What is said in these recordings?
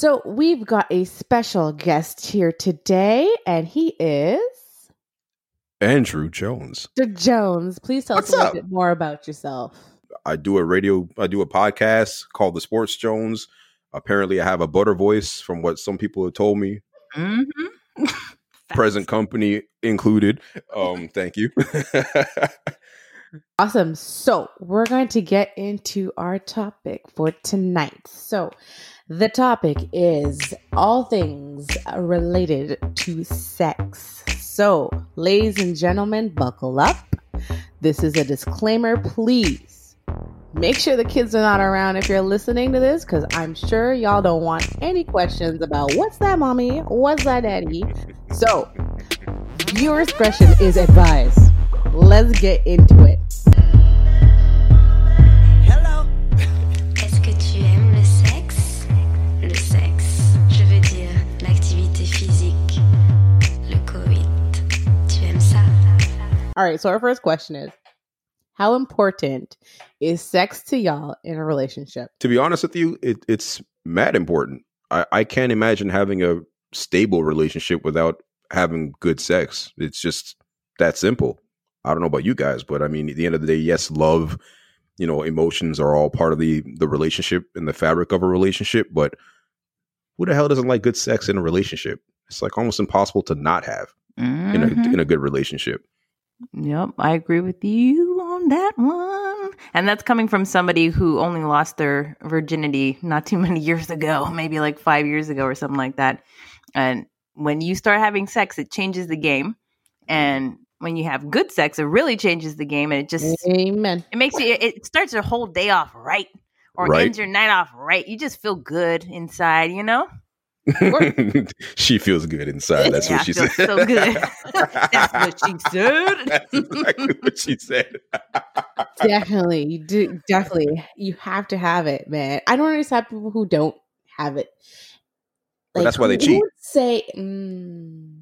So we've got a special guest here today, and he is Andrew Jones. Mr. Jones. Please tell What's us a little up? bit more about yourself. I do a radio, I do a podcast called The Sports Jones. Apparently, I have a butter voice from what some people have told me, Mm-hmm. present company included. Um, thank you. Awesome. So we're going to get into our topic for tonight. So the topic is all things related to sex. So, ladies and gentlemen, buckle up. This is a disclaimer. Please make sure the kids are not around if you're listening to this, because I'm sure y'all don't want any questions about what's that, mommy? What's that, daddy? So, viewer discretion is advised. Let's get into it. Hello. Est-ce que tu aimes le sexe Le sexe, je veux dire l'activité physique, le coït. Tu aimes ça All right, so our first question is How important is sex to y'all in a relationship? to be honest with you, it, it's mad important. I, I can't imagine having a stable relationship without having good sex. It's just that simple. I don't know about you guys, but I mean, at the end of the day, yes, love, you know, emotions are all part of the the relationship and the fabric of a relationship. But who the hell doesn't like good sex in a relationship? It's like almost impossible to not have in a Mhm. in a good relationship. Yep, I agree with you on that one. And that's coming from somebody who only lost their virginity not too many years ago, maybe like five years ago or something like that. And when you start having sex, it changes the game. And when you have good sex, it really changes the game. And it just Amen. it makes you it, it starts your whole day off right or Right. ends your night off right. You just feel good inside, you know? she feels good inside. That's Yeah, what she said. so good. That's what she said. That's exactly what she said. Definitely. You do definitely. You have to have it, man. I don't understand people who don't have it. Well, that's why they who- who cheat. would say mm, I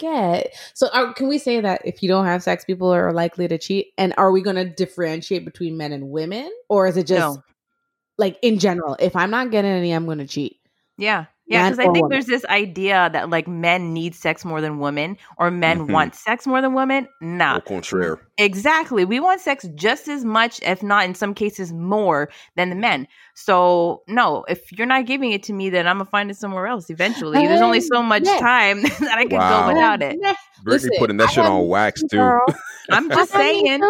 get. So are, can we say that if you don't have sex, people are likely to cheat? And are we gonna differentiate between men and women? Or is it just No. like in general, if I'm not getting any, I'm gonna cheat? Yeah. Yeah, because I think woman? there's this idea that like men need sex more than women or men Mhm. want sex more than women. Nah. Au contraire. Exactly. We want sex just as much, if not in some cases more than the men. So no, if you're not giving it to me, then I'm gonna find it somewhere else eventually. There's only so much Yeah. time that I can Wow. go without it. Nah, Brittany Listen, putting that I shit on wax too. I'm just saying.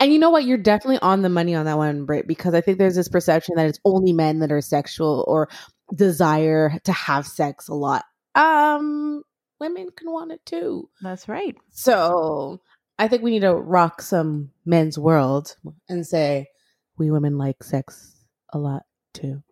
And you know what? You're definitely on the money on that one, Britt, because I think there's this perception that it's only men that are sexual or desire to have sex a lot. Um, women can want it too. That's right. So I think we need to rock some men's world and say we women like sex a lot too.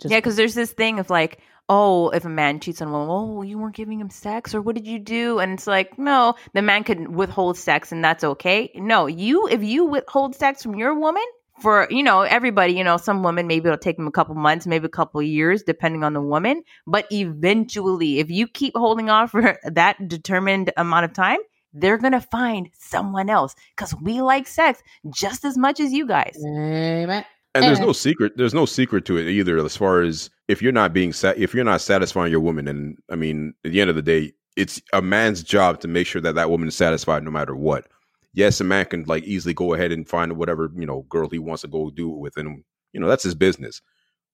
Just Yeah, because there's this thing of like, oh, if a man cheats on a woman, oh, you weren't giving him sex, or what did you do? And it's like, no, the man could withhold sex, and that's okay. No, you, if you withhold sex from your woman for, you know, everybody, you know, some women maybe it'll take them a couple months, maybe a couple years, depending on the woman. But eventually, if you keep holding off for that determined amount of time, they're gonna find someone else because we like sex just as much as you guys. Amen. And there's no secret. There's no secret to it either. As far as if you're not being sat, if you're not satisfying your woman, and I mean, at the end of the day, it's a man's job to make sure that that woman is satisfied no matter what. Yes, a man can like easily go ahead and find whatever you know girl he wants to go do it with, and you know that's his business.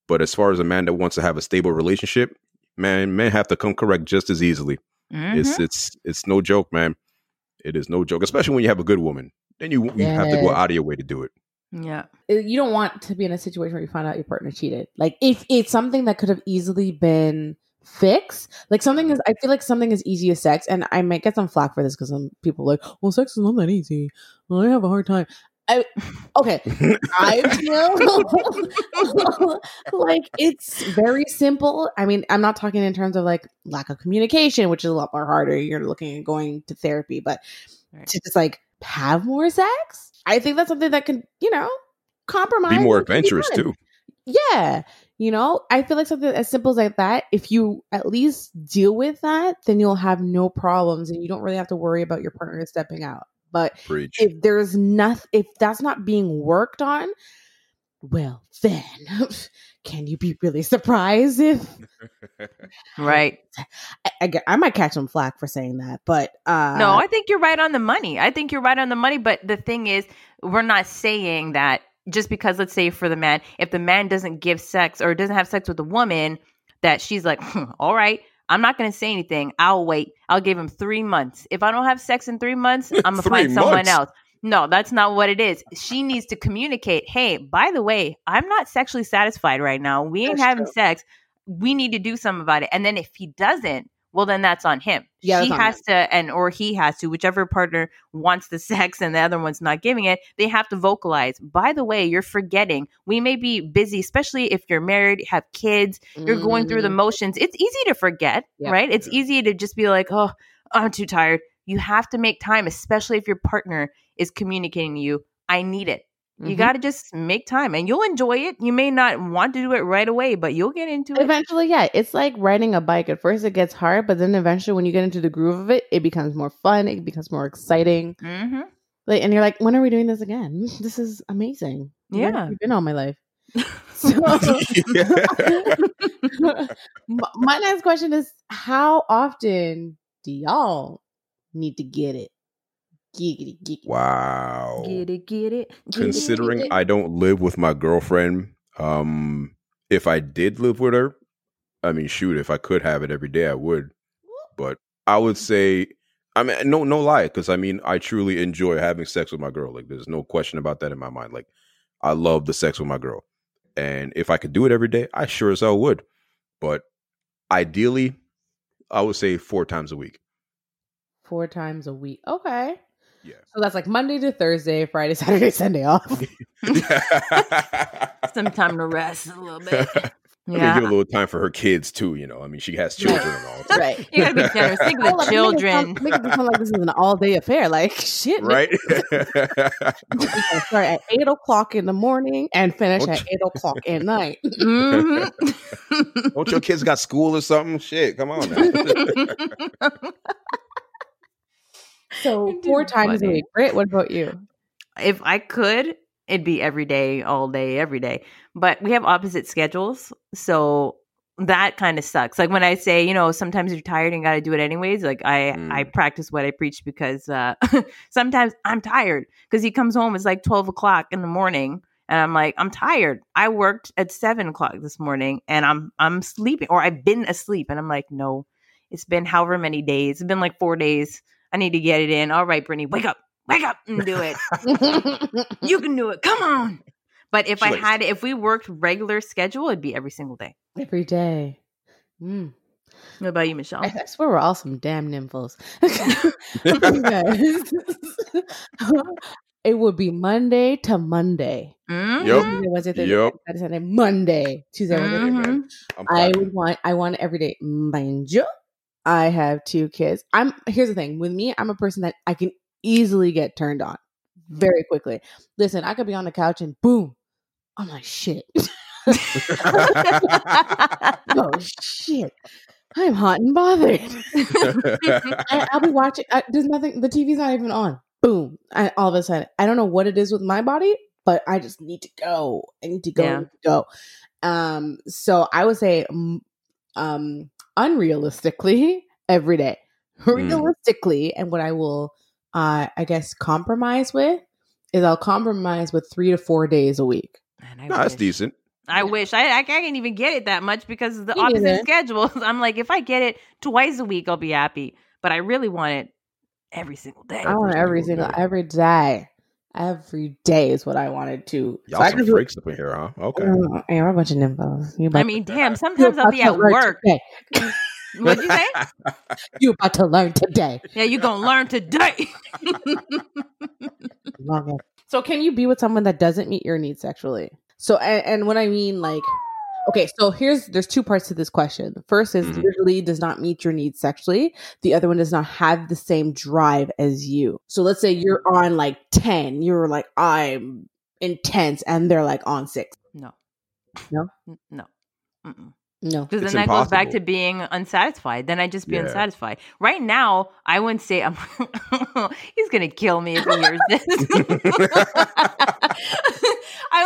But as far as a man that wants to have a stable relationship, man, men have to come correct just as easily. Mhm. It's it's it's no joke, man. It is no joke, especially when you have a good woman. Then you you have to go out of your way to do it. yeah. Uh, you don't want to be in a situation where you find out your partner cheated. Like if it's something that could have easily been fixed, like something mm-hmm. is, I feel like something as easy as sex, and I might get some flack for this because some people are like, well, sex is not that easy. Well, I have a hard time. I, okay, I feel like it's very simple. I mean, I'm not talking in terms of like lack of communication, which is a lot more harder. You're looking at going to therapy, but Right. to just like have more sex, I think that's something that can, you know, compromise. Be more can be adventurous too. Yeah. You know, I feel like something as simple as like that, if you at least deal with that, then you'll have no problems and you don't really have to worry about your partner stepping out. But Preach. if there's nothing, if that's not being worked on, well, then can you be really surprised if Right. I, I, I might catch some flack for saying that, but uh, No, I think you're right on the money. I think you're right on the money. But the thing is, we're not saying that just because, let's say, for the man, if the man doesn't give sex or doesn't have sex with the woman, that she's like, "Hmm, all right, I'm not going to say anything. I'll wait. I'll give him three months. If I don't have sex in three months, I'm going to find someone months? else. No, that's not what it is. She needs to communicate. Hey, by the way, I'm not sexually satisfied right now. We ain't That's having true. sex. We need to do something about it. And then if he doesn't, well, then that's on him. Yeah, she has to, and or he has to, whichever partner wants the sex and the other one's not giving it. They have to vocalize. By the way, you're forgetting. We may be busy, especially if you're married, have kids. You're going through the Mm, motions. It's easy to forget, Yeah. right? It's easy to just be like, oh, I'm too tired. You have to make time, especially if your partner is communicating to you. I need it. You mhm. got to just make time and you'll enjoy it. You may not want to do it right away, but you'll get into it. Eventually, yeah, it's like riding a bike. At first, it gets hard, but then eventually, when you get into the groove of it, it becomes more fun. It becomes more exciting. hmm Like, and you're like, when are we doing this again? This is amazing. Yeah. you been all my life. So, my next question is: How often do y'all need to get it? Giggity, giggity. wow. Get it, get it. get Considering it. I don't live with my girlfriend, um, if I did live with her, I mean, shoot, if I could have it every day, I would. But I would say, I mean, no, no lie, because I mean, I truly enjoy having sex with my girl. Like, there's no question about that in my mind. Like, I love the sex with my girl, and if I could do it every day, I sure as hell would. But ideally, I would say four times a week. Four times a week. Okay. Yeah. So that's like Monday to Thursday, Friday, Saturday, Sunday off. some time to rest a little bit. I mean, Yeah. give a little time for her kids too. You know, I mean, she has children and all. so- right. You gotta be generous. Think of the children. Make it, sound, make it sound like this is an all day affair. Like shit, right? We start at eight o'clock in the morning and finish Don't at eight o'clock at night. Mhm. Don't your kids got school or something? Shit, come on now. So four times a week. Britt, what about you? if I could, it'd be every day, all day, every day. But we have opposite schedules, so that kind of sucks. Like when I say, you know, sometimes you're tired and got to do it anyways. Like I, Mm. I practice what I preach because uh, sometimes I'm tired because he comes home. It's like twelve o'clock in the morning, and I'm like, I'm tired. I worked at seven o'clock this morning, and I'm I'm sleeping, or I've been asleep, and I'm like, no, it's been however many days. It's been like four days. I need to get it in. All right, Brittany, wake up, wake up, and do it you can do it. Come on. But if I She's like- had, if we worked regular schedule, it'd be every single day. Every day. Mm. What about you, Michelle? I, I swear we're all some damn nymphos. It would be Monday to Monday. Mhm. Yep. Tuesday, Wednesday, Thursday, Yep. Friday, Saturday, Monday. Tuesday, Wednesday, Mhm. Thursday. I'm I fine. would want I want every day. Mind you, I have two kids. I'm here's the thing with me. I'm a person that I can easily get turned on very quickly. Listen, I could be on the couch and boom, I'm like shit. oh shit, I'm hot and bothered. I, I'll be watching. I, there's nothing. The TV's not even on. Boom! I, all of a sudden, I don't know what it is with my body, but I just need to go. I need to go. Yeah. need to go. Um. So I would say, um, unrealistically, every day. Mm. Realistically, and what I will, uh, I guess, compromise with is I'll compromise with three to four days a week. Man, I No, that's decent. I wish I, I can't even get it that much because of the Me opposite neither. schedules. I'm like, if I get it twice a week, I'll be happy. But I really want it every single day. I want every single single day. every day. Every day is what I wanted to. Y'all I some can do- freaks up in here, huh? Okay. Uh, yeah, we're a bunch of nymphos. You I about mean, damn. you Sometimes I'll be to at learn work. Today. What'd you say? You about to learn today. Yeah, you gonna learn today. Love it. So, can you be with someone that doesn't meet your needs sexually? So, and, and what I mean, like, okay, so here's there's two parts to this question. The first is Mhm. usually does not meet your needs sexually. The other one does not have the same drive as you. So, let's say you're on like ten, you're like I'm intense, and they're like on six. no. No? No. Mm-mm. No, Because It's then that goes back to being unsatisfied. Then I just be Yeah. unsatisfied. Right now, I wouldn't say I'm. he's gonna kill me if he hears this.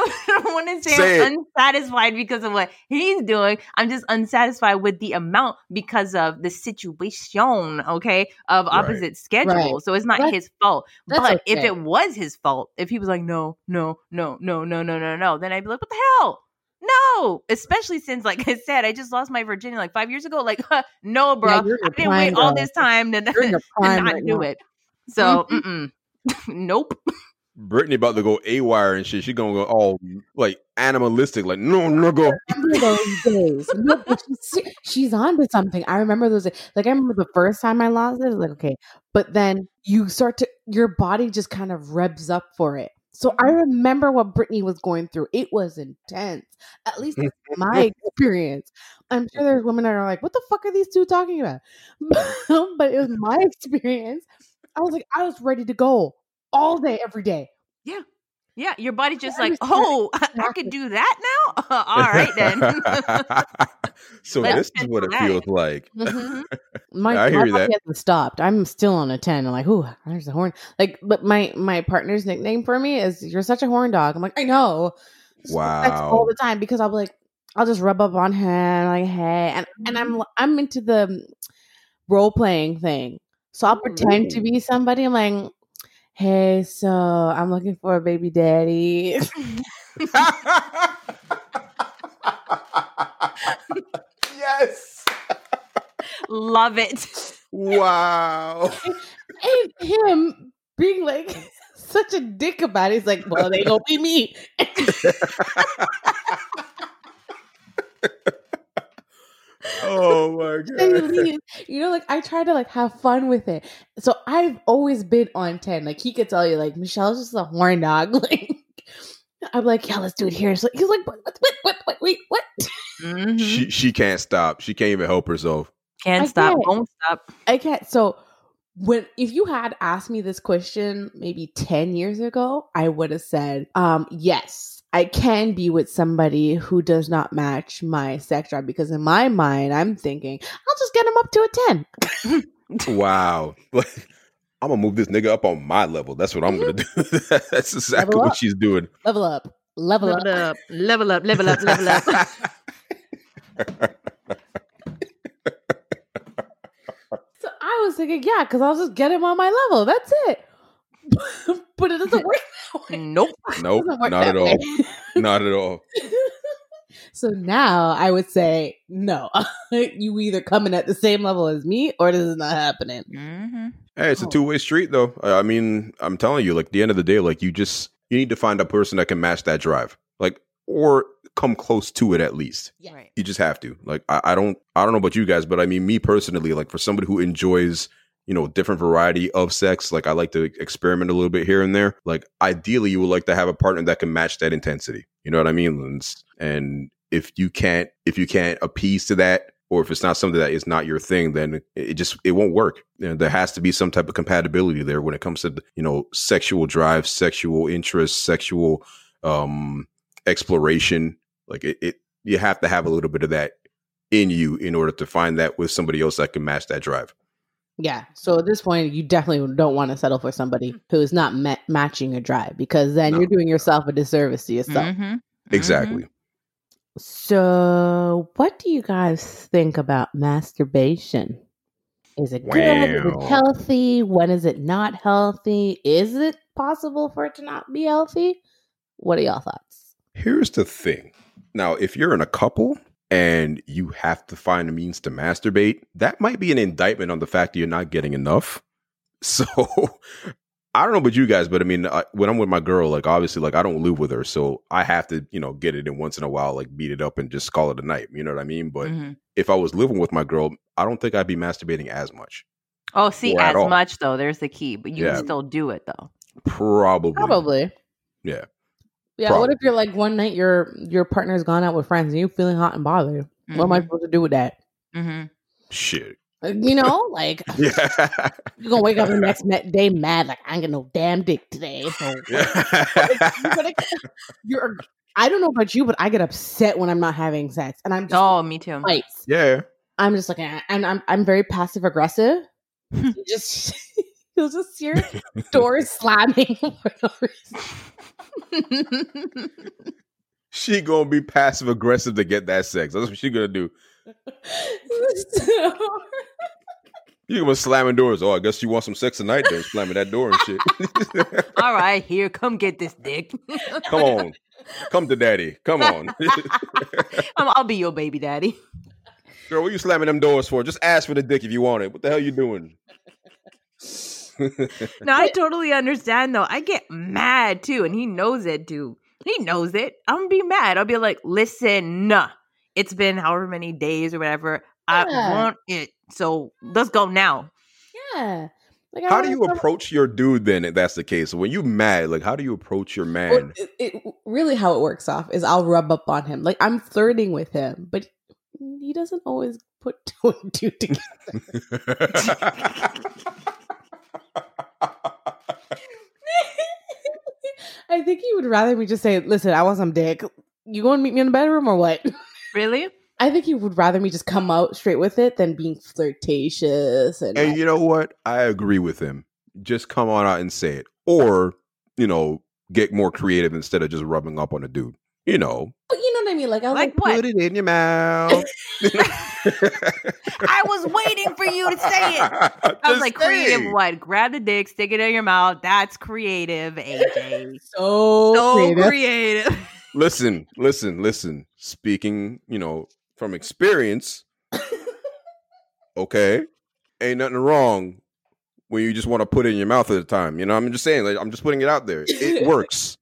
I don't want to say Say I'm unsatisfied because of what he's doing. I'm just unsatisfied with the amount because of the situation, okay, of Right. opposite schedule. Right. So it's not That's- his fault. that's But if it was his fault, if he was like, no, no, no, no, no, no, no, no, then I'd be like, what the hell? No, especially since, like I said, I just lost my virginity like five years ago. Like, no, bro, Yeah, I didn't wait all girl. this time to, You're to not right do now. it. So, Mhm. mm-mm. nope. Brittany about to go a wire and shit. She gonna go all like animalistic, like no, no, go. those days. No, she's, she's on to something. I remember those days. Like I remember the first time I lost it, I was like, okay. But then you start to your body just kind of revs up for it. So I mm-hmm. remember what Brittany was going through. It was intense. At least that's mm-hmm. my experience. I'm sure mm-hmm. there's women that are like, what the fuck are these two talking about? but it was my experience. I was like, I was ready to go all day, every day. Yeah, Yeah. your body just I like, understand. oh, I Exactly. could do that now. all right then. so Let's this is what it that. feels like. Mhm. My, I hear my body that. hasn't stopped. I'm still on a ten. I'm like, ooh, there's a horn. Like, but my my partner's nickname for me is "You're such a horn dog." I'm like, I know. Just like all the time because I'll be like, I'll just rub up on him like, hey, and and Mm-hmm. I'm I'm into the role playing thing, so I'll pretend to be somebody. I'm like, hey, so I'm looking for a baby daddy. yes. Love it. Wow. and him being like such a dick about it. He's like, well, they gonna be me. oh my god. You know, like I try to like have fun with it. So I've always been on 10. Like he could tell you, like, Michelle's just a horn dog. Like I'm like, yeah, let's do it here. So he's like, what, what, what, what, what, wait, what? Mhm. She she can't stop. She can't even help herself. Can't I stop. get it. Won't stop. I can't. So when if you had asked me this question maybe 10 years ago, I would have said, um, yes, I can be with somebody who does not match my sex drive because in my mind, I'm thinking, I'll just get him up to a 10. Wow. I'm gonna move this nigga up on my level. That's what I'm gonna do. That's exactly what she's doing. Level up. Level, Level up. up. Level up. Level up. Level up. So I was thinking, yeah, because I'll just get him on my level. That's it. but it doesn't work that way. nope. Nope, doesn't work not that at all. Not at all. so now I would say, no, you either coming at the same level as me or this is not happening. hmm Hey, it's a Oh. two way street though. I I mean, I'm telling you, like the end of the day, like you just you need to find a person that can match that drive. Like or come close to it at least. Yeah. Right. You just have to. Like I, I don't I don't know about you guys, but I mean me personally, like for somebody who enjoys you know different variety of sex like i like to experiment a little bit here and there like ideally you would like to have a partner that can match that intensity you know what i mean? And, and if you can't if you can't appease to that or if it's not something that is not your thing then it, just it won't work. You know, there has to be some type of compatibility there when it comes to you know sexual drive sexual interest sexual um exploration. Like it, it you have to have a little bit of that in you in order to find that with somebody else that can match that drive Yeah. So at this point, you definitely don't want to settle for somebody who's not ma- matching your drive because then No. you're doing yourself a disservice to yourself. Mhm. exactly So, what do you guys think about masturbation? Is it good? Is it healthy? When is it not healthy? Is it possible for it to not be healthy? What are y'all thoughts? Here's the thing. Now, if you're in a couple and you have to find a means to masturbate, that might be an indictment on the fact that you're not getting enough. So, I don't know about you guys, but I mean, I, when I'm with my girl, like obviously, like I don't live with her, so I have to, you know, get it in once in a while, like beat it up and just call it a night. You know what I mean? But Mhm. if I was living with my girl, I don't think I'd be masturbating as much. Oh, see, as much though. There's the key, but you Yeah. can still do it though. Probably. Probably. Yeah. Yeah. What if you're like one night your your partner's gone out with friends and you're feeling hot and bothered? What am I supposed to do with that? hmm Shit. Uh, You know, like Yeah. you're gonna wake up the next day mad, like I ain't get no damn dick today. So Like, you're, gonna- you're- I don't know about you, but I get upset when I'm not having sex, and I'm just Oh, me too. fights. yeah. I'm just like, eh, and I'm I'm very passive aggressive. Just you'll just hear doors slamming for no reason. she gonna be passive aggressive to get that sex. That's what she gonna do. You gonna slamming doors. Oh, I guess you want some sex tonight. Then slamming that door and shit. All right, here, come get this dick. Come on, come to daddy. Come on, I'm- I'll be your baby daddy. girl. What you slamming them doors for? Just ask for the dick if you want it. What the hell you doing? No, I totally understand though. I get mad too, and he knows it too. He knows it. I'm gonna be mad. I'll be like, listen, nah. It's been however many days or whatever. I want it. So let's go now. yeah. Like, how do you come- approach your dude then? If that's the case, when you mad, like how do you approach your Well, man? it, it really how it works off is I'll rub up on him. Like I'm flirting with him, but he doesn't always put two and two together. I think he would rather me just say, "Listen, I want some dick. You going to meet me in the bedroom or what?" Really? I think he would rather me just come out straight with it than being flirtatious and. and you know what? I agree with him. Just come on out and say it, or you know, get more creative instead of just rubbing up on a dude. You know, but you know what I mean? Like I was Like like, what? put it in your mouth. I was waiting for you to say it. I was like, creative what? Grab the dick, stick it in your mouth. That's creative, AJ. so, so creative. creative. listen, listen, listen. Speaking, you know, from experience, okay, ain't nothing wrong when you just want to put it in your mouth at a time. You know, I'm just saying, like, I'm just putting it out there. It works.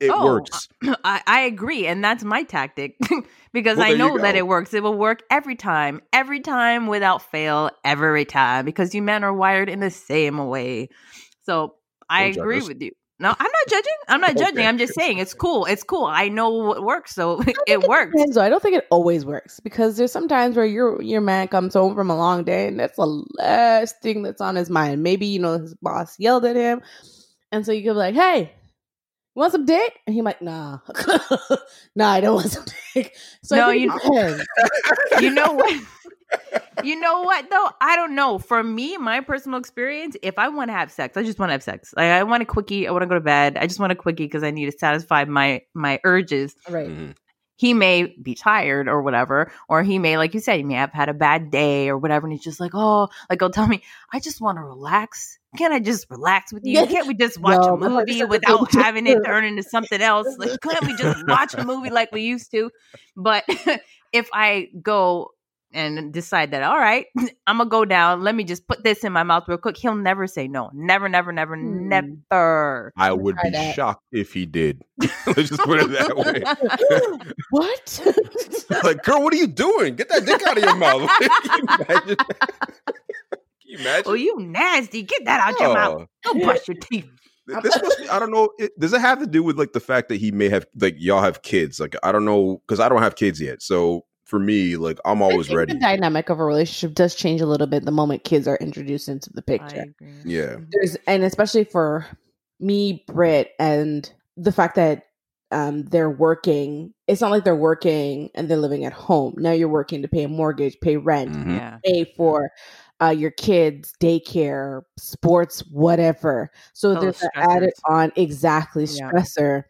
It Oh, uh, works. I, I agree, and that's my tactic because Well, I know that it works. It will work every time, every time without fail, every time because you men are wired in the same way. So I Don't agree with you. No, I'm not judging. I'm not judging. I'm just saying it's cool. It's cool. I know what works, so it works. Depends. I don't think it always works because there's sometimes where your your man comes home from a long day and that's the last thing that's on his mind. Maybe you know his boss yelled at him, and so you could be like, "Hey, you want some dick?" And he might, "Nah, nah, I don't want some dick." So No, I you- it you know what? you know what though? I don't know. For me, my personal experience, if I want to have sex, I just want to have sex. Like I want a quickie. I want to go to bed. I just want a quickie because I need to satisfy my my urges. right. Mhm. He may be tired or whatever, or he may, like you said, he may have had a bad day or whatever, and he's just like, oh, like he'll tell me, I just want to relax. Can't I just relax with you? Can't we just watch No, a movie without having it turn into something else? Like, couldn't we just watch a movie like we used to? But if I go and decide that, all right, I'm gonna go down, let me just put this in my mouth real quick, he'll never say no. Never, never, never, Hmm. never. I would try be that. shocked if he did. Let's just put it that way. what? like, girl, what are you doing? Get that dick out of your mouth. Can you imagine? You imagine? oh, you nasty. Get that out your mouth. Oh, Go brush your teeth. this must be, I don't know. It, does it have to do with like the fact that he may have like y'all have kids? Like I don't know because I don't have kids yet. So for me, like I'm I always think ready. The dynamic of a relationship does change a little bit the moment kids are introduced into the picture. agree. Yeah. there's and especially for me, Britt, and the fact that um they're working. It's not like they're working and they're living at home. Now you're working to pay a mortgage, pay rent, Mhm. Yeah. pay for uh, your kids' daycare, sports, whatever. So All there's an added on exactly Yeah. stressor.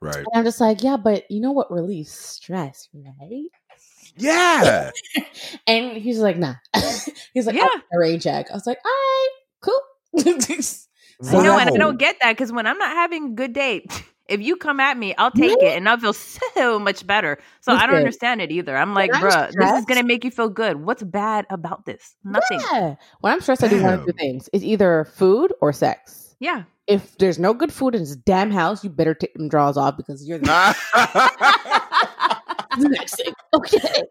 Right. And I'm just like, yeah, but you know what relieves stress, right? Yeah. And he's like, nah. he's like, Yeah. yeah. a rain check. I was like, all right, cool. I know, and I don't get that because when I'm not having a good day, if you come at me, I'll take it and I'll feel so much better. So I don't Listen, understand it either. I'm like, I'm bruh, this is gonna make you feel good. What's bad about this? Nothing. Yeah. When I'm stressed, I do one of two Damn. things. It's either food or sex. Yeah. If there's no good food in this damn house, you better take them draws off because you're the, the next thing. Okay.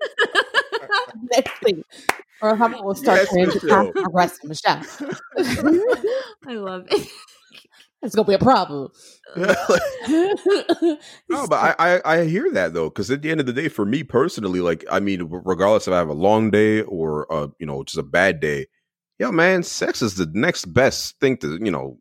next thing. Or how about we'll start Yes, trying to Michelle. pass aggressive Michelle. I love it. it's gonna be a problem. no, but I, I I hear that though, because at the end of the day, for me personally, like I mean, regardless if I have a long day or a, you know, just a bad day, yeah, man, sex is the next best thing to you know.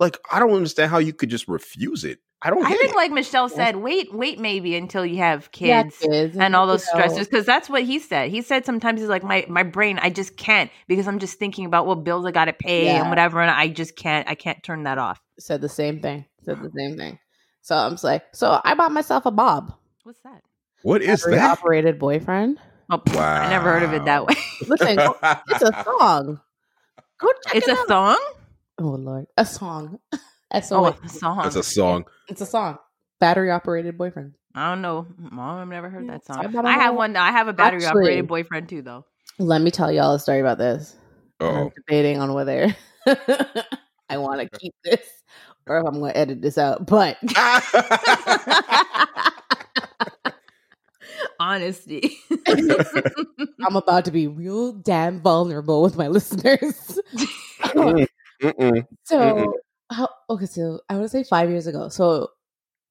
Like I don't understand how you could just refuse it. I don't. I think, it. like Michelle said, wait, wait, maybe until you have Yeah, kids. kids and all you those know, stresses because that's what he said he said sometimes he's like my my brain i just can't because i'm just thinking about what bills i gotta pay Yeah. and whatever and i just can't i can't turn that off Said the same thing. Said the same thing. So I'm just like, so I bought myself a bob. What's that? What is Battery that? operated boyfriend. Oh, pff, I never heard of it that way. Listen, go- it's a song. Go check it's it a out. song. Oh lord, a song. S Oh, O. a song. That's a song. It's a song. Battery operated boyfriend. I don't know, Mom. I've never heard that song. about I have one. I have a battery Actually- operated boyfriend too, though. Let me tell y'all a story about this. I'm Oh, debating on whether I want to keep this or if I'm going to edit this out. But Honesty. I'm about to be real damn vulnerable with my listeners. Mm, mm-mm. so, Mm-mm. How, okay, so I want to say five years ago. So,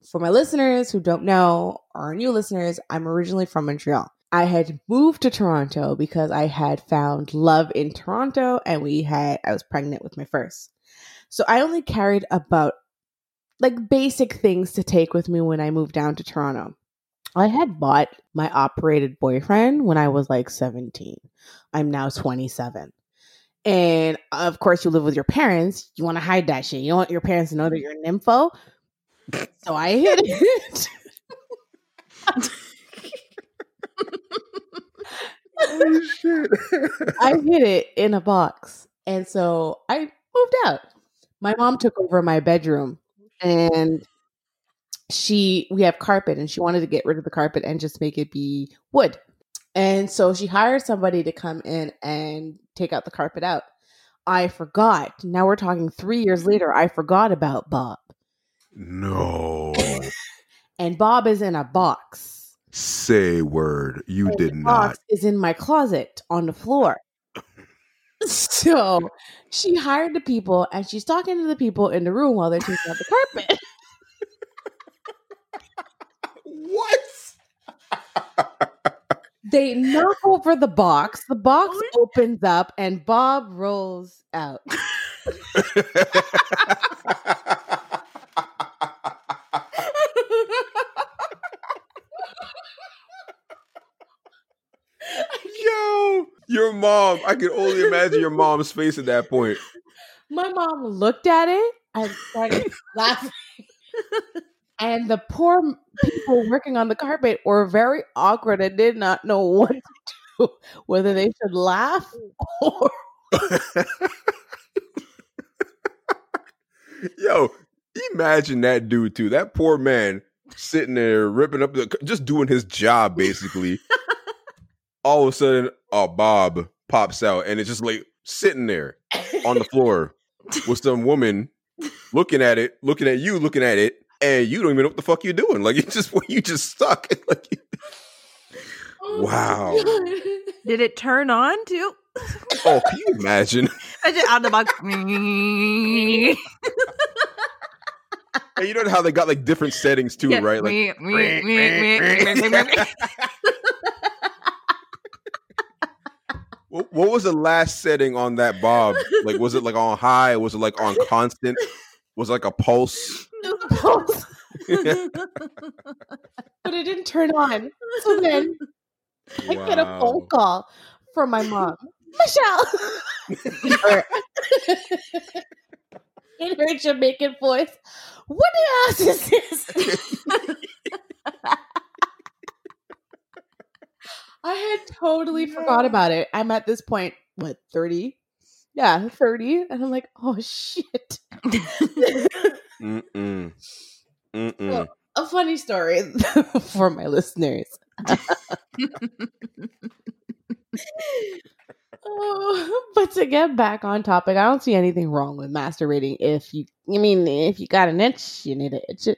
for my listeners who don't know or new listeners, I'm originally from Montreal. I had moved to Toronto because I had found love in Toronto and we had, I was pregnant with my first. So, I only carried about like basic things to take with me when I moved down to Toronto. I had bought my operated boyfriend when I was like 17. I'm now 27. And of course, you live with your parents. You want to hide that shit. You don't want your parents to know that you're an info. So I hid it. Holy shit. I hid it in a box. And so I moved out. My mom took over my bedroom and she we have carpet and she wanted to get rid of the carpet and just make it be wood. And so she hired somebody to come in and take out the carpet out. I forgot. Now we're talking 3 years later I forgot about Bob. no. And Bob is in a box. Say word. You And did the not. box is in my closet on the floor. So she hired the people and she's talking to the people in the room while they're taking out the carpet. What? They knock over the box. The box oh, opens up and Bob rolls out. Yo, your mom. I can only imagine your mom's face at that point. My mom looked at it and started laughing. And the poor people working on the carpet were very awkward and did not know what to do, whether they should laugh or Yo, imagine that dude too. That poor man sitting there ripping up the just doing his job basically. All of a sudden, a Bob pops out and it's just like sitting there on the floor with some woman looking at it, looking at you, looking at it, and you don't even know what the fuck you're doing. Like you just you just stuck. like oh Wow. Did it turn on too? oh, can you imagine? Imagine out the box. And you know how they got like different settings too, Yeah. right? Like Me, me, me, what was the last setting on that Bob? Like, was it like on high? Was it like on constant? Was like a pulse? but it didn't turn on. So then I get a phone call from my mom, Michelle. In her Jamaican voice, what the ass is this? I had totally forgot about it. I'm at this point, what, 30? Yeah, 30. And I'm like, oh shit. Mm-mm. Mm-mm. a funny story for my listeners. Oh, but to get back on topic, I don't see anything wrong with masturbating. If you, I mean, if you got an itch, you need to itch it,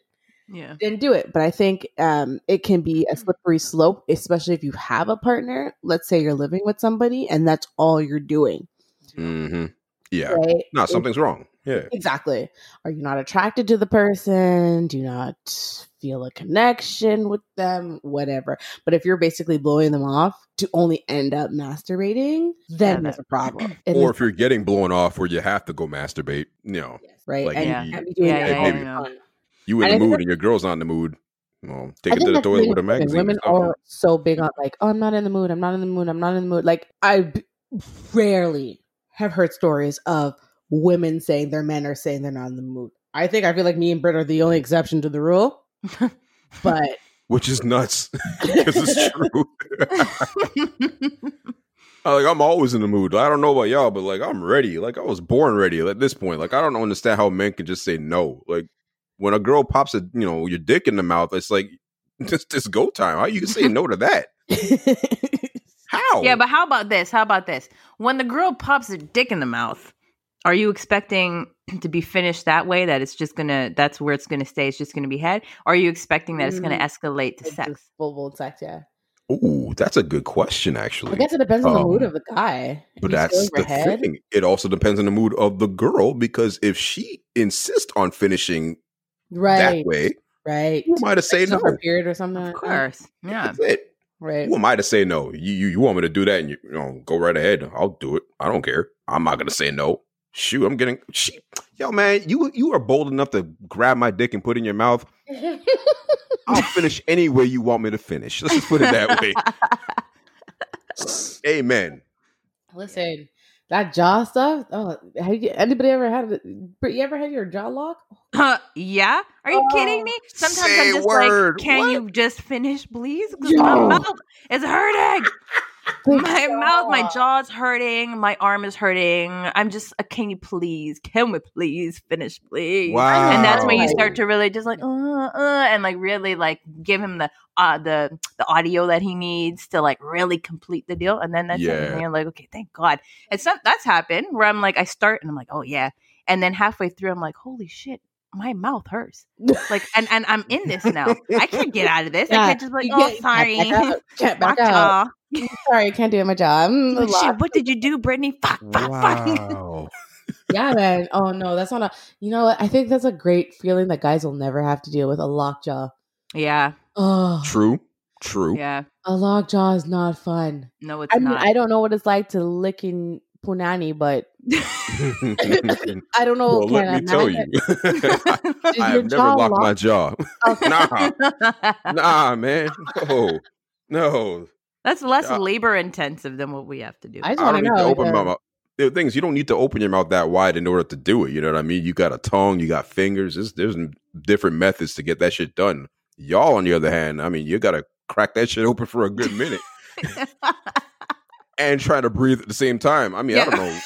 yeah. then do it. But I think um, it can be a slippery slope, especially if you have a partner. Let's say you're living with somebody and that's all you're doing, hmm Yeah. right? No, If- something's wrong. Yeah. Exactly. Are you not attracted to the person? Do you not feel a connection with them? Whatever. But if you're basically blowing them off to only end up masturbating, then Yeah, there's a problem. And Or if you're getting blown off where you have to go masturbate, you know, right, like and you can't be doing Yeah, that yeah, all yeah, the yeah. time. you in And the mood and your girl's not in the mood. Well, take I it to the toilet with a magazine. Women are so big on like, oh, I'm not in the mood. I'm not in the mood. I'm not in the mood. Like I b- rarely have heard stories of women saying their men are saying they're not in the mood. I think I feel like me and Britt are the only exception to the rule. but which is nuts because it's true. I, like I'm always in the mood. I don't know about y'all, but like I'm ready. Like I was born ready at this point. Like I don't understand how men can just say no. Like when a girl pops a you know your dick in the mouth, it's like just this go time. How you can say no to that? How? Yeah, but how about this? How about this? When the girl pops a dick in the mouth, are you expecting to be finished that way? That it's just gonna that's where it's gonna stay, it's just gonna be head? Or are you expecting that it's gonna Mm. escalate to It's sex? Full blown sex, yeah. Ooh, that's a good question, actually. I guess it depends on the mood Um, of the guy. If But he's that's the head, thing. It also depends on the mood of the girl because if she insists on finishing right? that way, Right. who am I to say It's on her no? period or something. Of course. Yeah. That's it. Right. Who am I to say no? You, you you want me to do that and you, you know go right ahead. I'll do it. I don't care. I'm not gonna say no. Shoot, I'm getting she, yo man. You you are bold enough to grab my dick and put it in your mouth. I'll finish any way you want me to finish. Let's just put it that way. Amen. Listen, that jaw stuff. Oh, have you, anybody ever had? it- Britt, You ever had your jaw lock? yeah? Are you kidding Oh, me? Sometimes I'm just word. like, can What? you just finish, please? 'Cause Yo. my mouth is hurting. My mouth, my jaw's hurting, my arm is hurting. I'm just, uh, can you please, can we please finish, please? Wow. And that's when you start to really just like, uh, uh, and like really like give him the uh the the audio that he needs to like really complete the deal. And then that's it. Yeah. And you're like, okay, thank God. It's not that's happened where I'm like, I start and I'm like, oh yeah, and then halfway through, I'm like, holy shit. My mouth hurts, like, and and I'm in this now. I can't get out of this. I can't just be like, oh, sorry, Can't back out. Can't back out. Sorry, I can't do it. My jaw. Like. Shit, what did you do, Brittany? Fuck, fuck, fuck. Yeah, man. Oh no, that's not a. You know what? I think that's a great feeling that guys will never have to deal with a lock jaw. Yeah, Oh, True. True. yeah. a lockjaw is not fun. No, it's I mean, not. I don't know what it's like to licking punani, but I don't know. well, let me tell you, imagine- I have never jaw locked my jaw. Okay. nah, nah, man. No, no. That's less Yeah. labor intensive than what we have to do. I just I want don't to need know. to open uh, my mouth. The thing is, you don't need to open your mouth that wide in order to do it. You know what I mean? You got a tongue, you got fingers. There's, there's different methods to get that shit done. Y'all, on the other hand, I mean, you got to crack that shit open for a good minute and trying to breathe at the same time. I mean, I don't know.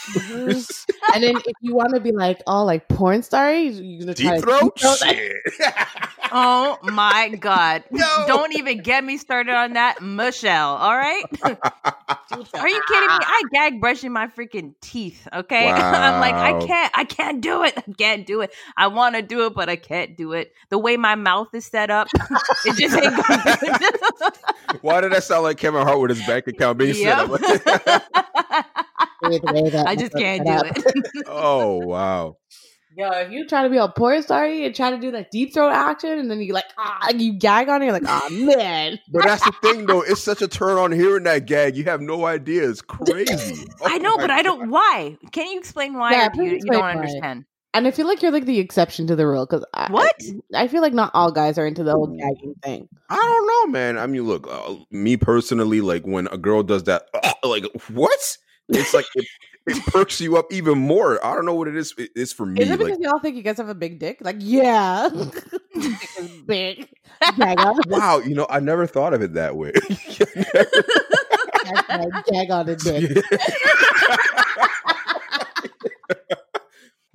And then if you want to be like all like porn star, you're gonna try Deep to throat? deep throat Shit. oh my god! No. Don't even get me started on that, Michelle. All right? Are you kidding me? I gag brushing my freaking teeth. Okay, I'm like, I can't, I can't do it. I can't do it. I want to do it, but I can't do it. The way my mouth is set up, it just ain't gonna do it. Why did that sound like Kevin Hart with his bank account being set up? Wait, wait, that- I just can't do it. oh, wow. Yo, if you try to be a porn star and try to do that deep throat action, and then you like ah, you gag on it, you're like, oh man. But that's the thing, though. It's such a turn on hearing that gag. You have no idea. It's crazy. I know, Oh but my I don't. Why? Can you explain why? Yeah, you, please you don't why. understand? And I feel like you're like the exception to the rule because What? I, I feel like not all guys are into the whole gagging thing. I don't know, man. I mean, look, uh, me personally, like when a girl does that, like what? It's like it, it perks you up even more. I don't know what it is. It- It's for me. Is it because Like, y'all think you guys have a big dick? Like, yeah, big. Wow, you know, I never thought of it that way. Gag on the dick.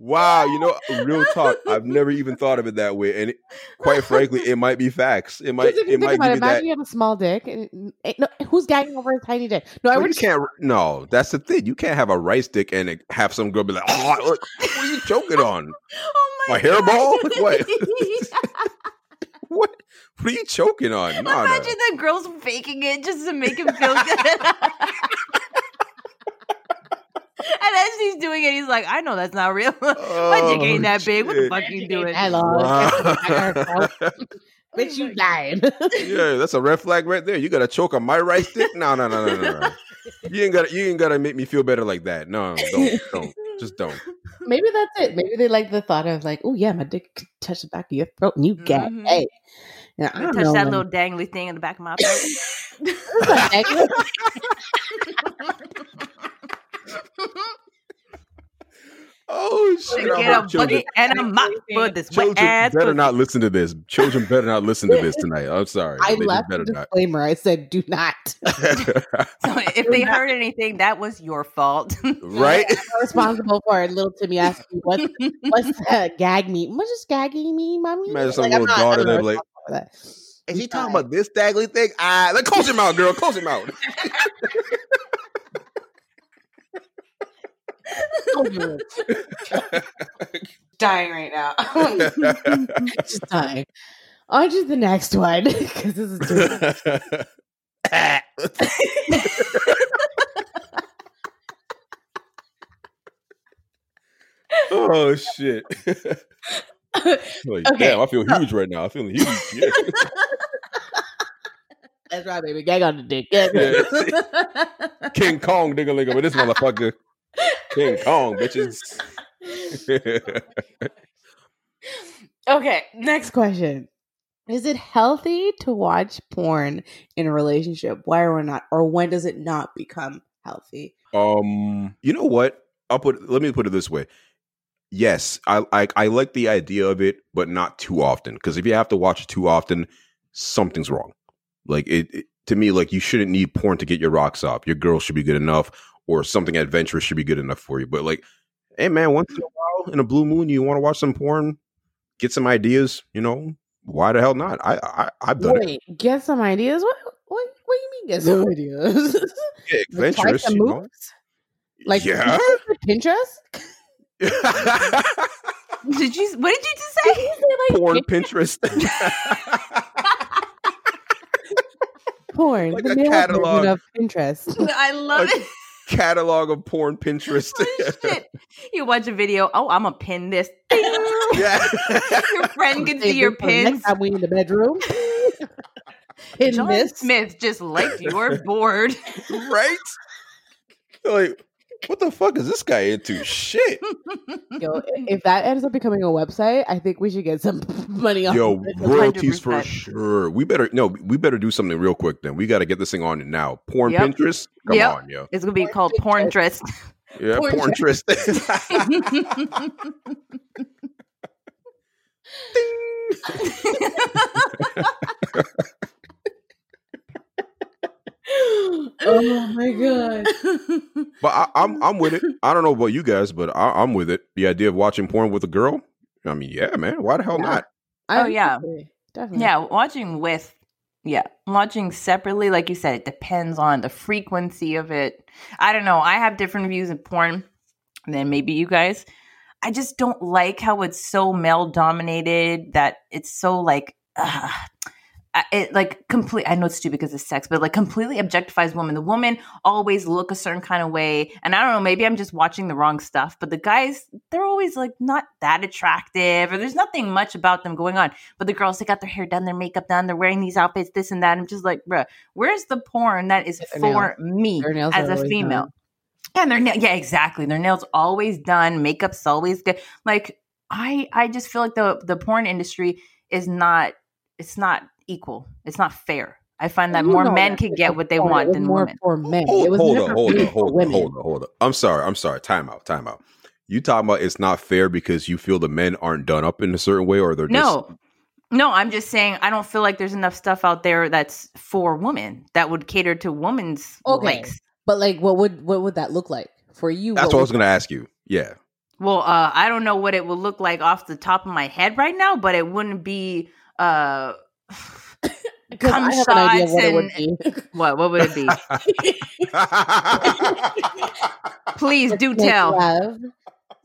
Wow, you know, real talk. I've never even thought of it that way, and it, quite frankly, it might be facts. It might, it might give it, imagine that. you have a small dick, and ain't eh, no, who's gagging over a tiny dick? No, I would you can't. No, that's the thing. You can't have a rice dick and have some girl be like, "Oh, look, what are you choking on? Oh My hairball? What? What? What are you choking on? Imagine the girls faking it just to make him feel good. and as he's doing it, he's like, "I know that's not real. My dick ain't that big. What the Oh, fuck you doing?" that long. Wow. Bitch, you lying. yeah, that's a red flag right there. You got to choke on my rice dick? No, no, no, no, no, no. You ain't got. to You ain't got to make me feel better like that. No, don't, don't, just don't. Maybe that's it. Maybe they like the thought of like, oh yeah, my dick could touch the back of your throat and you gag. Mhm. Hey, yeah, I Touch don't know. that man. little dangly thing in the back of my throat. It's like dangling. Oh shit! get I a hope children, bucket and a mop for this wet children ass. better pussy. not listen to this. Children better not listen to this tonight. I'm sorry. I They left a better not. disclaimer. I said, "Do not." So if they heard anything, that was your fault. right? I'm responsible for it. Little Timmy asked me, "What's what's uh, gag me? What is gagging me, mommy?" Imagine some I'm little daughter I'm not that like, responsible for that. Is I'm talking about this daggly thing? Ah, let close your mouth, girl. Close your mouth. dying right now. just dying. On to the next one because this is too oh shit! like, Okay, damn, I feel huge right now. I feel huge. Yeah. That's right, baby. Gag on the dick. Yeah. King Kong dingalinga with this motherfucker. King Kong, bitches. okay, next question. Is it healthy to watch porn in a relationship? Why or not? Or when does it not become healthy? um, you know what? I'll put. Let me put it this way. Yes, I I, I like the idea of it, but not too often. Because if you have to watch it too often, something's wrong. Like it, it to me, like you shouldn't need porn to get your rocks off. Your girl should be good enough, or something adventurous should be good enough for you. But like, hey man, once in a while in a blue moon, you want to watch some porn, get some ideas. You know, why the hell not? I, I I've done it. Get some ideas. What? What? What do you mean? Get some ideas? Yeah, Like, try adventurous. some You know? Like Yeah. Pinterest? did you? What did you just Did say? you say, like, porn Pin- Pinterest. porn? like the a catalog. of Pinterest. I love Like- it. Catalog of porn Pinterest. Oh, shit. You watch a video. Oh, I'm gonna pin this. Yeah. Your friend can see your this for the pins. Next time we in the bedroom. Pin John this. Smith just liked your board. right? Like, what the fuck is this guy into? Shit. Yo, if that ends up becoming a website, I think we should get some money off. Yo, of royalties for 100%. sure. We better no, we better do something real quick then. We gotta get this thing on now. Porn Yep. Pinterest? Come Yep. on, yo. It's gonna be Porn called porn dress. Yeah, Porn porn Trist. Oh my god. but I, I'm I'm with it. I don't know about you guys, but I, I'm with it. The idea of watching porn with a girl. I mean, yeah, man. Why the hell Yeah. not? Oh, yeah. Definitely. Definitely. yeah, watching with yeah, watching separately, like you said, it depends on the frequency of it. I don't know. I have different views of porn than maybe you guys. I just don't like how it's so male dominated that it's so like uh, it like complete I know it's stupid because it's sex, but like completely objectifies women. The woman always look a certain kind of way. And I don't know, maybe I'm just watching the wrong stuff, but the guys, they're always like not that attractive or there's nothing much about them going on. But the girls, they got their hair done, their makeup done, they're wearing these outfits, this and that. I'm just like, bruh, where's the porn that is Their for me as a female? done. And their nail, yeah, exactly. Their nails always done, makeup's always good. Like I, I just feel like the the porn industry is not, it's not equal. It's not fair. I find that You more men that. can get what they porn. Want was than more women. for men. Hold, it was hold never on, hold made on, hold on, women. hold on, hold on. I'm sorry, I'm sorry. Time out, time out. You talking about it's not fair because you feel the men aren't done up in a certain way, or they're just No, no, I'm just saying I don't feel like there's enough stuff out there that's for women that would cater to women's Okay. likes. But like, what would what would that look like for you? That's what I was going to ask you. Yeah, Well, uh, I don't know what it would look like off the top of my head right now, but it wouldn't be uh, 'Cause cum I have an idea of shots what it would and- be. what? What would it be? Please do Let's make tell. love.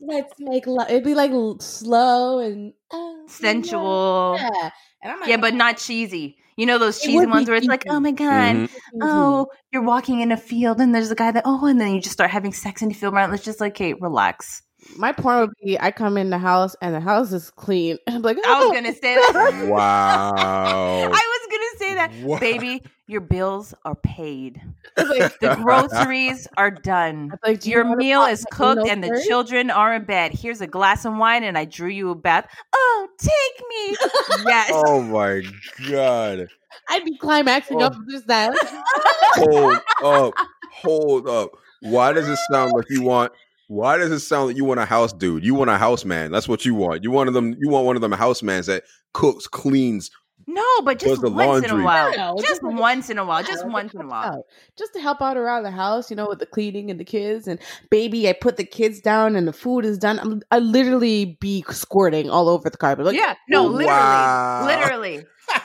Let's make love. It'd be like slow and oh, Sensual. Yeah, and I'm like, Yeah, but not cheesy. You know those cheesy ones where it's like, oh my god, Mhm. oh, you're walking in a field and there's a guy that, oh, and then you just start having sex in the field. Right? It's just like, okay, relax. My porn would be: I come in the house and the house is clean. I'm like, I was oh. gonna say that. wow. I was gonna say that, Wow. baby. Your bills are paid. Like, The groceries are done. Like, do you Your wanna meal is cooked Uno and the children are in bed. Here's a glass of wine and I drew you a bath. Oh, take me. Yes. oh my god. I'd be climaxing Oh. up just that. Hold up. Hold up. Why does it sound like you want Why does it sound like you want a house dude? You want a house man. That's what you want. You want them. You want one of them house mans that cooks, cleans. No, but just the once in a while. No, just just once in a while. Just once in a while. out. Just to help out around the house, you know, with the cleaning and the kids. And baby, I put the kids down and the food is done. I'm, I literally be squirting all over the carpet. Like, yeah, no, literally, Wow. literally,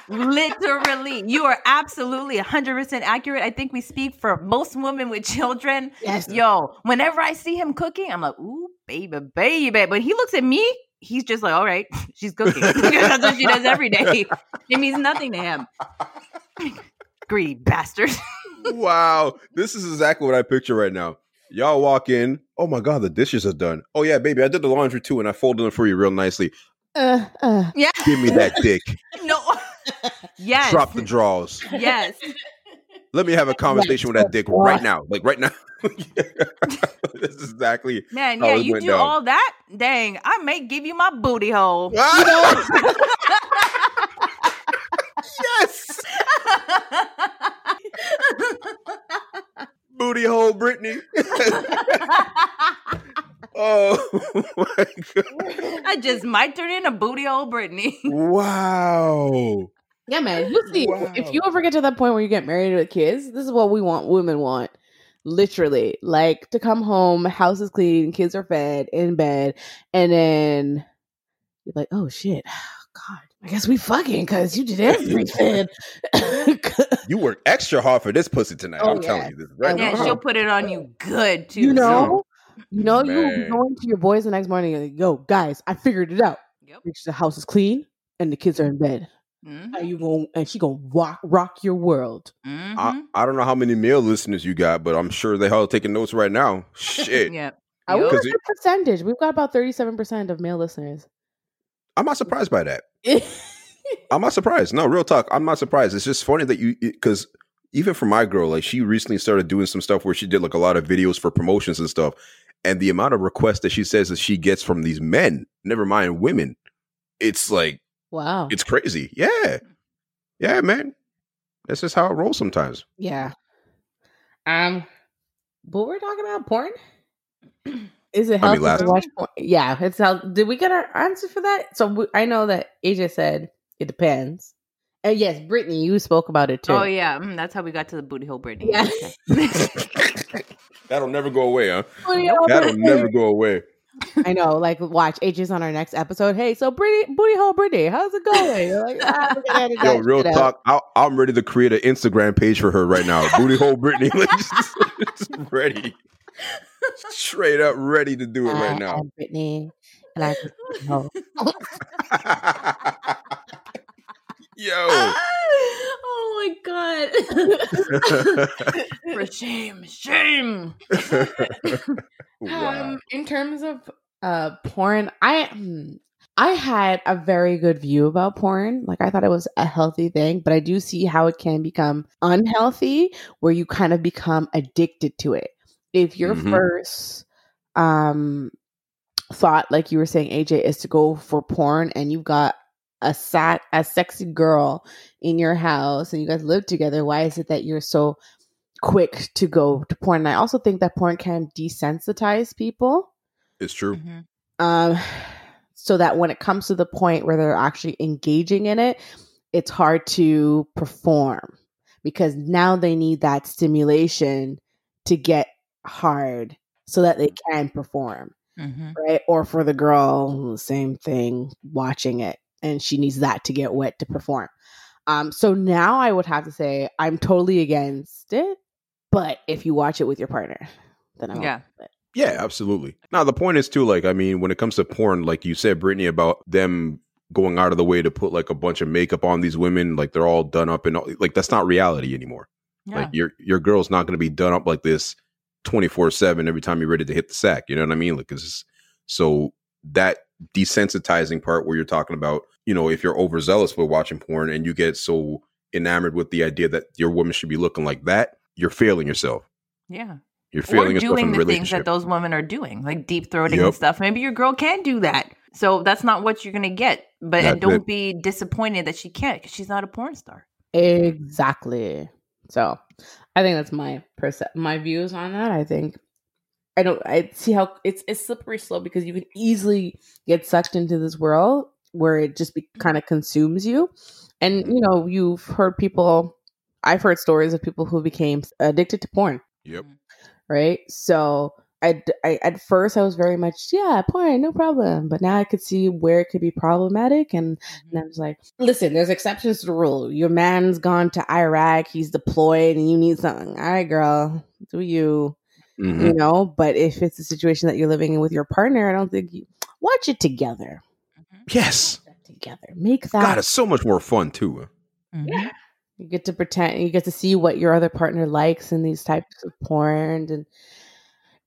literally. You are absolutely 100% accurate. I think we speak for most women with children. yes, Yo, whenever I see him cooking, I'm like, ooh, baby, baby. But he looks at me, he's just like, all right, she's cooking. That's what she does every day. It means nothing to him. Greedy bastard. wow, this is exactly what I picture right now. Y'all walk in. Oh my god, the dishes are done. Oh yeah, baby, I did the laundry too, and I folded them for you real nicely. Uh, uh. Yeah. Give me that dick. No. Yes. Drop the drawers. Yes. Let me have a conversation with that dick right now. Like right now. this is exactly. Man, how yeah, you do down. all that? Dang, I may give you my booty hole. yes, booty hole, Brittany. oh my god! I just might turn into booty hole Brittany. Wow. Yeah, man. You see, Wow. if you ever get to that point where you get married with kids, this is what we want. Women want, literally, like to come home, house is clean, kids are fed, in bed, and then you're like, oh shit, God, I guess we fucking because you did everything. You work extra hard for this pussy tonight. Oh, I'm telling you this right Yeah, Yeah, now. she'll put it on you good too. you so- know, you know, you will be going to your boys the next morning and like, yo, guys, I figured it out. Yep. Bitch, the house is clean and the kids are in bed. Mhm, How you going and she gonna rock rock your world. mhm. I, I don't know how many male listeners you got, but I'm sure they all taking notes right now. Shit. yeah. I Yup. wonder Because the percentage. We've got about thirty-seven percent of male listeners. I'm not surprised by that. I'm not surprised. No, real talk. I'm not surprised. It's just funny that you because even for my girl, like she recently started doing some stuff where she did like a lot of videos for promotions and stuff, and the amount of requests that she says that she gets from these men, never mind women, it's like wow. it's crazy. Yeah, yeah, man. That's just how it rolls sometimes. yeah. Um, but we're talking about porn. Is it I healthy mean, last- to watch porn? Yeah, it's how. Did we get our answer for that? So we, I know that AJ said it depends. And yes, Brittany, you spoke about it too. Oh yeah, mm, that's how we got to the booty hole Brittany. Yeah. Okay. That'll never go away, huh? Oh, yeah, That'll never go away. I know. Like, watch AJ's on our next episode. Hey, so Brittany, booty hole Brittany, how's it going? You're like, ah, we're gonna edit Yo, real talk. I, I'm ready to create an Instagram page for her right now. Booty hole Brittany, like, just, just ready, straight up ready to do it right now. I'm Brittany, and I just booty. Yo, oh my god. For shame, shame. wow. Um, in terms of uh porn, I hmm, I had a very good view about porn. Like I thought it was a healthy thing, but I do see how it can become unhealthy where you kind of become addicted to it. If your Mhm. first um thought like you were saying AJ is to go for porn and you've got a sat a sexy girl in your house and you guys live together, why is it that you're so quick to go to porn? And I also think that porn can desensitize people. it's true. Mhm. Um so that when it comes to the point where they're actually engaging in it, it's hard to perform because now they need that stimulation to get hard so that they can perform Mhm. right? Or for the girl, same thing, watching it, and she needs that to get wet to perform. Um, so now I would have to say I'm totally against it, but if you watch it with your partner, then I'm Yeah. Yeah, absolutely. Now the point is too, like, I mean, when it comes to porn, like you said, Brittany, about them going out of the way to put like a bunch of makeup on these women, like they're all done up and all, like that's not reality anymore. Yeah. Like your your girl's not going to be done up like this twenty four seven every time you're ready to hit the sack. You know what I mean? Like, 'cause- so that desensitizing part where you're talking about, you know, if you're overzealous with watching porn and you get so enamored with the idea that your woman should be looking like that, you're failing yourself. yeah. You're failing Or yourself in doing the things that those women are doing, like deep throating Yep. and stuff. Maybe your girl can do that. So that's not what you're gonna get. But That's and don't it. be disappointed that she can't because she's not a porn star. Exactly. So I think that's my perce- my views on that. I think I don't I see how it's it's slippery slope because you can easily get sucked into this world where it just be, mm-hmm. kind of consumes you. And mm-hmm. you know, you've heard people I've heard stories of people who became addicted to porn, Yep. Mm-hmm. right? So I, I at first I was very much yeah porn no problem, but now I could see where it could be problematic, and, and I was like, listen, there's exceptions to the rule. Your man's gone to Iraq, he's deployed, and you need something. All right, girl, do you? Mhm. you know but if it's a situation that you're living in with your partner i don't think you watch it together Yes. together make that God, it's so much more fun too. Mhm. you get to pretend you get to see what your other partner likes in these types of porn and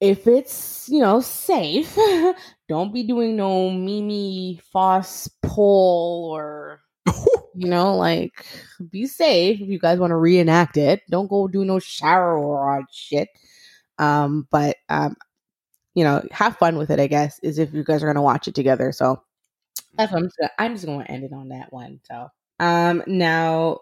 if it's you know safe don't be doing no Mimi Faust pole or you know like be safe if you guys want to reenact it don't go do no shower or odd shit um but um you know have fun with it i guess is if you guys are gonna watch it together so that's what i'm just gonna, i'm just gonna end it on that one so um now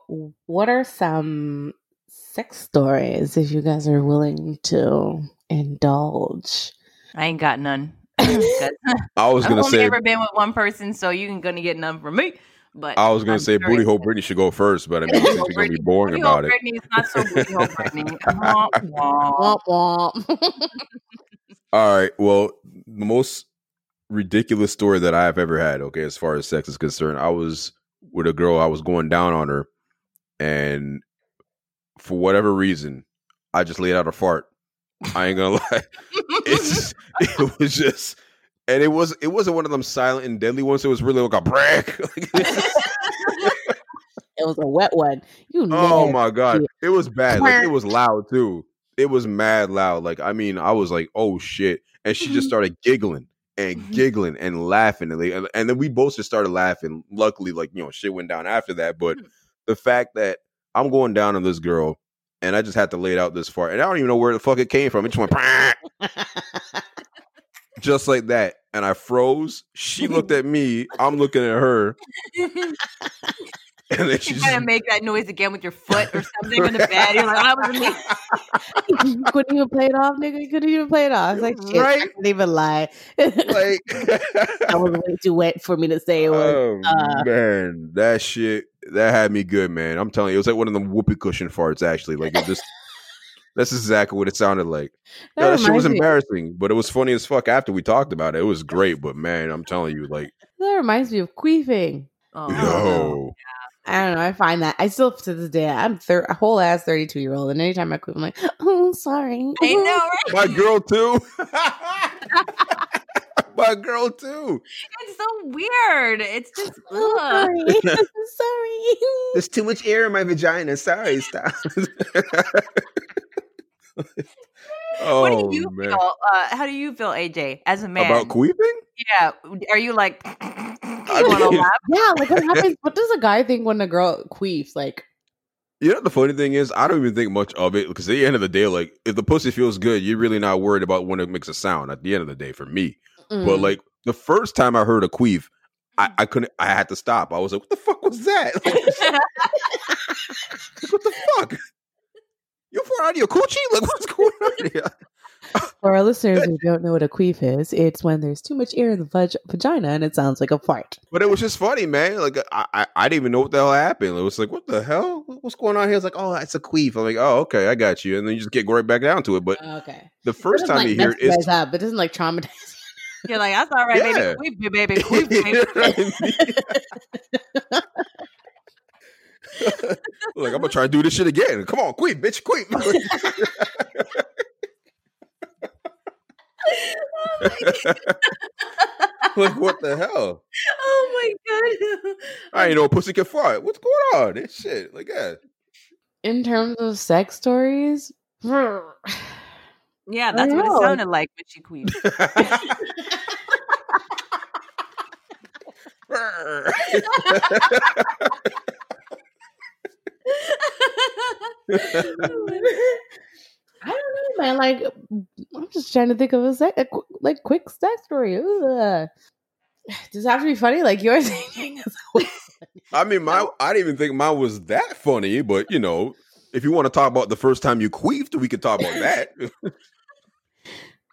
what are some sex stories if you guys are willing to indulge I ain't got none. 'Cause I was I've gonna only say, ever been with one person, so you ain't gonna get none from me. But I was gonna I'm say, sure booty it's- hole Brittany should go first, but I mean, since you're gonna be boring Booty about it. Brittany is not so booty hole Brittany. Womp womp All right. Well, the most ridiculous story that I've ever had, okay, as far as sex is concerned, I was with a girl, I was going down on her, and for whatever reason, I just laid out a fart. I ain't gonna lie. It's it was just and it was it wasn't one of them silent and deadly ones. It was really like a break. it was a wet one you oh my god. It was bad. Like it was loud too. It was mad loud. Like I mean, I was like, oh shit. And she just started giggling and Mhm. giggling and laughing. And, they, and, and then we both just started laughing. Luckily, like, you know, shit went down after that. But the fact that I'm going down on this girl and I just had to lay it out this far. And I don't even know where the fuck it came from. It just went just like that. And I froze. She looked at me. I'm looking at her. And then she you just gotta make that noise again with your foot or something on the bed. You're like, I was me. you couldn't even play it off, nigga. You couldn't even play it off. I was like, shit, I Right? couldn't even lie. like that was way too wet for me to say it was. Oh uh, man, that shit that had me good, man. I'm telling you, it was like one of them whoopee cushion farts. Actually, like it just that's exactly what it sounded like. That No, that shit was reminds me- embarrassing, but it was funny as fuck after we talked about it. It was great, but man, I'm telling you, like, That reminds me of queefing. Oh, yo, I don't know. I find that I still to this day I'm thir- a whole ass thirty two year old, and anytime I queef, I'm like, oh, sorry. I know, right? my girl too. my girl too. It's so weird. It's just Oh, ugh. sorry. sorry. There's too much air in my vagina. Sorry, stop. Oh what do you man, feel? Uh, how do you feel, AJ, as a man? about queefing? yeah, are you like? you want to mean- laugh? Yeah, like what happens? What does a guy think when a girl queefs? Like, You know the funny thing is, I don't even think much of it because at the end of the day, like if the pussy feels good, you're really not worried about when it makes a sound. At the end of the day, for me, but mm. like the first time I heard a queef, I, I couldn't. I had to stop. I was like, "What the fuck was that? Like, what the fuck? You fart out of your coochie? Like what's going on here?" for our listeners who don't know what a queef is, it's when there's too much air in the vag- vagina and it sounds like a fart. But it was just funny, man. Like I, I, I didn't even know what the hell happened. It was like, "What the hell? What's going on here?" It's like, "Oh, it's a queef." I'm like, "Oh, okay, I got you." And then you just get right back down to it. But Okay. the first time you hear it, it it's up, but it doesn't like traumatize. You're like, that's all right, Yeah. baby. Queef, baby. Queef, You baby. know what I mean? like I'm gonna try to do this shit again. Come on, quit, bitch, quit. like what the hell? oh my god. I ain't know pussy can fart. What's going on? This shit, like that. In terms of sex stories, Yeah, that's what it sounded like when she queefed. I don't know, man. Like, I'm just trying to think of a, sec- a qu- like quick sex story. Ugh. Does it have to be funny like yours? I mean, my I didn't even think mine was that funny, but you know, if you want to talk about the first time you queefed, we could talk about that.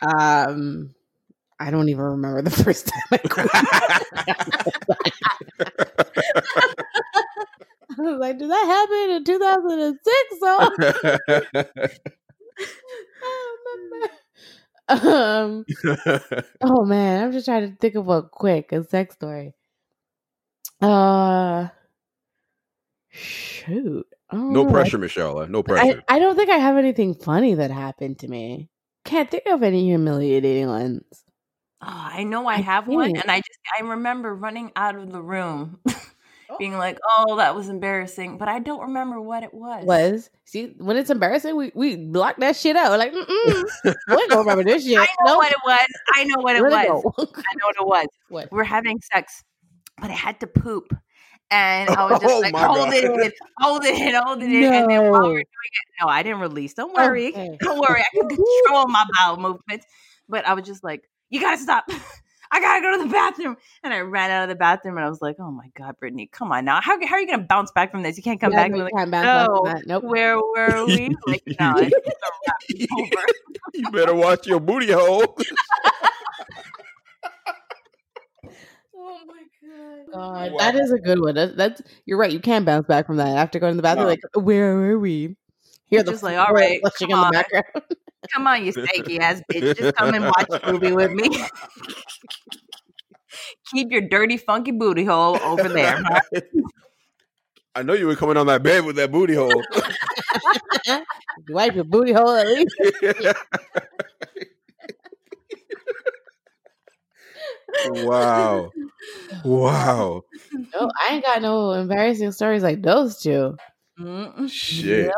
Um, I don't even remember the first time I quit. I was like, did that happen in 2006? So I don't remember. Um, oh man, I'm just trying to think of a quick a sex story. Uh, shoot. No know. pressure, Michelle. No pressure. I don't think I have anything funny that happened to me. Can't think of any humiliating ones. Oh, I know I I have one, and I just I remember running out of the room, Oh. being like, "Oh, that was embarrassing," but I don't remember what it was. Was see when it's embarrassing, we we block that shit out. Like, mm-mm, we gonna remember this shit. I know Nope. what it was. I know what it Let was. go. I know what it was. what? We were having sex, but I had to poop. And I was just Oh like, hold it God. in, hold it in, hold it in. And then while we No. were doing it, no, I didn't release. Don't worry. Okay. Don't worry. I can control my bowel movements. But I was just like, you gotta stop. I gotta go to the bathroom. And I ran out of the bathroom and I was like, oh my God, Brittany, come on now. How, how are you gonna bounce back from this? You can't come Yeah, back no, and you like, can't bounce back from no, that. Nope. where were we? Like, no, it's, it's a wrap. It's over. you better watch your booty hole. Oh my God. God, Wow. that is a good one. That's, that's you're right. You can bounce back from that after going to the bathroom. Wow. Like, where were we? Hear the Just like, all right, floor right, flushing in the background. Come on, you stanky ass bitch. Just come and watch a movie with me. Keep your dirty, funky booty hole over there. huh? I know you were coming on that bed with that booty hole. You wipe your booty hole at least. wow. Wow. No, I ain't got no embarrassing stories like those two. Mm-mm. Shit.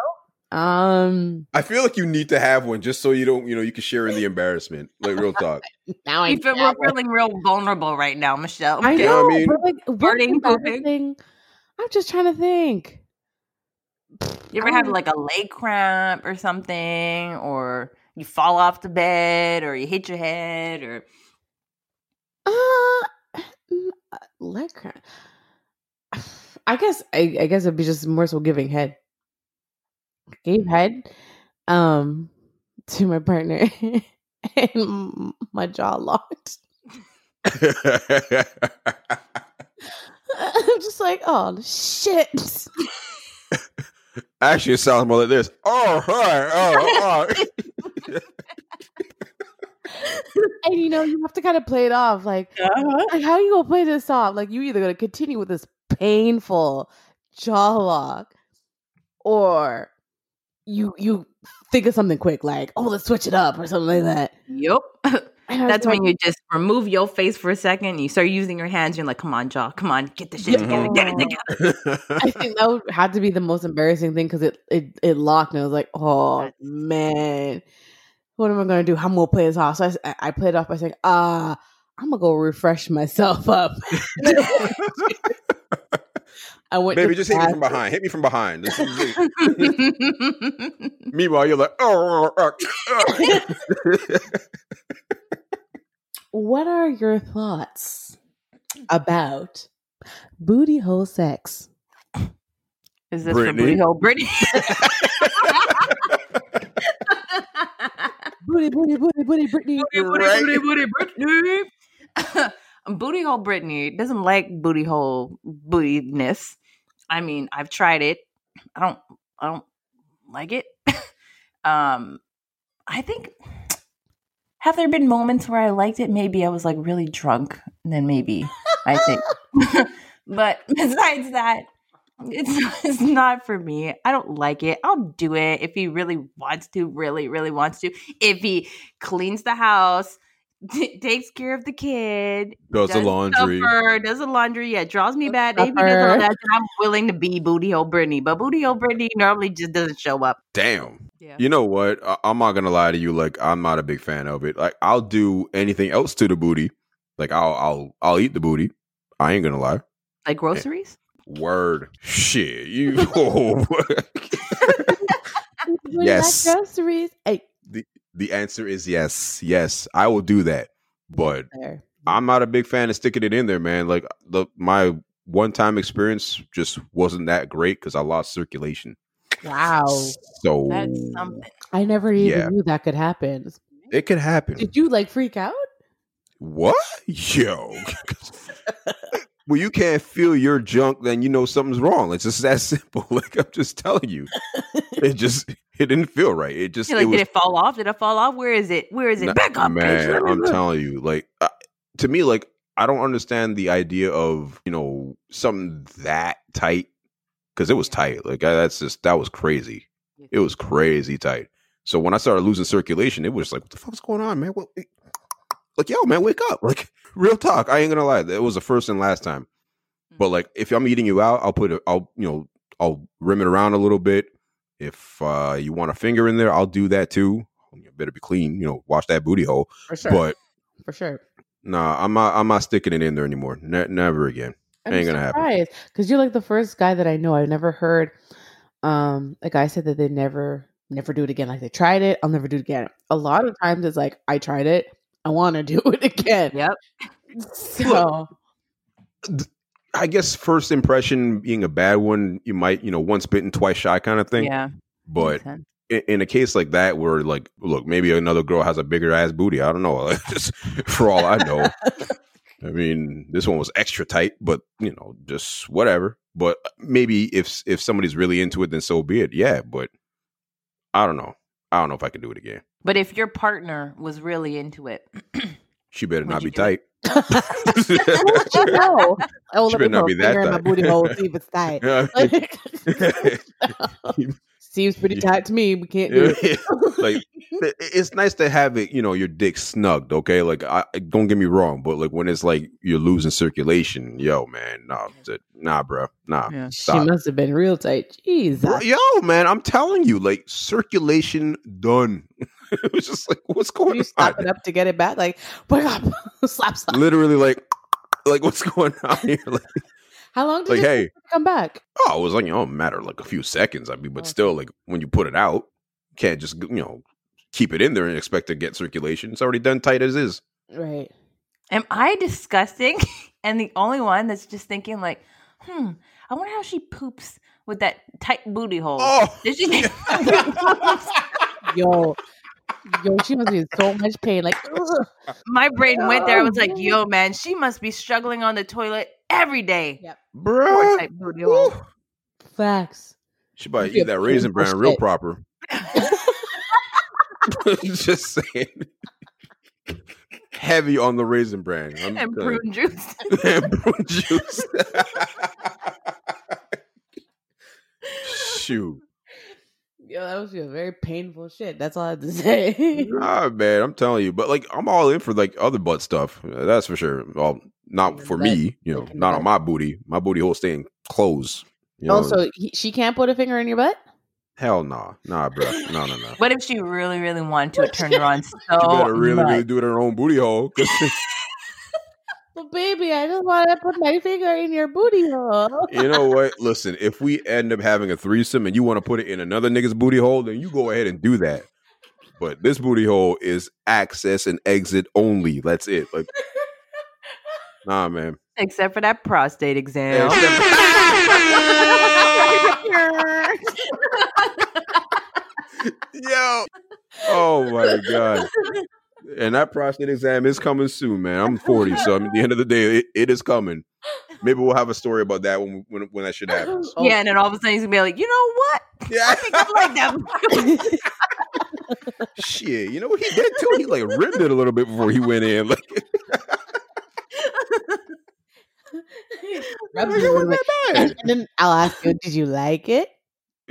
Um, I feel like you need to have one just so you don't, you know, you can share in the embarrassment. Like real talk. now I We feel, we're feeling real vulnerable right now, Michelle. I You know, know what I mean? but like, what's Farting, pooping. embarrassing? I'm just trying to think. You ever I have like a leg cramp or something, or you fall off the bed, or you hit your head, or Uh, mm, uh, leg cramp. I guess I, I guess it'd be just more so giving head. Gave head, um, to my partner, and my jaw locked. I'm just like, oh shit. Actually, it sounds more like this. Oh, hi. Oh, hi. and you know, you have to kind of play it off. Like, like how you gonna play this off? Like, you either gonna continue with this painful jaw lock, or you you think of something quick, like, oh, let's switch it up or something like that. yep. And I was That's when you just remove your face for a second. And you start using your hands. You're like, "Come on, jaw. Come on, get the shit together. Get it together." I think that would have to be the most embarrassing thing because it, it it locked and I was like, oh That's- man, what am I gonna do? How am I gonna play this off? So I, I played it off by saying, ah, I'm gonna go refresh myself up. I went. to Baby, just hit me from behind. Hit me from behind. Meanwhile, you're like, oh, oh, oh, oh. What are your thoughts about booty hole sex? Is this Brittany? for booty hole Brittany? Booty, booty, booty, booty, Brittany. booty, booty, Right. booty, booty, Brittany. Booty hole Brittany doesn't like booty hole bootyness. I mean, I've tried it. I don't. I don't like it. um, I think. Have there been moments where I liked it? Maybe I was like really drunk. Then maybe I think. but besides that, it's it's not for me. I don't like it. I'll do it if he really wants to, really, really wants to. If he cleans the house, t- takes care of the kid, Does the laundry. supper, does the laundry, yeah, draws me bad, maybe does that, I'm willing to be booty hole Brittany. But booty hole Brittany normally just doesn't show up. Damn. Yeah. You know what? I- I'm not gonna lie to you. Like, I'm not a big fan of it. Like, I'll do anything else to the booty. Like, I'll I'll I'll eat the booty. I ain't gonna lie. Like groceries? Word. Shit. You. oh. Booty Yes. like groceries. Hey, the answer is yes. Yes, I will do that. But there. I'm not a big fan of sticking it in there, man. Like the my one time experience just wasn't that great because I lost circulation. Wow. So That's something. I never even Yeah. knew that could happen. It could happen. Did you like freak out? What? Yo. well, you can't feel your junk, then you know something's wrong. It's just that simple. Like I'm just telling you. It just it didn't feel right. It just like, it was did it fall off? Did it fall off? Where is it? Where is it? Nah, Back up, man. I'm telling you, like uh, to me, like I don't understand the idea of you know something that tight because it was tight. Like I, that's just that was crazy. It was crazy tight. So when I started losing circulation, it was like, what the fuck's going on, man? What? Like, yo, man, wake up! Like, real talk. I ain't gonna lie. It was the first and last time. But like, if I'm eating you out, I'll put it. I'll you know, I'll rim it around a little bit. If uh you want a finger in there, I'll do that too. You better be clean. You know, wash that booty hole. For sure. But for sure. Nah, I'm not. I'm not sticking it in there anymore. Ne- never again. Ain't gonna happen. Because you're like the first guy that I know. I've never heard um a guy said that they never never do it again. Like they tried it, I'll never do it again. A lot of times it's like I tried it, I want to do it again. Yep. So I guess first impression being a bad one, you might, you know, once bitten, twice shy kind of thing. Yeah. But in, in a case like that, where like, look, maybe another girl has a bigger ass booty. I don't know. Just for all I know. I mean, this one was extra tight, but you know, just whatever. But maybe if if somebody's really into it, then so be it. Yeah, but I don't know. I don't know if I can do it again. But if your partner was really into it, She better not be tight. it? Tight. no. Oh, She let me not be that finger in my booty hole see if it's tight. Yeah. Seems pretty tight to me. We can't do it. like it's nice to have it, you know, your dick snugged, okay? Like I don't get me wrong, but like when it's like you're losing circulation, yo, man, nah, nah, bro, nah. Yeah. She must have been real tight. Jeez. Yo, man, I'm telling you, like circulation done. it was just like, what's you going slap on? it up to get it back. Like, wake up. slap, slap. Literally, like, like what's going on here? Like, How long did like it hey, come back? oh, it was like, you know, a matter of like a few seconds. I mean, but Okay. still, like when you put it out, you can't just you know keep it in there and expect to get circulation. It's already done tight as is. Right. am I disgusting and the only one that's just thinking like, hmm, I wonder how she poops with that tight booty hole. Oh, Did she? Yo, yo, she must be in so much pain. Like, ugh. My brain went there. I was like, yo, man, she must be struggling on the toilet every day. Yep. Poor bro. tight booty hole. facts. She about to eat that raisin painful bran real proper. Just saying. Heavy on the raisin bran. I'm and telling you. prune juice. and prune juice. Shoot. Yo, that was a very painful shit. That's all I have to say. Ah man, I'm telling you. But like I'm all in for like other butt stuff. That's for sure. Well, not the for butt. me, you know, Like in the not on my booty. My booty hole staying closed. You know? also, he, she can't put a finger in your butt. hell nah. Nah, bro. No, no, no. What if she really, really wanted to? It turned her on so She better really, much. really do it in her own booty hole. 'Cause- But baby, I just want to put my finger in your booty hole. you know what? Listen, if we end up having a threesome and you want to put it in another nigga's booty hole, then you go ahead and do that. But this booty hole is access and exit only. That's it. Like, nah, man. Except for that prostate exam. Yo. Oh my god. And that prostate exam is coming soon, man. I'm 40, so I mean, at the end of the day, it, it is coming. Maybe we'll have a story about that when when, when that shit happens. Oh, Yeah, and then all of a sudden he's gonna be like, you know what? Yeah, I think I like that. shit. You know what he did too? He like ribbed it a little bit before he went in. Like, Rubs it you a little wasn't bit. that And then I'll ask you, did you like it?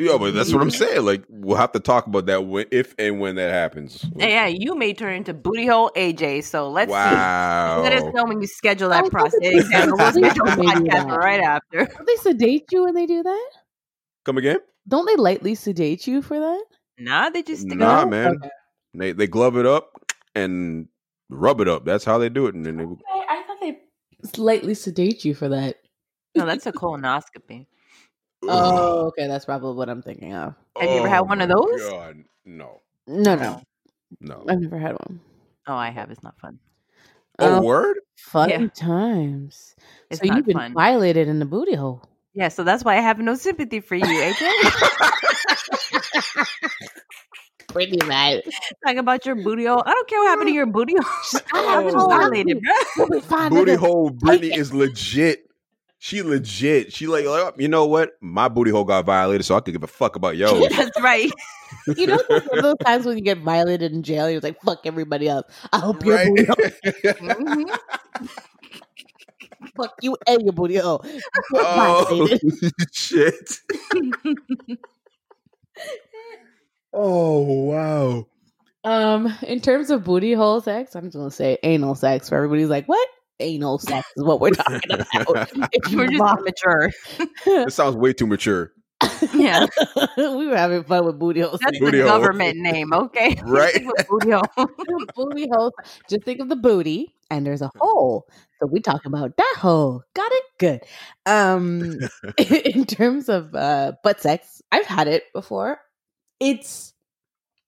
Yeah, but that's what I'm saying. Like, we'll have to talk about that when, if and when that happens. Hey, yeah, you may turn into booty hole AJ. So let's see. wow. Let us know when you schedule that Oh, prostate. We'll schedule podcast right after. Don't they sedate you when they do that? Come again? Don't they lightly sedate you for that? Nah, they just stick Nah, it man. Okay. They they glove it up and rub it up. That's how they do it. And then they, I, I thought they lightly sedate you for that. No, that's a colonoscopy. Oh, okay. That's probably what I'm thinking of. Have you ever had one of those? God. No, No, no. no. I've never had one. Oh, I have. It's not fun. Oh, Um, word? Fun Yeah. times. It's so not you've been fun. violated in the booty hole. Yeah, so that's why I have no sympathy for you, AJ. Pretty bad. talk about your booty hole. I don't care what happened to your booty hole. I've been Oh. violated, bro. We'll be fine, booty hole Brittany is legit. She legit. She like, oh, you know what? My booty hole got violated, so I could give a fuck about yours. That's right. You know those, those times when you get violated in jail, you're like, fuck everybody else. I hope your booty hole, Mhm. fuck you and your booty hole. You get oh shit. oh wow. Um, in terms of booty hole sex, I'm just gonna say anal sex for everybody's like, what? Anal sex is what we're talking about. If you We're just lost- immature. It sounds way too mature. Yeah. we were having fun with booty hole That's. Booty the hole. government name, okay? Right. Booty hole. booty hole. Just think of the booty, and there's a hole. So we talk about that hole. Got it? Good. Um, in terms of uh, butt sex, I've had it before. It's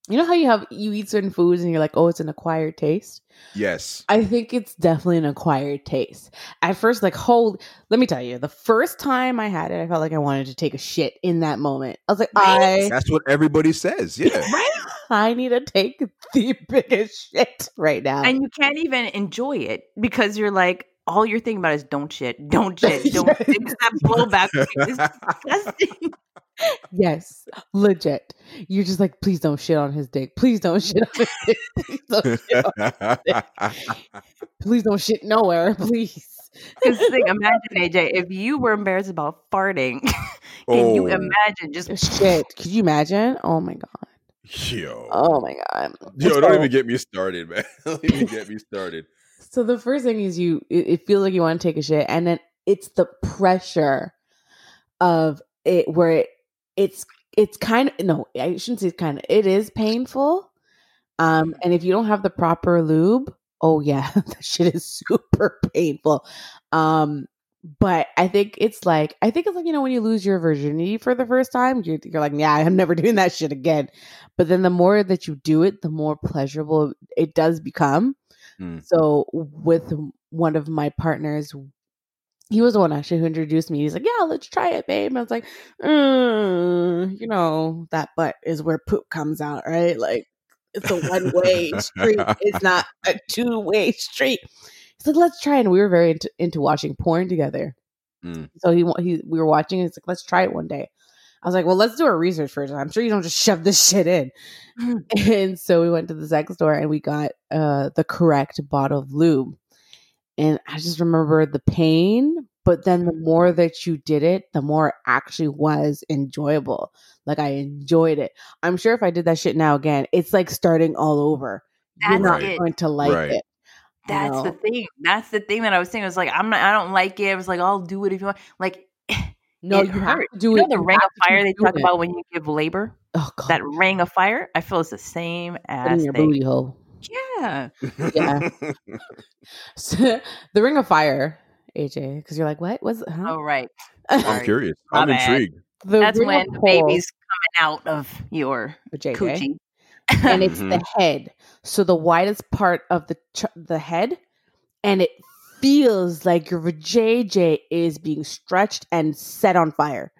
you know how you have you eat certain foods and you're like, oh, it's an acquired taste. Yes. I think it's definitely an acquired taste. At first, like, hold, let me tell you, the first time I had it, I felt like I wanted to take a shit in that moment. I was like, I, That's what everybody says. Yeah. I need to take the biggest shit right now. And you can't even enjoy it because you're like, all you're thinking about is don't shit, don't shit, don't Yes. shit. 'Cause That blowback is disgusting. Yes, legit. You're just like, please don't shit on his dick. Please don't shit on his dick. Please don't shit, on- please don't shit nowhere. Please. Because think, imagine AJ, if you were embarrassed about farting, can you Oh. imagine just uh, Shit. Could you imagine? Oh my God. Yo. Oh my God. Yo, So- don't even get me started, man. Don't even get me started. So the first thing is you it, it feels like you want to take a shit and then it's the pressure of it where it, it's it's kind of no, I shouldn't say it's kind of it is painful. Um and if you don't have the proper lube, oh yeah, that shit is super painful. Um but I think it's like I think it's like you know when you lose your virginity for the first time, you're you're like, yeah, I'm never doing that shit again. But then the more that you do it, the more pleasurable it does become. Mm. So with one of my partners, he was the one actually who introduced me. He's like, "Yeah, let's try it, babe." And I was like, mm, "You know, that butt is where poop comes out, right? Like it's a one way street. It's not a two way street." He's like, "Let's try." it. And we were very into, into watching porn together. Mm. So he he we were watching. And he's like, "Let's try it one day." I was like, "Well, let's do our research first. I'm sure you don't just shove this shit in." and so we went to the sex store and we got uh the correct bottle of lube and i just remember the pain but then the more that you did it the more it actually was enjoyable like i enjoyed it i'm sure if i did that shit now again it's like starting all over you're not it. going to like Right. it you That's the thing. That's the thing that I was saying. I was like, I'm not. I don't like it. I was like, I'll do it if you want. Like, no it you have hurt. to do you it know the you ring of fire keep they talk it. about when you give labor. oh god That ring of fire. I feel it's the same Put in as your thing. booty hole Yeah. Yeah. So, the ring of fire aj because you're like what was huh? Oh right. I'm curious. My I'm bad. intrigued. the That's ring when of the baby's coming out of your for JJ. coochie. and it's Mhm. the head. So the widest part of the ch- the head, and it feels like your JJ is being stretched and set on fire.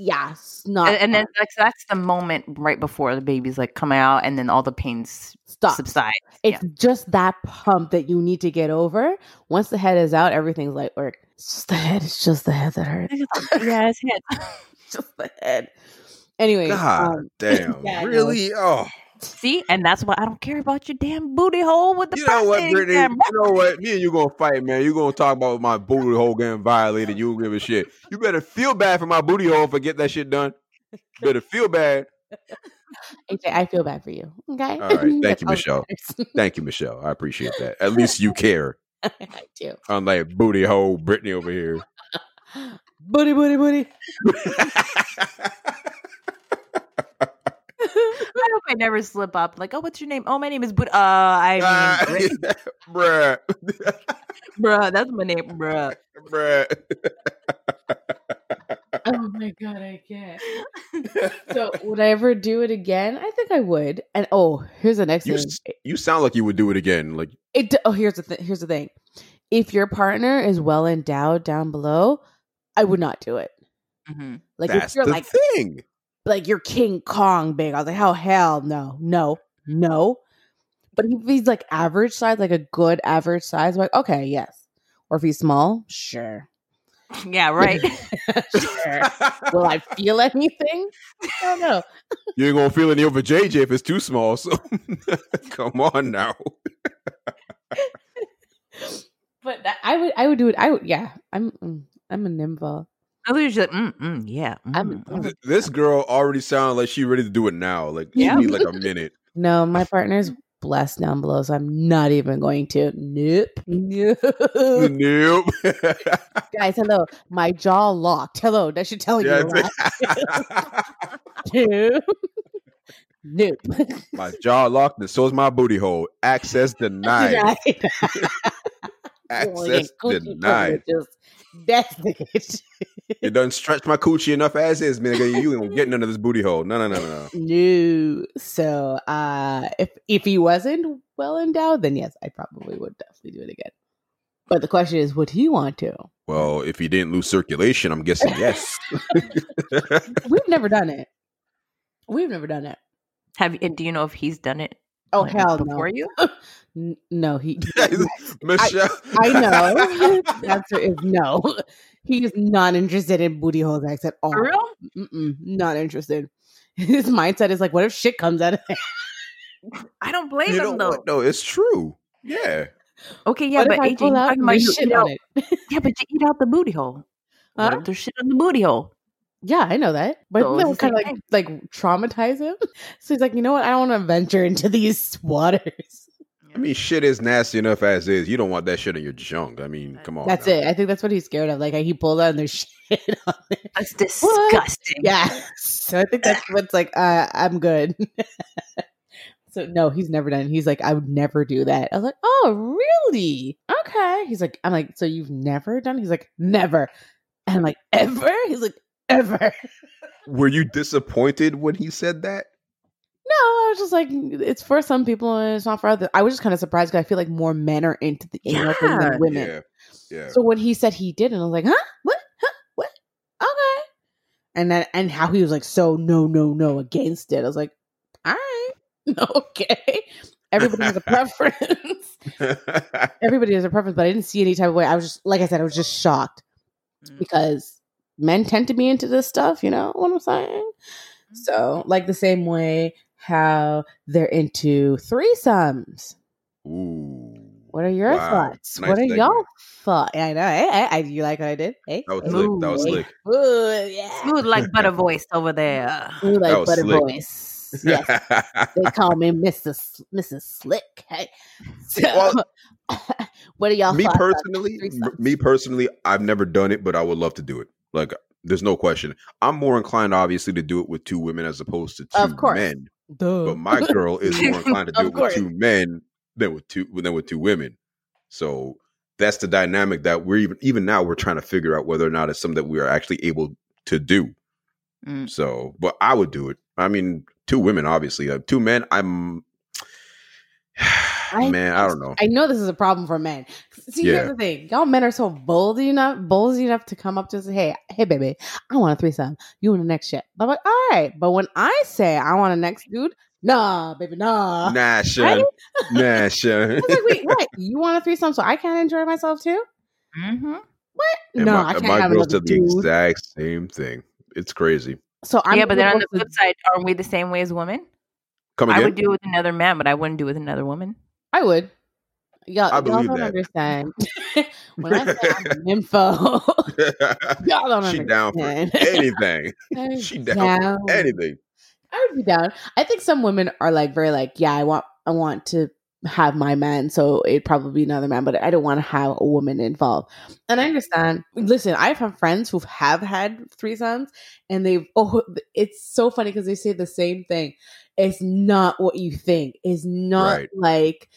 Yeah, not and, and then like, that's the moment right before the baby's like come out, and then all the pains stop. subside. It's just that pump that you need to get over. Once the head is out, everything's light work. It's just the head. It's just the head that hurts. yeah, it's head. Just the head. Anyway, God um, damn. yeah, I know. really? Oh. See, and that's why I don't care about your damn booty hole with the You know what, Brittany? exam. You know what? Me and you gonna fight, man. You gonna talk about my booty hole getting violated. You don't give a shit. You better feel bad for my booty hole for get that shit done. Better feel bad. AJ, I feel bad for you. Okay. All right. Thank you, Michelle. Thank you, Michelle. I appreciate that. At least you care. I do. Unlike booty hole Brittany over here. Booty, booty, booty. I hope I never slip up. Like, oh, what's your name? Oh, my name is But. Uh, I Ah, mean, Brit- bruh. bruh, that's my name, bruh. bruh. Oh my god, I can't. So would I ever do it again? I think I would. And oh, here's the next You, thing. s- you sound like you would do it again. Like It oh here's the th- here's the thing. If your partner is well endowed down below, I would not do it. hmm Like that's if you're the like thing. Like you're King Kong big, I was like, oh hell no, no, no. But if he's like average size, like a good average size, I'm like, okay, yes. Or if he's small, sure. Yeah, right. sure. Will I feel anything? I don't know. you ain't gonna feel any over JJ if it's too small. So come on now. But that, I would, I would do it. I would, yeah. I'm, mm, I'm a nympho. I was usually like, mm, mm, yeah. I'm- mm, mm. Th- This girl already sounds like she ready to do it now. Like she need like a minute. No, my partner's blessed down below, so I'm not even going to. Nope. Nope. nope. Guys, hello. My jaw locked. Hello. That should tell you. Yeah, a lot. it's- Nope. nope. my jaw locked and so is my booty hole. Access denied. Right. Access denied. privileges. That's it. It doesn't stretch my coochie enough as is, man. You ain't gonna get none of this booty hole. No, no, no, no, no. No. So uh if if he wasn't well endowed, then yes, I probably would definitely do it again. But the question is, would he want to? Well, if he didn't lose circulation, I'm guessing yes. We've never done it. We've never done it. Have do you know if he's done it? Oh like, hell no. before you? N- no, he. Michelle. I know. the answer is no. He is not interested in booty hole sex at all. For real? Mm-mm, not interested. His mindset is like, what if shit comes out of there? I don't blame You know him though. what? No, it's true. Yeah. Okay, yeah, what but I AJ, pull talking about you shit eat on out, it? Yeah, but you eat out the booty hole. What if there's shit on the booty hole? Yeah, I know that. But So that would kind of like like traumatize him. So he's like, you know what? I don't want to venture into these waters. I mean, shit is nasty enough as is. You don't want that shit in your junk. I mean, come on. That's now. it. I think that's what he's scared of. Like he pulled out and there's shit on it. That's disgusting. Yeah. So I think that's what's like, uh, I'm good. so no, he's never done. He's like, I would never do that. I was like, oh, really? Okay. He's like, I'm like, so you've never done? He's like, never. And I'm like, ever? He's like, ever. Were you disappointed when he said that? No, I was just like, it's for some people and it's not for others. I was just kind of surprised because I feel like more men are into the anal thing than women. Yeah. Yeah. So when he said he did, and I was like, huh? What? Huh? What? Okay. And then and how he was like so no no no against it. I was like, all right, okay. Everybody has a preference. Everybody has a preference, but I didn't see any type of way. I was just like I said, I was just shocked Mm. because men tend to be into this stuff. You know what I'm saying? Mm-hmm. So like the same way how they're into threesomes. Ooh. What are your Wow. thoughts? Nice what are segue. y'all thoughts? I know. Hey, hey, I, you like what I did? Hey, That was hey. slick. That was slick. Ooh, yeah. Smooth like butter voice over there. Ooh, like was butter slick. voice. Yes, they call me Mrs. Mrs. Slick. Hey, so, Well, what are y'all? me thoughts personally, me personally, I've never done it, but I would love to do it. Like, there's no question. I'm more inclined, obviously, to do it with two women as opposed to two Of course. men. Duh. But my girl is more inclined to do Of it with two men than with two than with two women. So that's the dynamic that we're even even now we're trying to figure out whether or not it's something that we are actually able to do. Mm. So, but I would do it. I mean, two women, obviously. Uh, two men, I'm. Man, I don't know. I know this is a problem for men. See, Yeah. here's the thing: y'all men are so bold enough, ballsy enough to come up to say, "Hey, hey, baby, I want a threesome. You want the next shit?" I'm like, "All right," but when I say I want a next dude, nah, baby, nah. Nah, Sean. Nah, Sean. I was like, wait, what? You want a threesome so I can't enjoy myself too? Mm-hmm. What? And no, my, I can't my have girl another said the exact same thing. It's crazy. So I'm yeah, but then on the flip side, aren't we the same way as women? Come I would do it with another man, but I wouldn't do it with another woman. I would. Y'all, I y'all don't that. understand. when I say I'm info, y'all don't she down for understand. anything. She down, for anything. I would be down. I think some women are like very like, yeah, I want I want to have my man, so it'd probably be another man, but I don't want to have a woman involved. And I understand. Listen, I've had friends who have had threesomes, and they've oh, it's so funny because they say the same thing. It's not what you think. It's not Right. like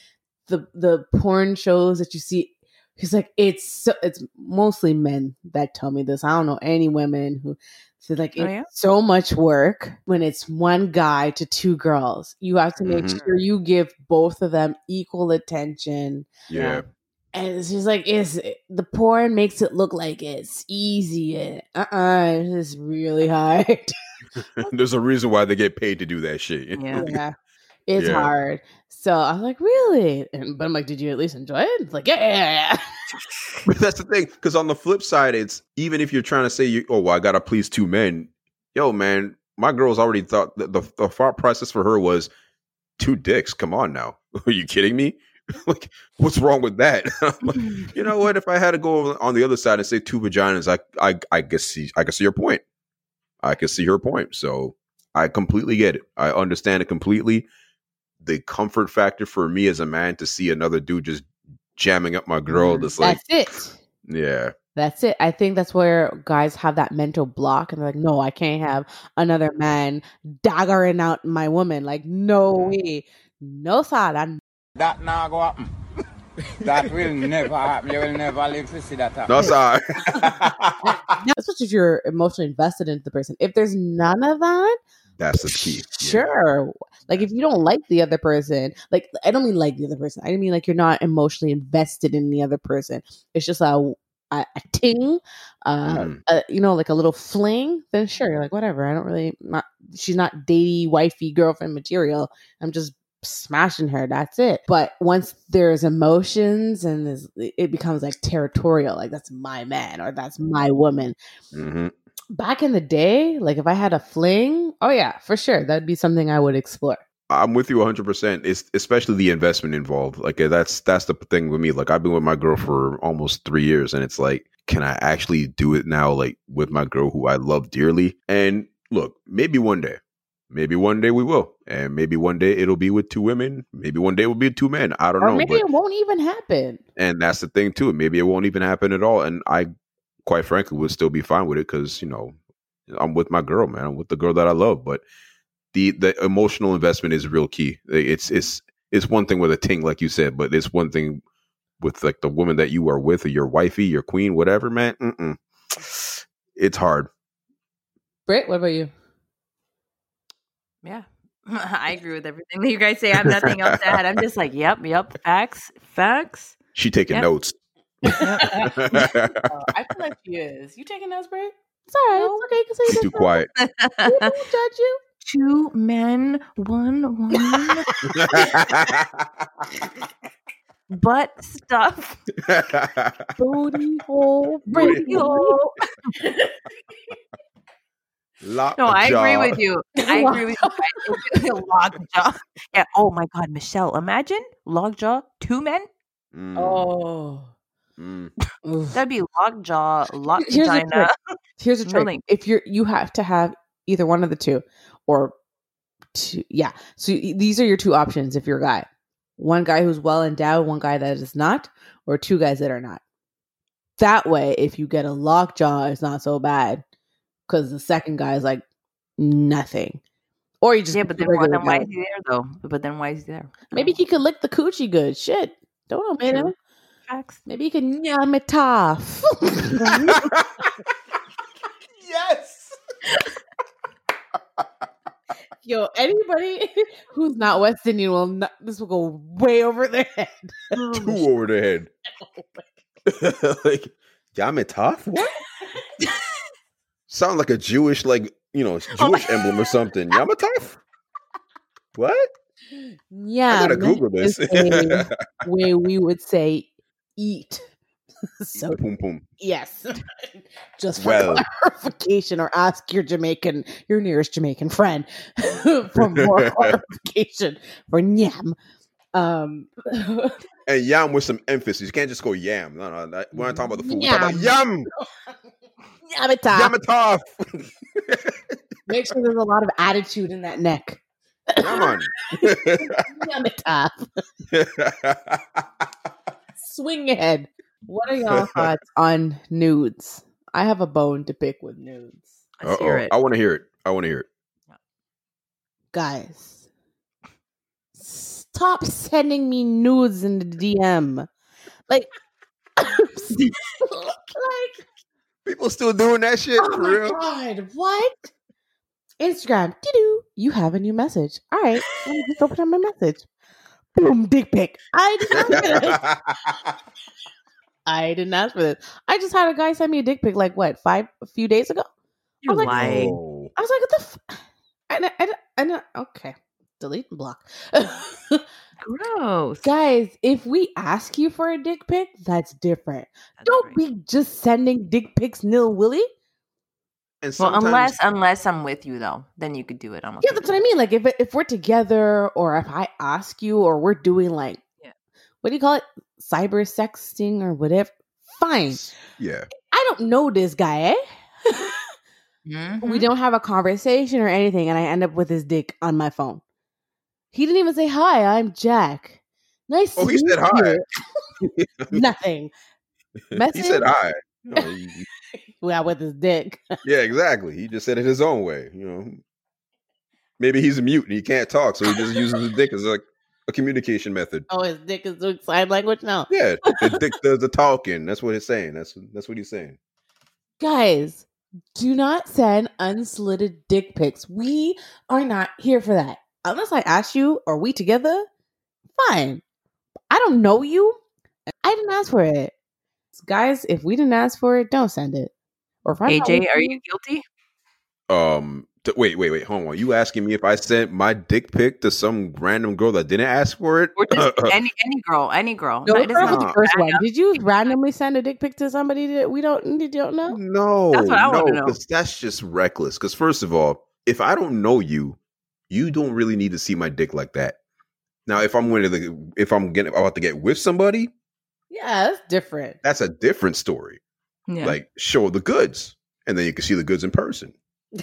the the porn shows that you see. He's like, it's so, it's mostly men that tell me this. I don't know any women who say like Oh, it's yeah? so much work when it's one guy to two girls. You have to make Mhm. sure you give both of them equal attention. Yeah. And it's just like it's the porn makes it look like it's easy. Uh uh it's really hard. There's a reason why they get paid to do that shit. Yeah. yeah. It's Yeah. hard. So I was like, really? And, but I'm like, did you at least enjoy it? It's like, yeah, yeah, yeah. But that's the thing, because on the flip side, it's even if you're trying to say you, oh, well, I gotta please two men. Yo, man, my girl's already thought the, the the thought process for her was two dicks. Come on now, are you kidding me? like, what's wrong with that? Like, you know what? If I had to go on the other side and say two vaginas, I I I guess see I can see your point. I can see her point. So I completely get it. I understand it completely. The comfort factor for me as a man to see another dude just jamming up my girl, Mhm. just like That's it. yeah. That's it. I think that's where guys have that mental block and they're like, no, I can't have another man daggering out my woman. Like, no way. No thought. I That now go happen. that will never happen. You will never live to see that happen. No, sorry. especially if you're emotionally invested into the person. If there's none of that, That's the key. Yeah. sure. Like if you don't like the other person, like I don't mean like the other person. I mean like you're not emotionally invested in the other person. It's just a a, a ting, uh, Mhm. a, you know, like a little fling. Then sure, you're like whatever. I don't really not. She's not datey, wifey, girlfriend material. I'm just smashing her. That's it. But once there's emotions and there's, it becomes like territorial. Like that's my man or that's my woman hmm back in the day, like if I had a fling, oh yeah, for sure, that'd be something I would explore. I'm with you 100. percent It's especially the investment involved. Like uh, that's that's the thing with me. Like I've been with my girl for almost three years, and it's like, can I actually do it now? Like with my girl who I love dearly. And look, maybe one day, maybe one day we will, and maybe one day it'll be with two women. Maybe one day it will be two men. I don't Or know. maybe but it won't even happen. and that's the thing too. Maybe it won't even happen at all. And I, quite frankly, would still be fine with it because you know I'm with my girl, man. I'm with the girl that I love. But the the emotional investment is real key. It's it's it's one thing with a ting, like you said, but it's one thing with like the woman that you are with, or your wifey, your queen, whatever, man. Mm-mm. It's hard. Britt, what about you? Yeah. I agree with everything that you guys say. I have nothing else to add. I'm just like, yep, yep, facts, facts. She taking Yep. notes. I feel like she is. You taking notes, Britt? It's all right. It's okay. Cause She's too quiet. We don't judge you. Two men, one woman, butt stuff. Booty hole. Booty radio. hole. Lock No, I agree with you. I agree with you. Lockjaw. Yeah. Oh my God, Michelle, imagine lockjaw, two men. Mm, Oh. Mm. That'd be lockjaw, lock Here's the vagina. Here's a trick. Really? If you're you have to have either one of the two or two yeah. So these are your two options if you're a guy. One guy who's well endowed, one guy that is not, or two guys that are not. That way, if you get a lockjaw, it's not so bad because the second guy is like nothing. Or you just Yeah, but the then, why- then why is he there though? But then why is he there? Maybe he could lick the coochie good. Shit. Don't know, man. True. Facts. Maybe you can yum it off. yes. Yo, anybody who's not West Indian will not, this will go way over their head. Too over the head. like, Yamitov? What? Sound like a Jewish, like, you know, oh Jewish emblem or something. Yamatov? What? Yeah, I gotta Google this. is a way we would say eat. so Boom, boom. yes, just for Well. clarification, or ask your Jamaican, your nearest Jamaican friend for more clarification for yam. Um, And yam with some emphasis. You can't just go yam. No, no, no. we're not talking about the food. We're talking about yam. yam it off. Make sure there's a lot of attitude in that neck. Come on. Yam it off. Swing ahead. What are y'all thoughts on nudes? I have a bone to pick with nudes. Let's hear Uh-oh. it. I want to hear it. I want to hear it. Guys, stop sending me nudes in the DM. Like, like People still doing that shit oh for my real? god, what? Instagram, doo you have a new message. All right, let me just open up my message. Boom, dick pic. I did not ask for this. I didn't ask for this. I just had a guy send me a dick pic like what five a few days ago. You're I was like, lying. Oh. I was like, what the. F-? And I, I, I, I, okay, delete and block. Gross. Guys, if we ask you for a dick pic, that's different. That's Don't right. be just sending dick pics nil willy. And Well, unless unless I'm with you though, then you could do it. I'm Yeah, that's what I mean. Like if if we're together, or if I ask you, or we're doing like, Yeah. what do you call it, cyber sexting or whatever. Fine. yeah, I don't know this guy. Eh? Mhm. we don't have a conversation or anything, and I end up with his dick on my phone. He didn't even say hi. I'm Jack. Nice. Oh, to he said meet hi. you." Nothing. he said hi. You know, he- Well, with his dick. yeah, exactly. He just said it his own way. You know, maybe he's a mute and he can't talk, so he just uses his dick as like a communication method. Oh, his dick is doing sign language now. Yeah, the dick does the talking. That's what it's saying. That's that's what he's saying. Guys, do not send unsolicited dick pics. We are not here for that. Unless I ask you, are we together? Fine. I don't know you. I didn't ask for it. Guys, if we didn't ask for it, don't send it. Or if I'm AJ, with are you guilty? Um, t- wait, wait, wait. Hold on. You asking me if I sent my dick pic to some random girl that didn't ask for it? Or just any any girl, any girl. No, No, no it doesn't the first one. Did you randomly send a dick pic to somebody that we don't you don't know? No, That's what I wanna no, know. because that's just reckless. Because first of all, if I don't know you, you don't really need to see my dick like that. Now, if I'm going to, if I'm getting about to get with somebody, Yeah, that's different. that's a different story. Yeah. Like show the goods, and then you can see the goods in person,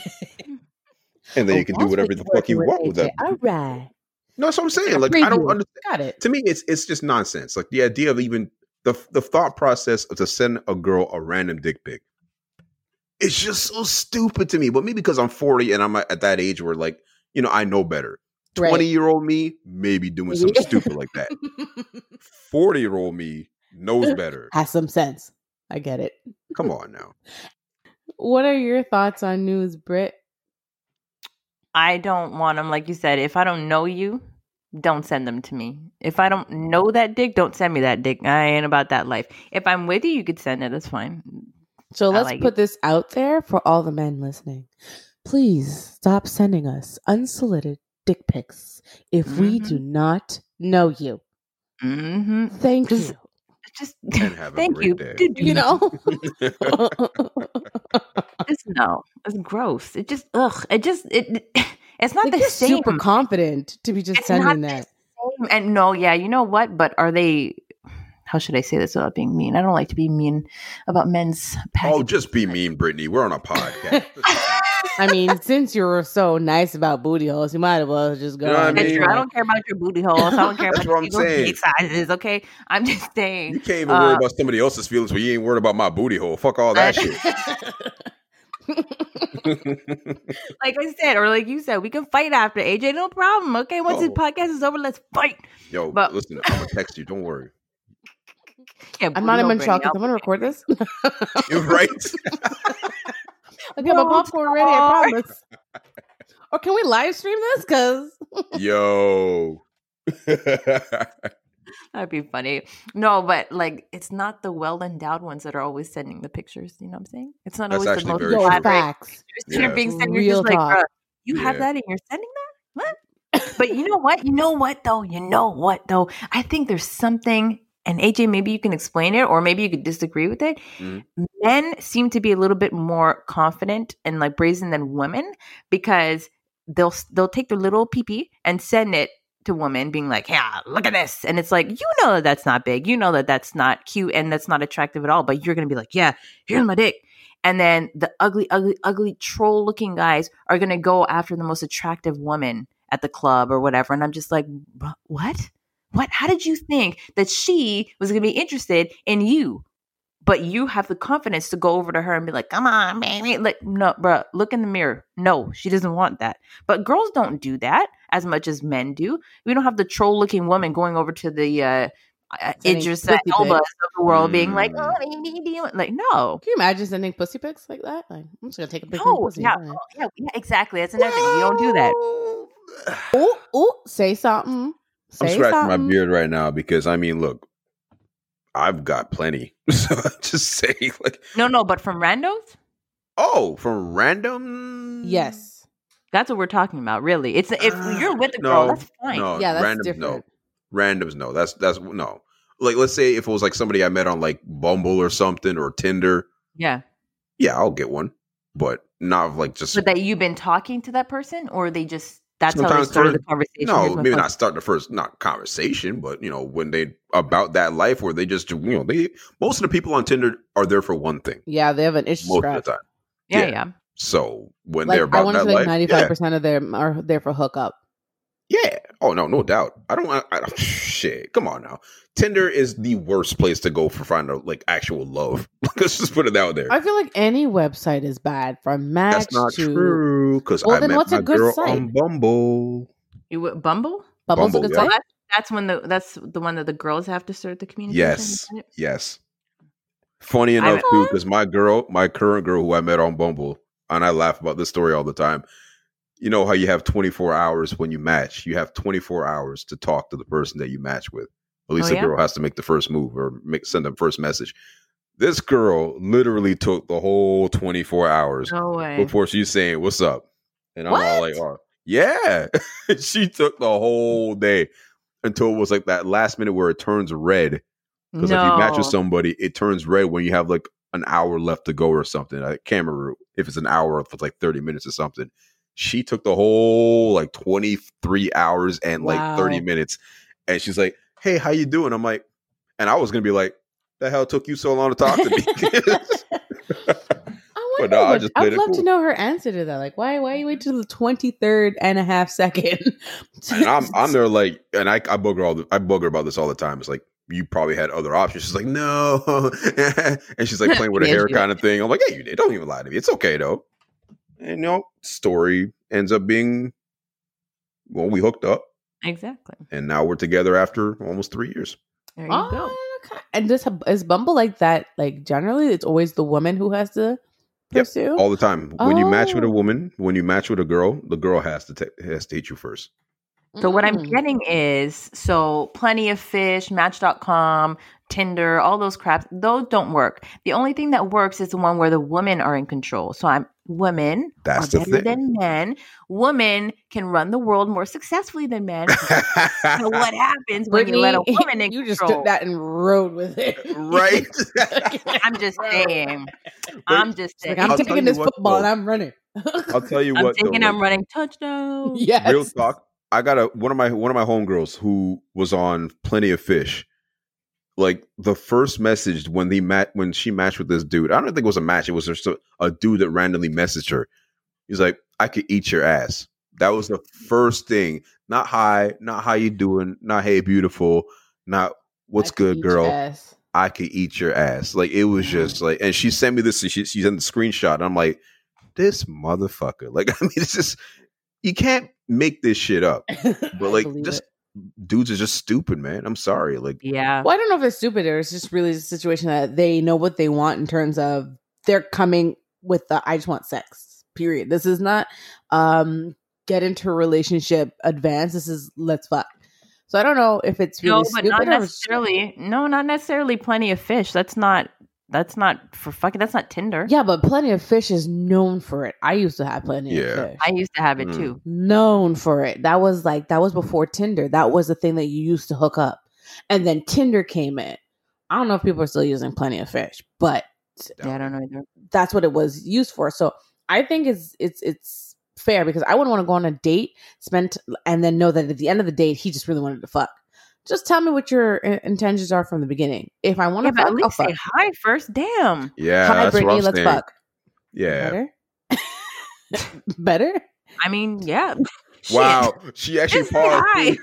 and then Oh, you can do whatever the fuck you want with that. All right. No, that's what I'm saying. Like I don't understand. Got it. To me, it's it's just nonsense. Like the idea of even the the thought process of to send a girl a random dick pic. It's just so stupid to me. But maybe because I'm 40 and I'm at that age where like you know I know better. Right. 20 year old me maybe doing something stupid like that. 40 year old me knows better. Has some sense. I get it. Come on now. What are your thoughts on news, Britt? I don't want them. Like you said, if I don't know you, don't send them to me. If I don't know that dick, don't send me that dick. I ain't about that life. If I'm with you, you could send it. That's fine. So I let's like put it. this out there for all the men listening. Please stop sending us unsolicited dick pics if we Mhm. do not know you. Mm-hmm. Thank Just- you. Just And have a thank you. day. You know? just no. It's gross. It just ugh. It just it. It's not Like, the same. super confident to be just It's sending that. same. And no, yeah, you know what? But are they? How should I say this without being mean? I don't like to be mean about men's. oh, just be mean, Brittany. We're on a podcast. I mean, since you were so nice about booty holes, you might as well just go. You know I mean? I don't care about your booty holes. I don't care about what I'm your saying. dick sizes. Okay, I'm just saying. you can't even worry Uh, about somebody else's feelings, but you ain't worried about my booty hole. Fuck all that shit. like I said, or like you said, we can fight after AJ. No problem. Okay, once this Oh. podcast is over, let's fight. Yo, But- listen, I'm gonna text you. Don't worry. Yeah, I'm not booty hole even shocked. I'm gonna record this. You're right. I got my popcorn ready. I promise. Or can we live stream this? Because Yo. That'd be funny. No, but like it's not the well endowed ones that are always sending the pictures. You know what I'm saying? It's not That's always the most very yo, true. elaborate. facts. You're Yeah. being sent. You're just like, talk. "Bruh, you have that and you're sending that? What? but you know what? You know what though? You know what though? I think there's something. And AJ, maybe you can explain it, or maybe you could disagree with it. Mhm. Men seem to be a little bit more confident and like brazen than women because they'll they'll take their little pee pee and send it to women, being like, "Yeah, look at this," and it's like, you know that that's not big, you know that that's not cute and that's not attractive at all, but you're gonna be like, "Yeah, here's my dick." And then the ugly, ugly, ugly troll looking guys are going to go after the most attractive woman at the club or whatever. And I'm just like, what? What? How did you think that she was going to be interested in you? But you have the confidence to go over to her and be like, come on, baby. Like, no, bro, look in the mirror. No, she doesn't want that. But girls don't do that as much as men do. We don't have the troll looking woman going over to the, uh, uh, Idris Elba of the world, being like, Mm. "Oh, baby, do you-" like, no, Can you imagine sending pussy pics like that? Like, I'm just gonna take a picture. no, yeah, oh, yeah, yeah, exactly. That's another thing. You don't do that. Ooh, ooh, say something. Say I'm scratching something. my beard right now because I mean, look, I've got plenty. So I just say like, No, no, but from randos, oh, from random. Yes. That's what we're talking about, really. It's if Uh, you're with a no, girl, that's fine. No, Yeah, that's randoms, different. No, randoms, no. That's that's no. Like, let's say if it was like somebody I met on like Bumble or something or Tinder, Yeah. yeah, I'll get one, but not like just But that you've been talking to that person, or they just that's how they Sometimes started the conversation. no, maybe phone. not start the first not conversation, but you know when they about that life where they just you know they most of the people on Tinder are there for one thing Yeah, they have an issue. most scratch. of the time. Yeah, yeah. yeah. So when Like they're I about want to that say like life, ninety five percent of them are there for hookup. Yeah, yeah. Oh no, no doubt. I don't want. I, shit, come on now. Tinder is the worst place to go for finding like actual love. Let's just put it out there. I feel like any website is bad from Match That's not to true because Well, I then met what's a good girl site? on Bumble. You Bumble? Bubble's Bumble, a good yeah. site. Oh, that, that's when the that's the one that the girls have to start the communication. Yes, isn't yes. Funny enough, too, because my girl, my current girl who I met on Bumble, and I laugh about this story all the time. You know how you have 24 hours when you match. You have 24 hours to talk to the person that you match with. At least Oh, the yeah? girl has to make the first move or make send them first message. This girl literally took the whole 24 hours No before she's saying what's up and i'm all like oh yeah she took the whole day until it was like that last minute where it turns red because if you match with somebody it turns red when you have like an hour left to go or something i can't remember if it's an hour or if it's like 30 minutes or something she took the whole like 23 hours and like 30 minutes and she's like hey how you doing i'm like and i was gonna be like the hell took you so long to talk to me I But wonder no, I I'd played it love to know her answer to that. Like, why why you wait till the twenty third and a half second? and I'm I'm there like, and I I bug her all the, I bug her about this all the time. It's like you probably had other options. She's like, no, and she's like playing with her hair kind of thing. I'm like, yeah, you did. Don't even lie to me. It's okay though. And you know, story ends up being, well, we hooked up, Exactly. and now we're together after almost three years. There you go. Oh, okay. And this is Bumble like that? Like generally, it's always the woman who has to Yep, pursue. All the time. When you match with a Oh. woman, when you match with a girl, the girl has to ta- has to hit you first. So what I'm Mm. getting is so plenty of fish, match.com, Tinder, all those craps, those don't work. The only thing that works is the one where the women are in control. So I'm women That's are the better thing. than men. Women can run the world more successfully than men. so what happens when you let a woman in you just control? took that and rode with it, right? I'm just saying. I'm just It's like, saying. I'm I'll taking this what, football and. I'm running. I'll tell you I'm what. though, thinking like- I'm running touchdown. yes. real talk i got a one of my one of my homegirls who was on plenty of fish like the first message when the met when she matched with this dude i don't think it was a match it was just a, a dude that randomly messaged her he's like i could eat your ass that was the first thing not hi not how you doing not hey beautiful not what's good girl. I could eat your ass. Like it was just like, and she sent me this. She, she sent the screenshot. And I'm like, this motherfucker. Like, I mean, it's just you can't make this shit up. But like, just it. Dudes are just stupid, man. I'm sorry. Like, Yeah. Well, I don't know if it's stupid or it's just really a situation that they know what they want in terms of they're coming with the I just want sex. Period. This is not um get into a relationship advance. This is let's fuck. So I don't know if it's really no, but stupid not or necessarily. No, not necessarily. Plenty of fish. That's not. That's not for fucking. That's not Tinder. yeah, but plenty of fish is known for it. I used to have plenty Yeah. of fish. I used to have it Mm. too. known for it. That was like that was before Tinder. That was the thing that you used to hook up. And then Tinder came in. I don't know if people are still using plenty of fish, but Yeah, I don't know either. that's what it was used for. So I think it's it's it's fair because I wouldn't want to go on a date, spend and then know that at the end of the date he just really wanted to fuck. Just tell me what your uh, intentions are from the beginning. If I want to but fuck, at I'll least say hi first. Damn. yeah, Hi, that's Brittany, let's saying. fuck. Yeah. Better. Better. I mean, yeah. Wow, she actually Just say paused.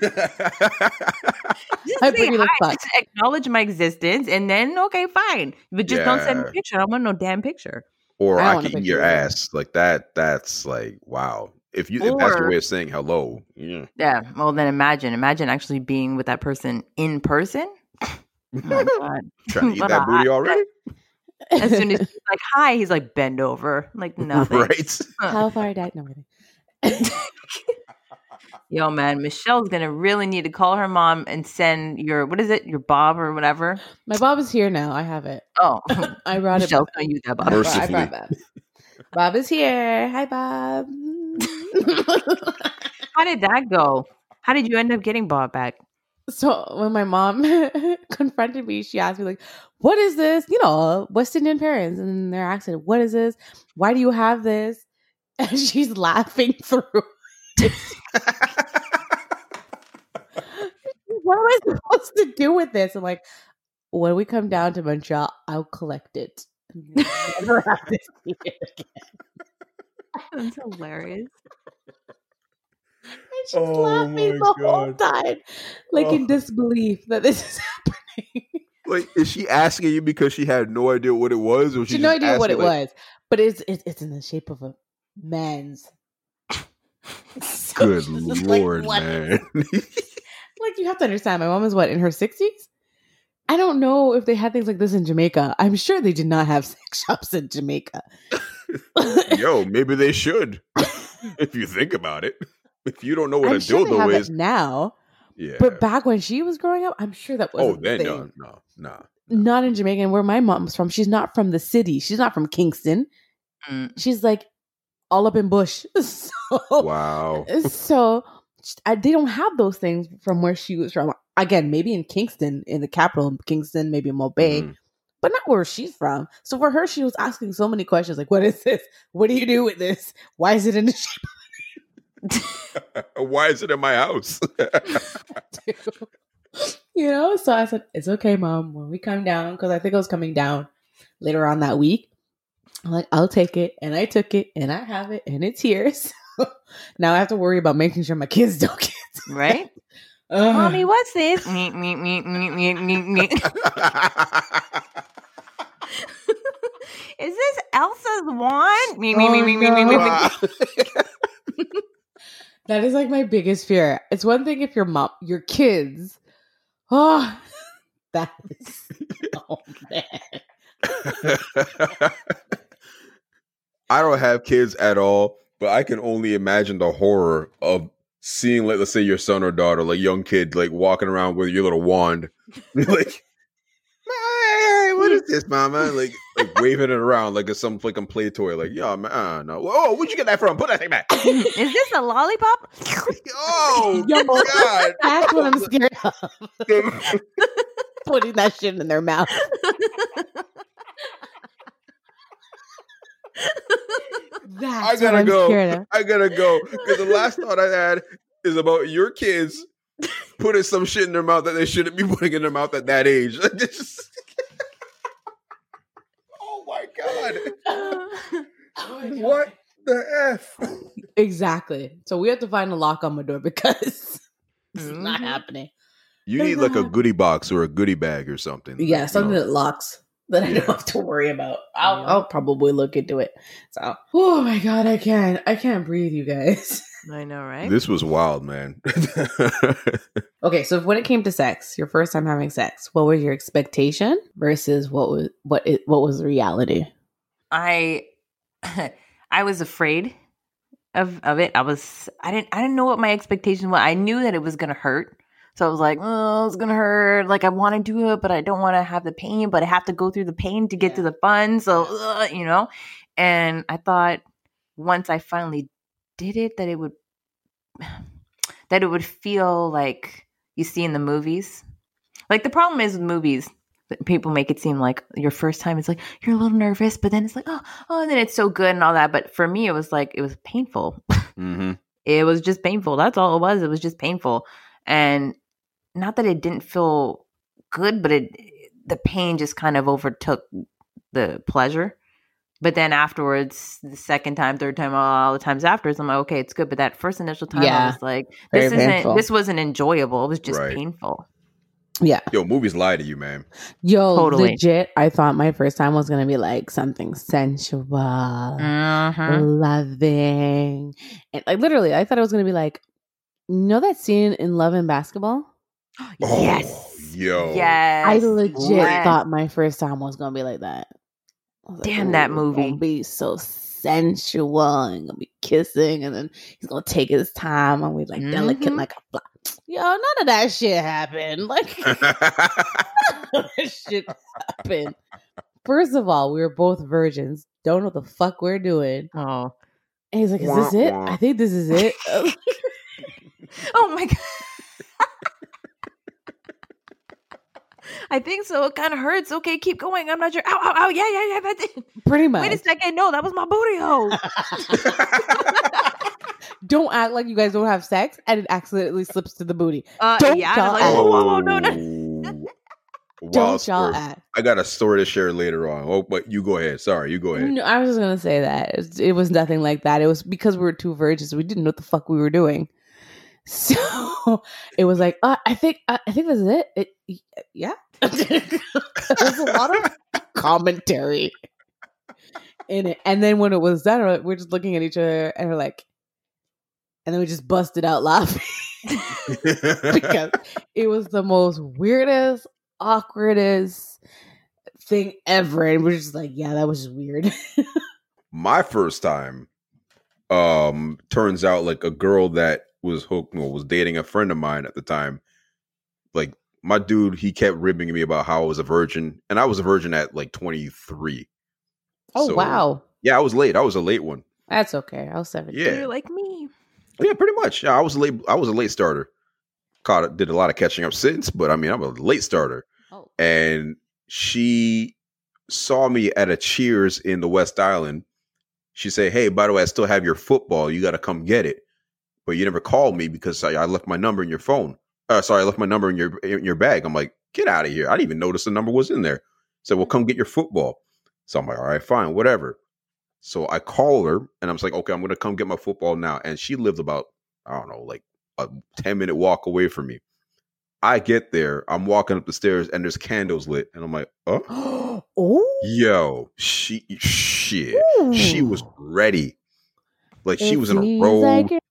Just Hi, say Brittany, let's hi. fuck. Just acknowledge my existence, and then okay, fine. But just don't send me a picture. I don't want no damn picture. or I I, can eat your ass. Like that. That's like wow. If you if that's your way of saying hello, yeah. Yeah. Well, then imagine, imagine actually being with that person in person. Oh my god. Trying to eat that booty already, As soon as he's like hi, he's like bend over, like nothing. right? How far that? No, kidding. Yo, man, Michelle's gonna really need to call her mom and send your what is it, your Bob or whatever. My Bob is here now. I have it. Oh, I brought it. Michelle's gonna use that I Bob. brought- I brought Bob. Bob is here. Hi, Bob. How did that go? How did you end up getting bought back? so when my mom confronted me, she asked me like, "What is this?" You know, West Indian parents, and they're asking, "What is this? Why do you have this?" And she's laughing through. what am I supposed to do with this? I'm like, when we come down to Montreal, I'll collect it. Never have to see it again. That's hilarious. And she's Oh laughing my the whole time, like in Oh. disbelief that this is happening. Like, is she asking you because she had no idea what it was, or She had no idea what it like, was, but it's it's, it's in the shape of a man's. So Good she's just like, lord, man! like you have to understand my mom is what in her 60s i don't know if they had things like this in jamaica i'm sure they did not have sex shops in jamaica Yo, maybe they should. if you think about it, if you don't know what i'm a sure they dildo have is, it now yeah. but back when she was growing up i'm sure that was oh, then no, no, no. not in jamaica and where my mom's from she's not from the city she's not from kingston Mm. she's like all up in bush so Wow. so I, they don't have those things from where she was from. Again, maybe in Kingston, in the capital, Kingston, maybe in Mobay, Mhm. but not where she's from. So for her, she was asking so many questions like, "What is this? What do you do with this? Why is it in the shape Why is it in my house? You know?" So I said, "It's okay, mom. When we come down, because I think I was coming down later on that week." I'm like, "I'll take it," and I took it, and I have it, and it's here. So now I have to worry about making sure my kids don't get it. Right? Ugh. Mommy, what's this? Is this Elsa's wand? Meep, meep, Oh, meep, meep, meep, meep, no. meep. Oh, that is like my biggest fear. It's one thing if your mom, your kids. Oh, that is. Oh man. I don't have kids at all, but I can only imagine the horror of seeing, like, let's say your son or daughter, like young kid, like walking around with your little wand, like, "Hey, what is this, mama? Like, like waving it around like it's some fucking play toy. Like, yeah, man, uh, no. Whoa, where'd you get that from? Put that thing back. Is this a lollipop? Oh, Yo, God. That's what I'm scared of. Putting that shit in their mouth. That's gotta go. I gotta go because the last thought I had is about your kids putting some shit in their mouth that they shouldn't be putting in their mouth at that age. Just- oh my god! What the f? Exactly. So we have to find a lock on my door because it's not Mhm. happening. You need like a goodie box or a goodie bag or something. Yeah, you something know. that locks that I don't have to worry about. I'll, Yeah. I'll probably look into it. So, oh my god, I can't, I can't breathe, you guys. I know, right? This was wild, man. Okay, so when it came to sex, your first time having sex, what was your expectation versus what was what it, what was the reality? I I was afraid of of it. I was I didn't I didn't know what my expectation was. I knew that it was gonna hurt. So I was like, oh, it's gonna hurt. Like I want to do it, but I don't want to have the pain. But I have to go through the pain to get to the fun. So ugh, you know. And I thought once I finally did it, that it would that it would feel like you see in the movies. Like the problem is with movies, that people make it seem like your first time is like you're a little nervous, but then it's like oh oh, and then it's so good and all that. But for me, it was like it was painful. hmm it was just painful. That's all it was. It was just painful, and not that it didn't feel good, but it the pain just kind of overtook the pleasure. But then afterwards, the second time, third time, all the times afterwards, I'm like, okay, it's good. But that first initial time, Yeah. I was like, Very this isn't, painful. this wasn't enjoyable. It was just Right. painful. Yeah, Yo, movies lie to you, man. yo, Totally. legit. I thought my first time was gonna be like something sensual, Mhm. loving, and like literally, I thought it was gonna be like, you know that scene in Love and Basketball. Oh, yes. yo. Yes. I legit Yes. thought my first time was gonna be like that. I was like, Damn that "Ooh, it's movie." Gonna be so sensual and gonna be kissing, and then he's gonna take his time and we like delicate Mhm. like a fly. Yo, none of that shit happened. Like that shit happened. First of all, we were both virgins. Don't know what the fuck we're doing. Oh, And he's like, "Is Wah, this it? wah. I think this is it." Oh my god. I think so. It kind of hurts. Okay, keep going. I'm not sure. Ow, ow, ow. Yeah, yeah, yeah. That's it. Pretty much. Wait a second. No, that was my booty hole. don't act like you guys don't have sex and it accidentally slips to the booty. Uh, Don't yeah. y'all Like, act- whoa, whoa, whoa, no, no. Don't y'all act. I got a story to share later on. Oh, but you go ahead. Sorry, you go ahead. No, I was just gonna say that it, it was nothing like that. It was because we were two virgins. We didn't know what the fuck we were doing. So it was like, uh, I think, uh, I think this is it. it yeah, there's a lot of commentary in it. And then when it was done, we're- just looking at each other and we're like, and then we just busted out laughing because it was the most weirdest, awkwardest thing ever. And we're just like, yeah, that was just weird. My first time, um, turns out like a girl that was hooked, well, was dating a friend of mine at the time. Like my dude, he kept ribbing me about how I was a virgin, and I was a virgin at like 23. oh, So, wow. Yeah, I was late. I was a late one. That's okay. I was 17. Yeah. You're like me. Yeah, pretty much. Yeah, I was a late. I was a late starter. Caught did a lot of catching up since, but I mean, I'm a late starter. Oh. And she saw me at a Cheers in the West Island. She said, "Hey, by the way, I still have your football. You got to come get it." But you never called me because I, I left my number in your phone. Uh, sorry, I left my number in your in your bag. I'm like, get out of here! I didn't even notice the number was in there. Said, well, come get your football. So I'm like, all right, fine, whatever. So I call her and I'm just like, okay, I'm gonna come get my football now. And she lived about, I don't know, like a 10 minute walk away from me. I get there, I'm walking up the stairs and there's candles lit. And I'm like, oh, oh. yo, she shit. She was ready. Like she was in a robe. Like you're ready.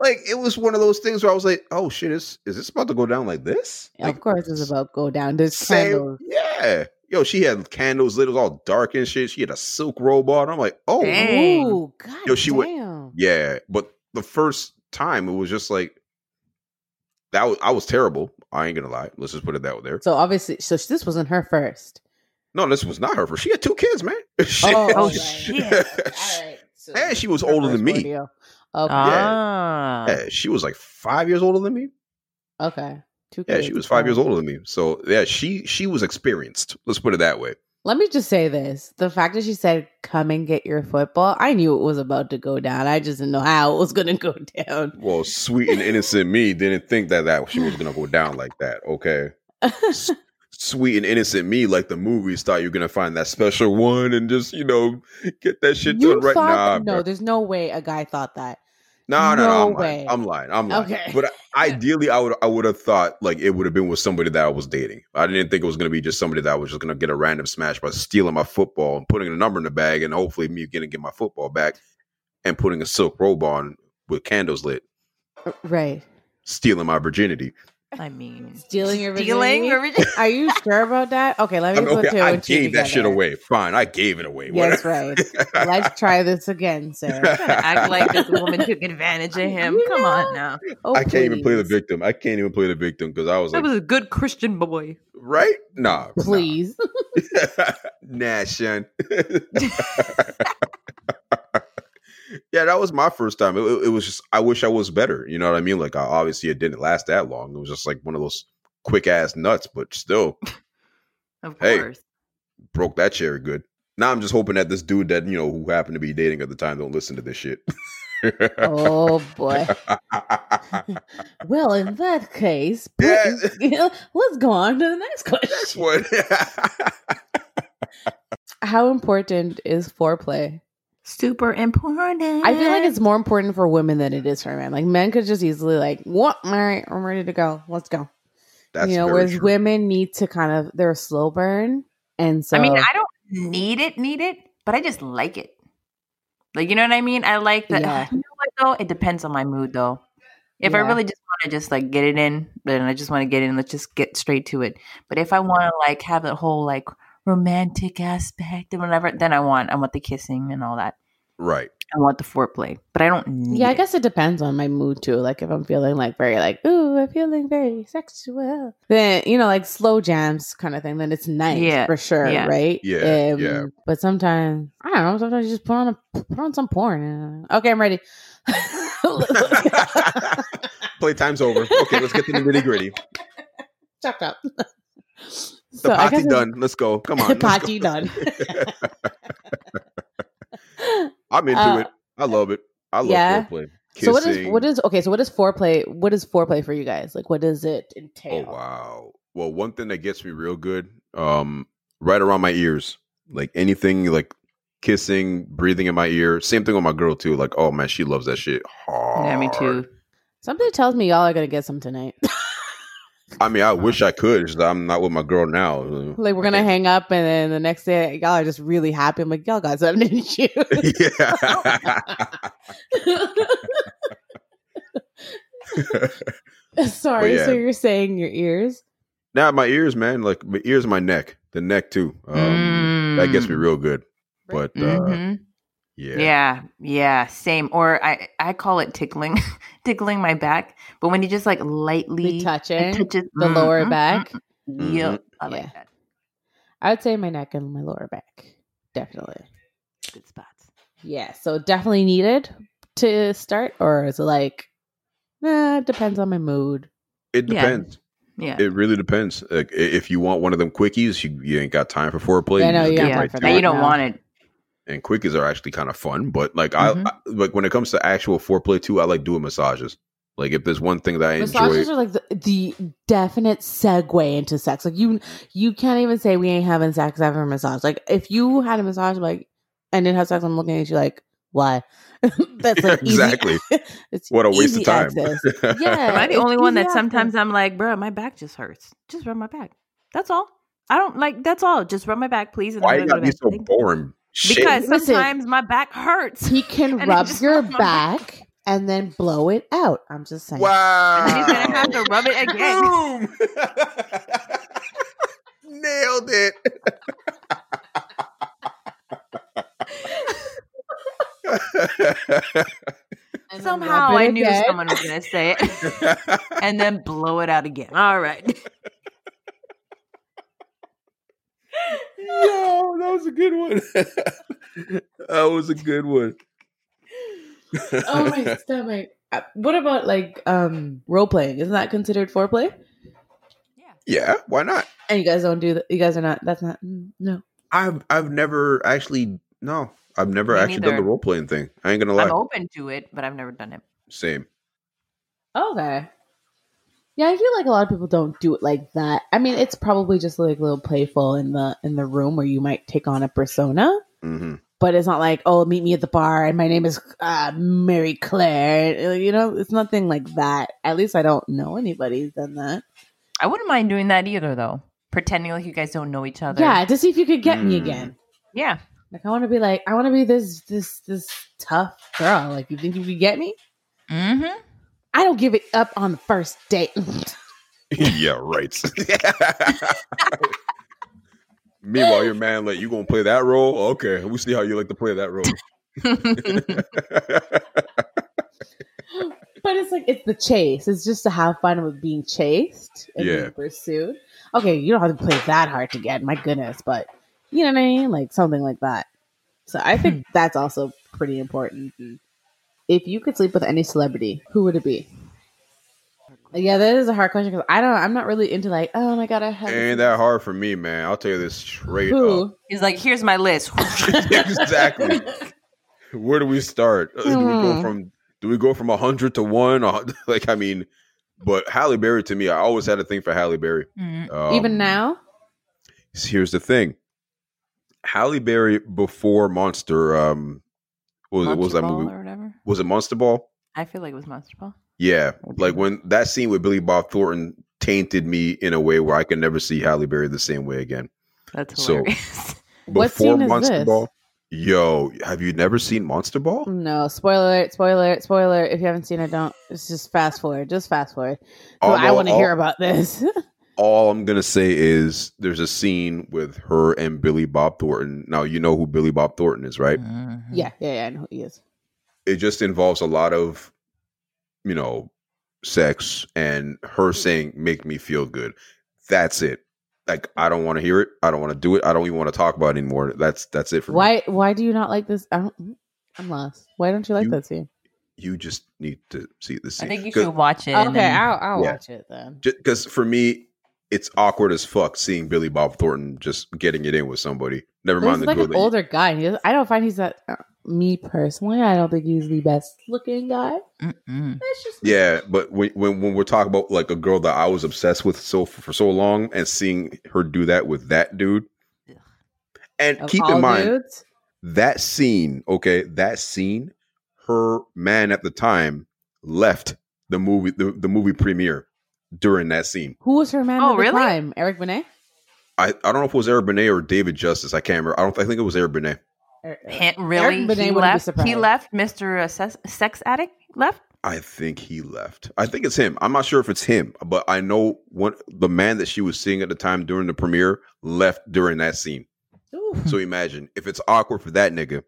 Like it was one of those things where I was like, oh shit, is is this about to go down like this? Like, of course, it's about to go down. There's same- candles. Yeah. Yo, she had candles lit. It was all dark and shit. She had a silk robe on. I'm like, oh, Dang. Ooh, god Yo, she went- damn. Yeah, but the first time it was just like that. Was, I was terrible. I ain't gonna lie. Let's just put it that way there. So obviously, so this wasn't her first. No, this was not her. first. she had two kids, man. Oh, Oh, shit. All right. So And she was older than me. rodeo. Okay. Ah. Yeah, she was like five years older than me. okay. Two Yeah, she was five years older than me. So yeah, she she was experienced. Let's put it that way. Let me just say this: the fact that she said, "Come and get your football," I knew it was about to go down. I just didn't know how it was going to go down. Well, sweet and innocent me didn't think that that she was gonna go down like that. Okay, sweet and innocent me, like the movies, thought you were gonna find that special one and just you know get that shit you done right. now. Nah, no, bruh. there's no way a guy thought that. No, no, No. I'm way. lying. I'm lying. I'm lying. Okay. But ideally, I would I would have thought like it would have been with somebody that I was dating. I didn't think it was going to be just somebody that was just going to get a random smash by stealing my football and putting a number in the bag, and hopefully me getting get my football back and putting a silk robe on with candles lit, Right. stealing my virginity. I mean, Stealing your stealing virginity? your virginity. Are you sure about that? Okay, let I me put okay, two I and two gave that shit away. Fine, I gave it away. Yes, Whatever. right. Let's try this again, sir. Act like this woman took advantage of him. You Come know. on now. Oh, I can't even play the victim. I can't even play the victim because I was That like, was a good Christian boy. right? Nah, nah. Please. nah, son. yeah, that was my first time. It, it- it was just, I wish I was better. You know what I mean? Like, I, obviously, it didn't last that long. It was just like one of those quick ass nuts, but still Of Hey. broke that cherry good. Now I'm just hoping that this dude that, you know, who happened to be dating at the time don't listen to this shit. Oh boy. Well, in that case, Yeah. let's go on to the next question. what. How important is foreplay? Super important. I feel like it's more important for women than it is for men. Like men could just easily like, what? All right, I'm ready to go. Let's go. That's you know, very whereas true. women need to kind of they're a slow burn, and so I mean, I don't need it, need it, but I just like it. Like, you know what I mean? I like that. Yeah. You know what though? It depends on my mood though. If I really just want to just like get it in, then I just want to get in. Let's just get straight to it. But if I want to like have the whole like romantic aspect and whatever, then I want I want the kissing and all that. Right. I want the foreplay, but I don't need Yeah, I guess it depends on my mood too. Like if I'm feeling like very like, ooh, I'm feeling very sexual. Then you know, like slow jams kind of thing. Then it's nice Yeah, for sure, yeah. right? Yeah, um, yeah. But sometimes I don't know. Sometimes you just put on a put on some porn. And, okay, I'm ready. Playtime's over. Okay, let's get to the nitty gritty. Chop chop. The So I party done. Let's go. Come on. let's Party go. done. I'm into Uh, it. I love it. I love yeah. foreplay. So what is what is okay? So what is foreplay? What is foreplay for you guys? Like, what does it entail? Oh wow. Well, one thing that gets me real good, um, right around my ears, like anything like kissing, breathing in my ear. Same thing with my girl too. Like, oh man, she loves that shit. Hard. Yeah, me too. Something tells me y'all are gonna get some tonight. I mean, I wish I could. just I'm not with my girl now. like we're gonna hang up, and then the next day y'all are just really happy. I'm like, y'all got something, didn't you? yeah. Sorry. But So you're saying your ears? now my ears, man, like my ears, my neck, the neck too. Um, That gets me Mm. real good. But uh, Mhm. Yeah, yeah, yeah, same. Or I, I call it tickling, tickling my back. But when you just like lightly Be touching it touches the lower Mm, mm, back. mm, mm. Yep, Mhm. I like Yeah. that. I would say my neck and my lower back. Definitely. Good spots. Yeah. So definitely needed to start, or is it like, nah, it depends on my mood. it depends. Yeah, It really depends. Like, if you want one of them quickies, you, you ain't got time for foreplay. Yeah, I know, just you get yeah. right for that you don't now. want it. And quickies are actually kind of fun. But like Mhm. I, I like when it comes to actual foreplay too, I like doing massages. Like if there's one thing that I enjoy, Massages are like the, the definite segue into sex. Like you, you can't even say we ain't having sex after a massage. Like if you had a massage, like and didn't have sex, I'm looking at you like, why? That's like easy- Exactly. it's what a waste of time. access. Yeah, Am I the only one that access. sometimes I'm like, bro, my back just hurts. Just rub my back. That's all. I don't like. That's all. Just rub my back, please. And Why I'm you gonna gotta go be so bed. Boring? Shit. Because Listen. sometimes my back hurts. He can rub your back. back and then blow it out. I'm just saying. wow, And then he's gonna have to rub it again. Boom! Nailed it. Somehow I knew again. someone was gonna say it, and then blow it out again. All right. Yo, that was a good one. that was a good one. oh my stomach. Uh, What about like um role playing? Isn't that considered foreplay? Yeah, Yeah, why not? And you guys don't do that. You guys are not. That's not. mm, No. I've I've never actually no, I've never Me actually done the role playing thing. I ain't gonna lie. I'm open to it, but I've never done it. Same. Okay. Yeah, I feel like a lot of people don't do it like that. I mean, it's probably just like a little playful in the in the room where you might take on a persona, hmm but it's not like, oh, meet me at the bar and my name is uh, Mary Claire. You know, it's nothing like that. At least I don't know anybody who's done that. I wouldn't mind doing that either, though. Pretending like you guys don't know each other. Yeah, to see if you could get me Mm. again. Yeah. Like I want to be like, I want to be this this this tough girl. Like you think you could get me? Mm-hmm. I don't give it up on the first date. yeah, right. Meanwhile, your man like you gonna play that role? Okay, we see how you like to play that role. But it's like it's the chase. It's just to have fun with being chased and Yeah. being pursued. Okay, you don't have to play that hard to get. My goodness, but you know what I mean, like something like that. So I think that's also pretty important. And If you could sleep with any celebrity, who would it be? Yeah, that is a hard question because I don't. I'm not really into like, oh my god, I have. Ain't that hard for me, man. I'll tell you this straight up. He's like, here's my list. exactly. Where do we start? Uh, Do we go Hmm. from do we go from hundred to one? Like I mean, but Halle Berry to me, I always had a thing for Halle Berry. Mhm. Um, Even now, here's the thing: Halle Berry before Monster. Um, what was, it, what was that Monster Ball movie? Or whatever. Was it Monster Ball? I feel like it was Monster Ball. Yeah, like when that scene with Billy Bob Thornton tainted me in a way where I can never see Halle Berry the same way again. That's So- hilarious. What Before scene is Monster this? Ball, yo, have you never seen Monster Ball? no spoiler, alert, spoiler, alert, spoiler. alert. If you haven't seen it, don't. It's just fast forward. Just fast forward. So All- I want to hear about this. all I'm gonna say is there's a scene with her and Billy Bob Thornton. Now you know who Billy Bob Thornton is, right? Mhm. yeah, yeah, yeah. I know who he is. It just involves a lot of, you know, sex and her mm-hmm. saying make me feel good. That's it. Like I don't want to hear it. I don't want to do it. I don't even want to talk about it anymore. That's that's it for me. Why why do you not like this? I don't, mm, I'm lost. Why don't you like You- that scene? You just need to see the scene. I think you should watch it. Okay, then- I'll, I'll Yeah. watch it then. because for me, it's awkward as fuck seeing Billy Bob Thornton just getting it in with somebody. Never But mind he's the like an older guy. He I don't find he's that. Uh, Me personally, I don't think he's the best looking guy. That's just Yeah, but when, when when we're talking about like a girl that I was obsessed with so for so long, and seeing her do that with that dude, and Of keep in mind dudes? that scene, okay, that scene, her man at the time left the movie the, the movie premiere during that scene. Who was her man Oh, at the really? time? Eric Benet. I, I don't know if it was Eric Benet or David Justice. I can't remember. I don't. I think it was Eric Benet. Er- er- really? He left. He left. Mister uh, sex, sex addict left. I think he left. I think it's him. I'm not sure if it's him, but I know what the man that she was seeing at the time during the premiere left during that scene. Ooh. So imagine if it's awkward for that nigga.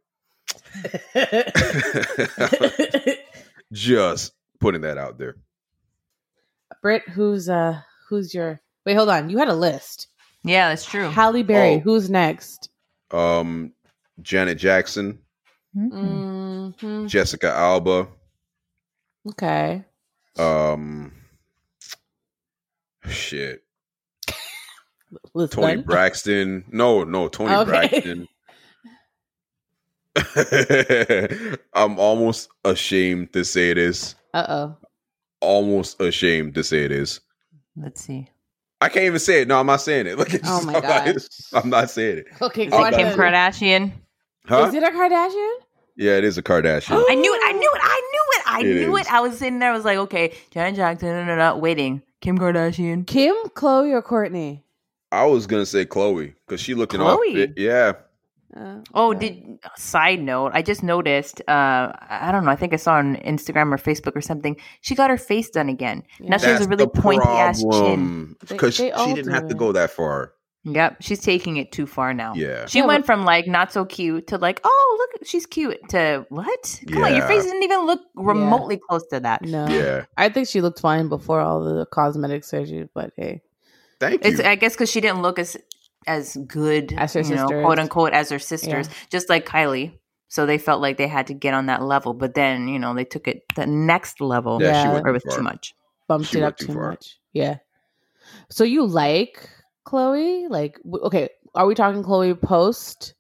Just putting that out there. Britt, who's uh, who's your? Wait, hold on. You had a list. Yeah, that's true. Halle Berry. Oh. Who's next? Um, Janet Jackson, Mm-mm. hmm Jessica Alba, Okay. um, shit, List Toni? Braxton. No, no, Toni Okay. Braxton. I'm almost ashamed to say this. Uh oh. Almost ashamed to say this. Let's see. I can't even say it. No, I'm not saying it. Look at Oh my I'm not- gosh. I'm not saying it. Okay, go it on I'm Kim not- then. Kardashian. Huh? Is it a Kardashian? yeah, it is a Kardashian. I knew it. I knew it. I knew it. I It knew is. it. I was sitting there. I was like, okay, Janet Jackson. No, no, no. Waiting. Kim Kardashian. Kim, Khloe, or Kourtney? I was gonna say Khloe because she looking off. Khloe? Yeah, Uh, Oh, okay. did side note? I just noticed. Uh, I don't know. I think I saw on Instagram or Facebook or something. She got her face done again. Now she has a really pointy ass chin. because she didn't do have to go that far. Yep, she's taking it too far now. Yeah, She Yeah, went but- from like not so cute to like, oh look, she's cute to what? Come on, your face didn't even look remotely close to that. no. yeah. I think she looked fine before all the cosmetic surgery, but hey, Thank It's you. I guess because she didn't look as as good As her you know, quote unquote, as her sisters, just like Kylie. So they felt like they had to get on that level, but then you know they took it the next level, yeah, she went or it was too far. too much. bumped She it up too too much. Yeah. So you like Khloe? Like, okay, are we talking Khloe post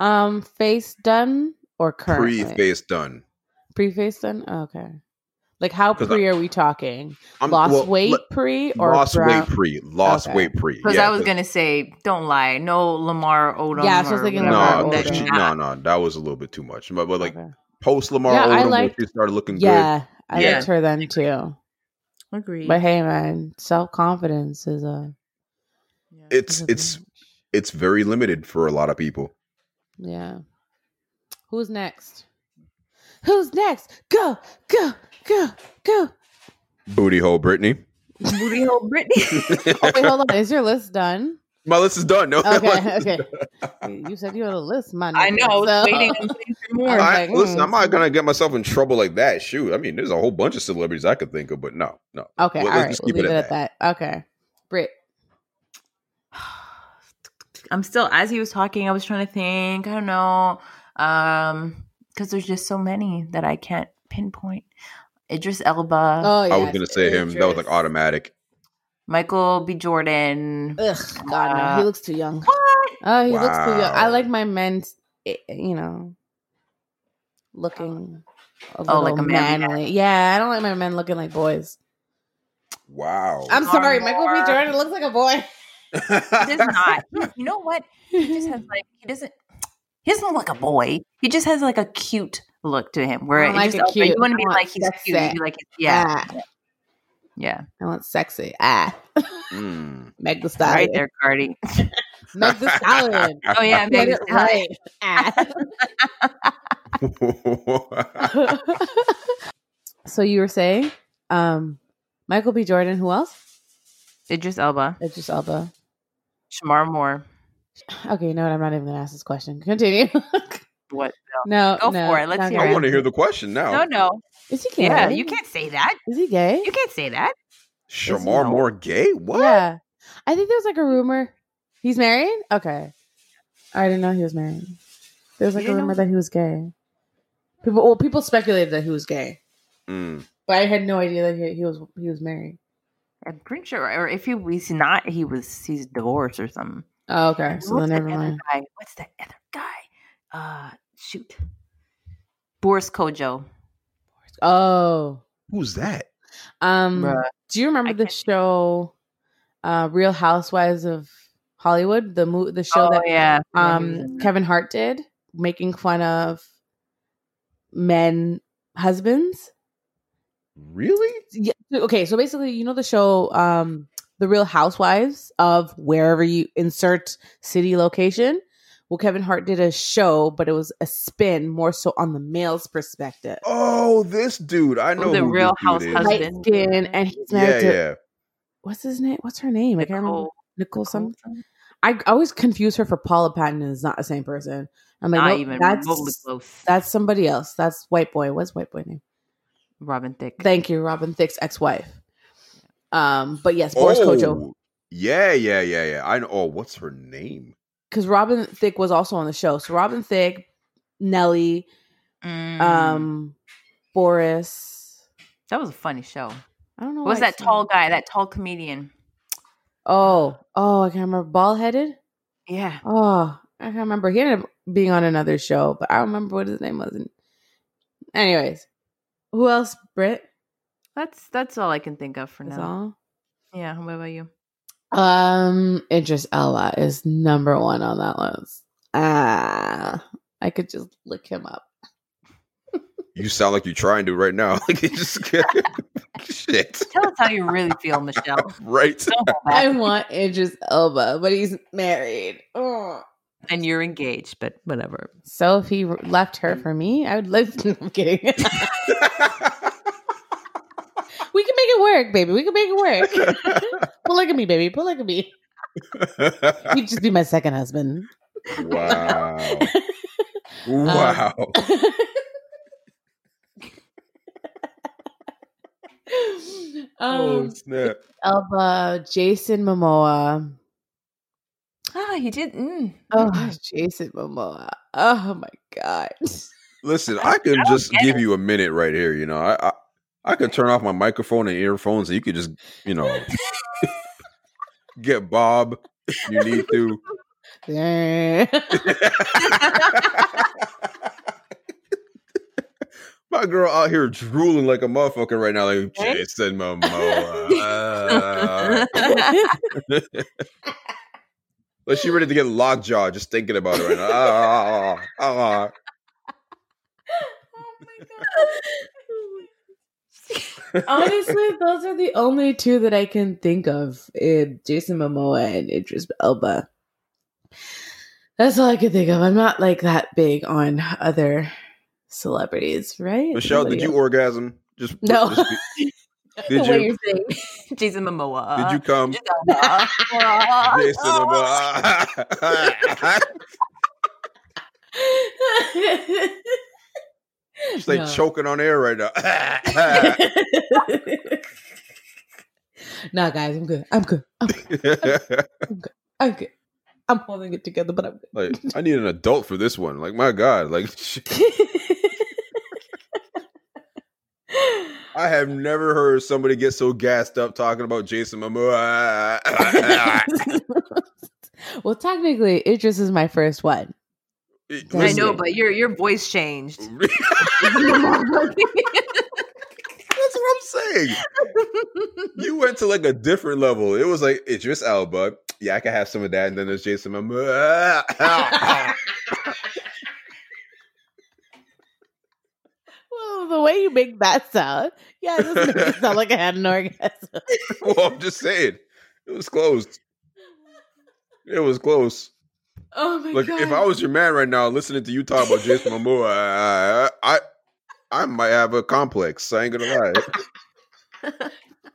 um face done or currently? Pre face done. Pre face done. Okay. Like how pre are we talking? I'm- Lost well, weight let- pre or lost brown? weight pre. Lost Okay. weight pre. Because yeah, I was gonna say, don't lie, no Lamar Odom. Yeah, I was thinking whatever, Lamar No, Odom. that- she, no, no, that was a little bit too much. But, but like Okay. post Lamar Yeah, I Odom, when liked- she started looking Yeah, I Yeah. liked her then too. Agreed. But hey, man, self confidence is a. good, it's it's it's very limited for a lot of people. Yeah. Who's next? Who's next? Go, go, go, go. Booty hole, Brittany. Booty hole Brittany. Oh, wait, hold on. Is your list done? My list is done. No, Okay, okay. You said you had a list, man. I know. I was waiting, I was waiting for more. I was I, like, listen, hmm. I'm not gonna get myself in trouble like that. Shoot, I mean, there's a whole bunch of celebrities I could think of, but no, no. Okay, Let- all let's right. just We'll keep leave it at that. Okay. Britt. I'm still as he was talking, I was trying to think. I don't know. Um, because there's just so many that I can't pinpoint. Idris Elba, Oh, yeah. I was gonna say him. That was like automatic. Michael B. Jordan. Ugh, God, no. Uh, He looks too young. What? Oh, he looks too young. I like my men, eh, you know, looking a Oh, like a manly manly. Yeah, I don't like my men looking like boys. Wow. I'm sorry, Michael B. Jordan looks like a boy. He does not. You know what? He just has like he doesn't. He doesn't look like a boy. He just has like a cute look to him. Where I like Idris a cute. you want to be like he's sexy. cute. You'd be like yeah, Ah, yeah. I want sexy. Ah, Mm. Meg the Right Stallion. there, Cardi. Meg the Stallion. Oh yeah, Get Meg it Thee Stallion. Ah. so you were saying, um, Michael B. Jordan. Who else? Idris Elba, Idris Elba. Shemar Moore. Okay, you know what? I'm not even gonna ask this question. Continue. What? No, Go no, for it. Let's not hear I want to hear the question now. No, no. Is he gay? Yeah, you can't say that. Is he gay? You can't say that. Shemar no. Moore gay? What? Yeah. I think there was like a rumor. He's married? Okay. I didn't know he was married. There was like You a rumor know? that he was gay. People well, people speculated that he was gay. Mm. But I had no idea that he, he was he was married. I'm pretty sure, or if he he's not, he was he's divorced or something. Oh, okay. So What's then that never other mind. guy? What's that other guy? Uh, shoot, Boris Kodjoe. Oh. Who's that? Um Bruh. do you remember I the show uh Real Housewives of Hollywood? The mo- the show oh that yeah, Yeah, he was um that. Kevin Hart did, making fun of men husbands. Really? Yeah. Okay, so basically, you know the show, um, The Real Housewives of wherever you insert city location. Well, Kevin Hart did a show, but it was a spin more so on the male's perspective. Oh, this dude. I know the who Real this dude House husband. Skin, and he's Yeah, married to yeah. what's his name? What's her name? I can't remember. Nicole, Nicole Nicole something. something? I always confuse her for Paula Patton, and it's not the same person. I'm like, Not nope, even that's close. that's somebody else. That's white boy. What's white boy name? Robin Thicke. Thank you, Robin Thicke's ex-wife. Um, but yes, Boris Kodjoe. Oh, Yeah, yeah, yeah, yeah. I know. Oh, what's her name? because Robin Thicke was also on the show. So Robin Thicke, Nelly, Mm, um, Boris. that was a funny show. I don't know. What was that tall guy? That tall comedian. Oh, oh, I can't remember. Bald headed. Yeah. Oh, I can't remember. He ended up being on another show, but I don't remember what his name was. Anyways, who else? Britt. That's that's all I can think of for That's now. all. Yeah. What about you? Um, Idris Elba is number one on that list. Ah, I could just look him up. You sound like you're trying to right now. Like it just shit. Tell us how you really feel, Michelle. Right. Don't I back. want Idris Elba, but he's married. Ugh. And you're engaged, but whatever. So if he left her for me, I would live. I'm kidding. we can make it work, baby. We can make it work. polygamy, baby. Polygamy. He'd just be my second husband. wow. Wow. oh um, snap. Elba, Jason Momoa. Ah, he did. Mm. Oh, Jason Momoa. Oh my god. Listen, I could I just give it. you a minute right here. You know, I, I I could turn off my microphone and earphones, and you could just, you know, get Bob if you need to. My girl out here drooling like a motherfucker right now, like Jason Momoa. Like she ready to get lockjaw just thinking about it right now. Ah, ah, ah. Honestly, those are the only two that I can think of: Jason Momoa and Idris Elba. That's all I can think of. I'm not like that big on other celebrities, right? Michelle, did you orgasm? Just No. just be- the did way you? you're saying. Jason Momoa. Did you come? Jason Momoa. She's like No. choking on air right now. nah, guys, I'm good. I'm good. I'm, I'm good. I'm holding it together, but I'm good. like I need an adult for this one. Like my God, like good. I have never heard somebody get so gassed up talking about Jason Momoa. well, technically, Idris is my first one. I know, but your your voice changed. That's what I'm saying. You went to like a different level. It was like Idris Elba. Yeah, I can have some of that, and then there's Jason Momoa. the way you make that sound, yeah, it doesn't make it sound like I had an orgasm. well, I'm just saying, it was close. It was close. Oh my Like god! if I was your man right now, listening to you talk about Jason Momoa, I, I, I might have a complex. I ain't gonna lie.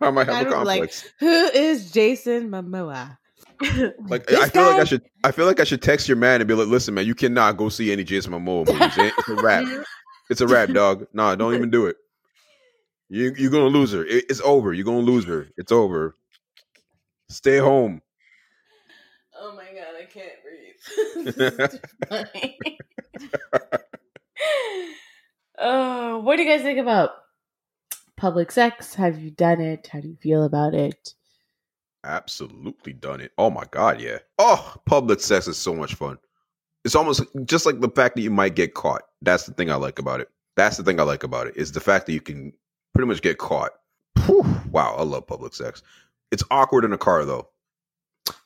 I might have I'd a like, complex. who is Jason Momoa? Like This I feel like I should I feel like I should text your man and be like, listen, man, you cannot go see any Jason Momoa movies. It's a wrap. It's a wrap, dog. Nah, don't even do it. You you're gonna lose her. It- it's over. You're gonna lose her. It's over. Stay home. Oh my god, I can't breathe. oh, what do you guys think about public sex? Have you done it? How do you feel about it? Absolutely done it. Oh my god, yeah. Oh, public sex is so much fun. It's almost just like the fact that you might get caught. That's the thing I like about it. That's the thing I like about it is the fact that you can pretty much get caught. Whew, wow, I love public sex. It's awkward in a car though.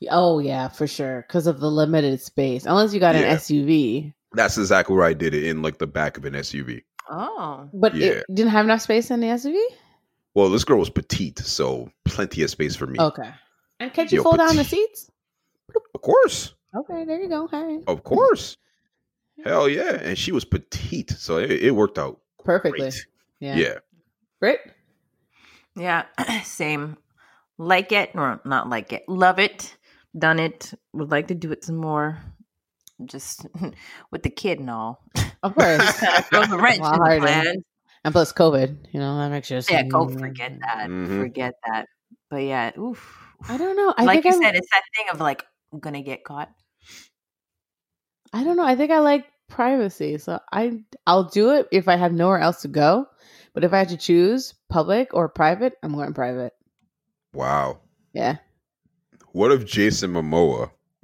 Oh yeah, for sure, because of the limited space. Unless you got Yeah. an SUV, That's exactly where I did it in like the back of an SUV. Oh. but Yeah. it didn't have enough space in the SUV. Well, this girl was petite, so plenty of space for me. Okay, and can you Yo, fold down the seats? Of course. Okay, there you go. Hey, Of course. Hell yeah. And she was petite, so it, it worked out perfectly. great. Yeah. Yeah. Britt? Yeah, same. Like it or not like it. Love it. Done it. Would like to do it some more. Just with the kid and all. Of course. The wrench in the harder. plans. and plus COVID, you know, that makes you Yeah, go forget that. Mhm. Forget that. But yeah, oof. I don't know. I like think you I, said, it's that thing of like, I'm gonna get caught. I don't know. I think I like privacy, so I I'll do it if I have nowhere else to go. But if I had to choose public or private, I'm going private. Wow. Yeah. What if Jason Momoa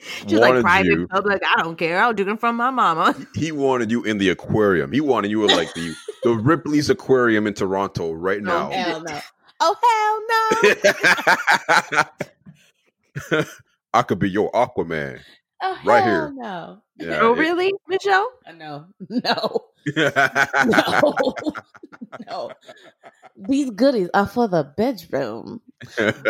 She's like wanted private, you? public. I don't care. I'll do it from my mama. He wanted you in the aquarium. He wanted you in like the the Ripley's Aquarium in Toronto right No, now. Hell no. Oh hell no. I could be your Aquaman. Oh, Right hell here. No. Yeah, oh, it- really, Michelle? Uh, No. No. No. no. These goodies are for the bedroom.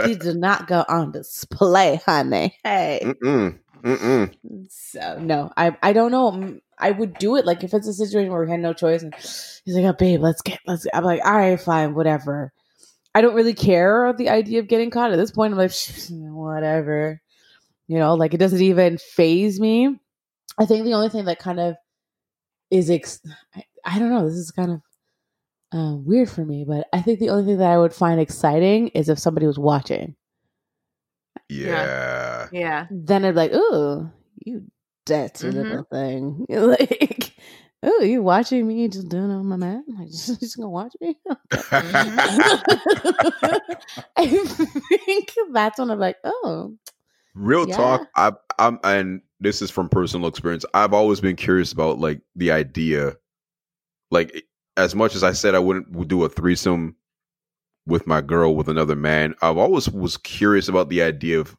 These do not go on display, honey. Hey. Mm-mm. Mm-mm. So no, I I don't know. I would do it like if it's a situation where we had no choice and he's like, "Oh, babe, let's get let's." I'm like, "All right, fine, whatever." I don't really care the idea of getting caught at this point. I'm like, whatever, you know, like it doesn't even phase me. I think the only thing that kind of is ex- I, I don't know. This is kind of uh, weird for me, but I think the only thing that I would find exciting is if somebody was watching. Yeah. Yeah. then I'd be like, "Ooh, you dirty Mhm. little thing!" like, "Ooh, you watching me just doing it on my man? Like, just, just gonna watch me?" I think that's when I'm like, "Oh, Real Yeah. talk, I, I'm, and this is from personal experience. I've always been curious about like the idea, like as much as I said I wouldn't do a threesome with my girl with another man. I've always was curious about the idea of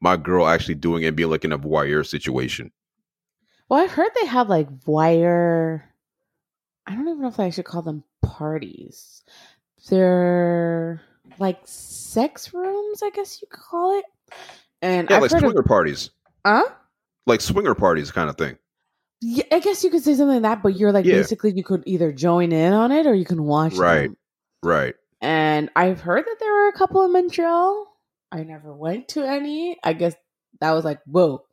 my girl actually doing it and being like in a voyeur situation. Well, I've heard they have like wire. I don't even know if I should call them parties. They're like sex rooms, I guess you could call it. And Yeah, I've like swinger of, parties, huh? like swinger parties kind of thing. Yeah, I guess you could say something like that, but you're like Yeah. basically you could either join in on it or you can watch Right. them. Right. And I've heard that there were a couple in Montreal. I never went to any. I guess that was like, whoa.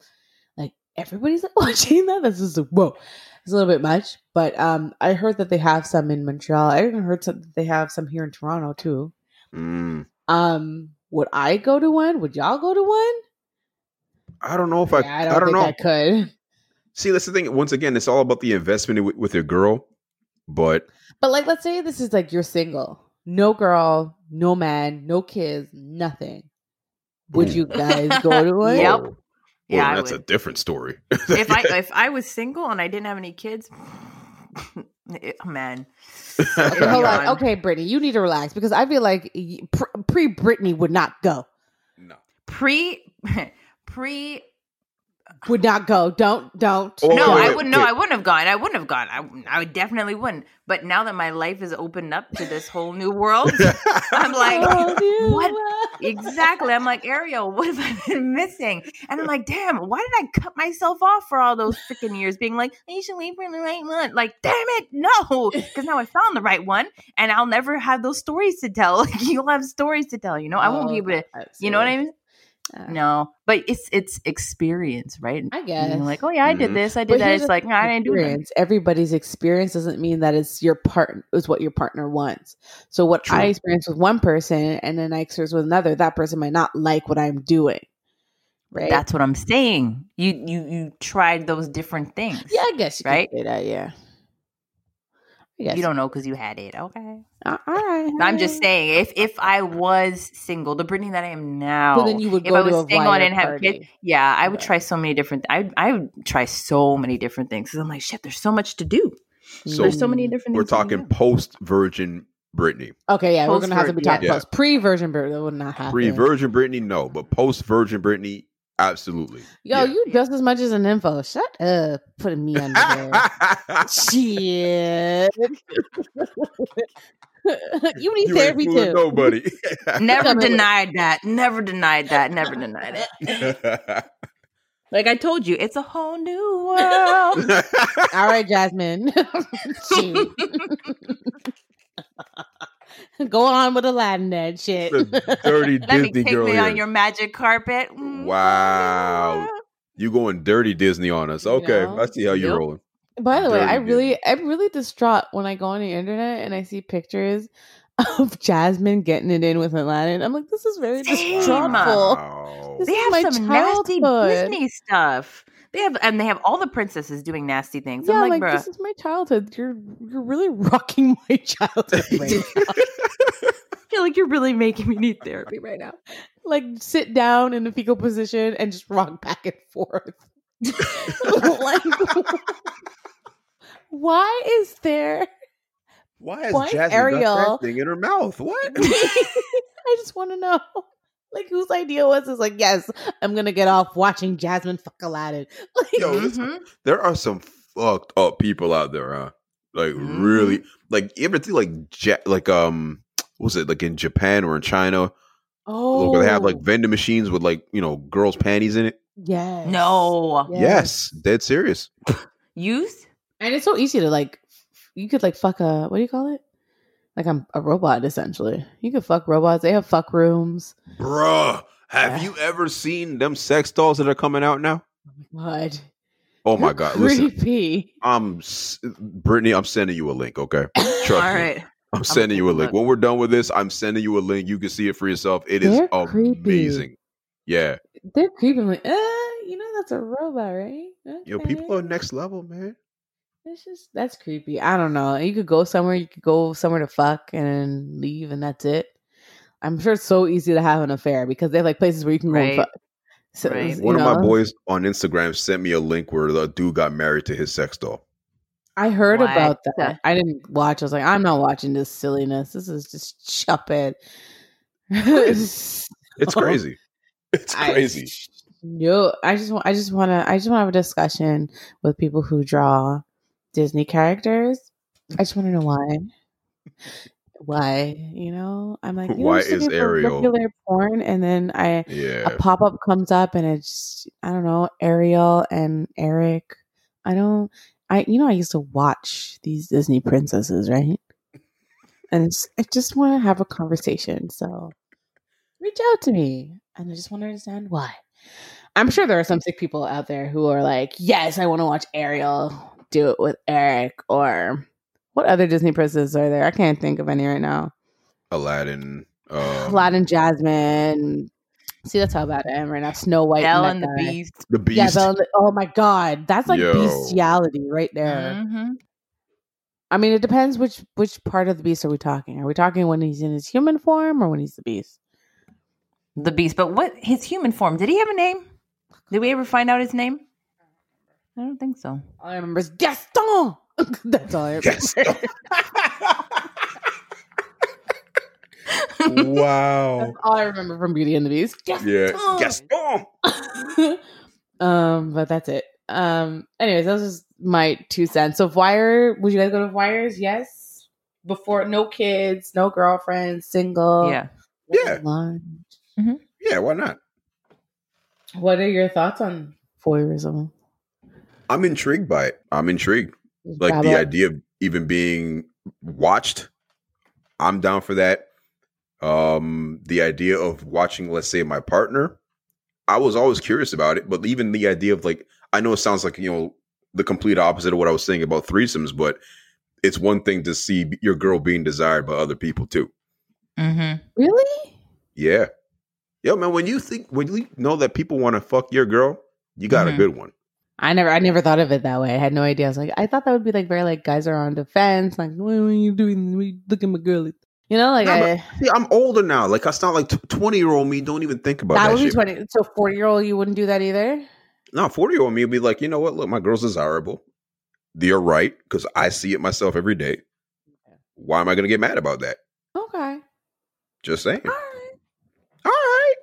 Like everybody's like watching that. That's just like, whoa. It's a little bit much. But um I heard that they have some in Montreal. I even heard some they have some here in Toronto too. Mm. Um would I go to one? Would y'all go to one? I don't know if I. Yeah, I I don't, don't, think know. I could. See, that's the thing. Once again, it's all about the investment with, with your girl. But But like, let's say this is like you're single, no girl, no man, no kids, nothing. Would you guys go to one? Yep. Whoa. Yeah, Well, I that's a different story. if I if I was single and I didn't have any kids, eh, man. Okay, hold on. Done. Okay, Brittany, you need to relax because I feel like pre Brittany would not go. no. Pre pre would not go. Don't don't. Oh, no, wait, I wouldn't. No. I wouldn't have gone. I wouldn't have gone. I, I would definitely wouldn't. But now that my life is opened up to this whole new world, I'm like, Oh, what? exactly. I'm like, Ariel, what have I been missing? And I'm like, damn, why did I cut myself off for all those freaking years being like, you should wait for the right one? Like, damn it, no. Because now I found the right one and I'll never have those stories to tell. Like, you'll have stories to tell, you know? I won't be Oh, able to, I you know what I mean? Uh, No, but it's it's experience, right? I guess. you're like, oh yeah, I did Mhm. this, I did But that. It's like, thing nah, I didn't do that. experience. Everybody's experience doesn't mean that it's your part is what your partner wants. So what True. I experience with one person and then I experience with another, that person might not like what I'm doing. Right? That's what I'm saying. You you you tried those different things. yeah, I guess you Right? could say that. Yeah. I guess You don't know because you had it. Okay. Uh, all right. I'm just saying, if if I was single, the Brittany that I am now, So then you would if go I to was a single and didn't have party. kids, yeah, I would Okay. try so many different. I I would try so many different things because I'm like, shit, there's so much to do. So there's so many different. We're things you can talking post virgin Brittany. Okay, yeah, we're gonna have to be talking yeah. post pre Virgin but that would not happen. Pre virgin Brittany, no, but post virgin Britney, absolutely. Yo, Yeah. you just as much as an info. Shut up, putting me under there. Shit. you need You ain't therapy fooling too. Nobody. Never Tell me what- denied that. Never denied that. Never denied it. Like I told you, it's a whole new world. All right, Jasmine. Shoot. Go on with Aladdin, that Shit. The dirty Let me Disney take girl me here. on your magic carpet. Mm, Wow. You going dirty Disney on us? Okay, know? I see how you're Yep. rolling. By the way, I Dirty really, I'm really distraught when I go on the internet and I see pictures of Jasmine getting it in with Aladdin. I'm like, this is very Same. distrauhtful. Wow. This They is have my some nasty. Disney stuff. They have, and they have all the princesses doing nasty things. Yeah, I'm like, like, this is my childhood. You're you're really rocking my childhood right now. I feel like you're really making me need therapy right now. like sit down in the fecal position and just rock back and forth. like, why is there? Why is Why is Jasmine Ariel- got that thing in her mouth? What? I just want to know. Like whose idea was this? Like, yes, I'm gonna get off watching Jasmine fuck Aladdin. Like, Yo, this- Mhm. there are some fucked up people out there, huh? Like Mhm. really, like you ever think like ja- like um, what was it like in Japan or in China oh, where they have like vending machines with like you know girls' panties in it? yes, No. Yes, dead serious. Youth? and it's so easy to like. You could like fuck a what do you call it? Like I'm a robot essentially. You can fuck robots. They have fuck rooms. Bruh, have Yeah. you ever seen them sex dolls that are coming out now? What? Oh my You're god! Listen, creepy. I'm Brittany. I'm sending you a link. Okay, trust All me. right. I'm sending you a link. When we're done with this, I'm sending you a link. You can see it for yourself. It is They're creepy. amazing. Yeah, They're creepy. I'm like, uh, you know that's a robot, right? yo, people are next level, man. It's just that's creepy. I don't know. You could go somewhere. You could go somewhere to fuck and then leave, and that's it. I'm sure it's so easy to have an affair because they have like places where you can go Right. and fuck. So, Right. you One of my boys on Instagram sent me a link where the dude got married to his sex doll. I heard What? about that. I didn't watch. I was like, I'm not watching this silliness. This is just stupid. It's crazy. It's I- crazy. No, I just want. I just want to. I just want to have a discussion with people who draw Disney characters. I just want to know why. Why? You know, I'm like, you Why is Ariel- regular porn, and then I yeah. a pop up comes up, and it's I don't know Ariel and Eric. I don't. I you know I used to watch these Disney princesses, right? And I just want to have a conversation. So reach out to me, and I just want to understand why. I'm sure there are some sick people out there who are like, yes, I want to watch Ariel do it with Eric, or what other Disney princesses are there? I can't think of any right now. Aladdin. Um, Aladdin, Jasmine. See, that's how bad I am right now. Snow White, Belle and and the guy. Beast. The Beast. Yeah, Belle and the- oh my god, that's like Yo. bestiality right there. Mhm. I mean, it depends which which part of the beast are we talking. Are we talking when he's in his human form or when he's the beast? The Beast. But what his human form? Did he have a name? Did we ever find out his name? I don't think so. All I remember is Gaston. that's all I remember. Yes. wow. That's all I remember from Beauty and the Beast. Yeah. Gaston. Gaston. Um, but that's it. Um, anyways, that was just my two cents. So, wire, would you guys go to wires? Yes. Before, no kids, no girlfriend, single. Yeah. Yeah. Lunch. Yeah, why not? What are your thoughts on voyeurism? I'm intrigued by it. I'm intrigued. Like Grab the up. idea of even being watched. I'm down for that. Um, the idea of watching, let's say, my partner. I was always curious about it, but even the idea of like, I know it sounds like you know the complete opposite of what I was saying about threesomes, but it's one thing to see your girl being desired by other people too. Mm-hmm. Really? Yeah, yo, man. When you think when you know that people want to fuck your girl, you got a Mhm. good one. I never, I never thought of it that way. I had no idea. I was like, I thought that would be like very like guys are on defense. Like, what are you doing? You- Look at my girl. You know, like No, I, See, I'm older now. Like it's not like twenty year old me don't even think about that that, would be twenty. So forty year old, you wouldn't do that either. No, 40 year old me would be like, you know what? Look, my girl's desirable. You're right, because I see it myself every day. Why am I going to get mad about that? Okay. Just saying. All right. All right.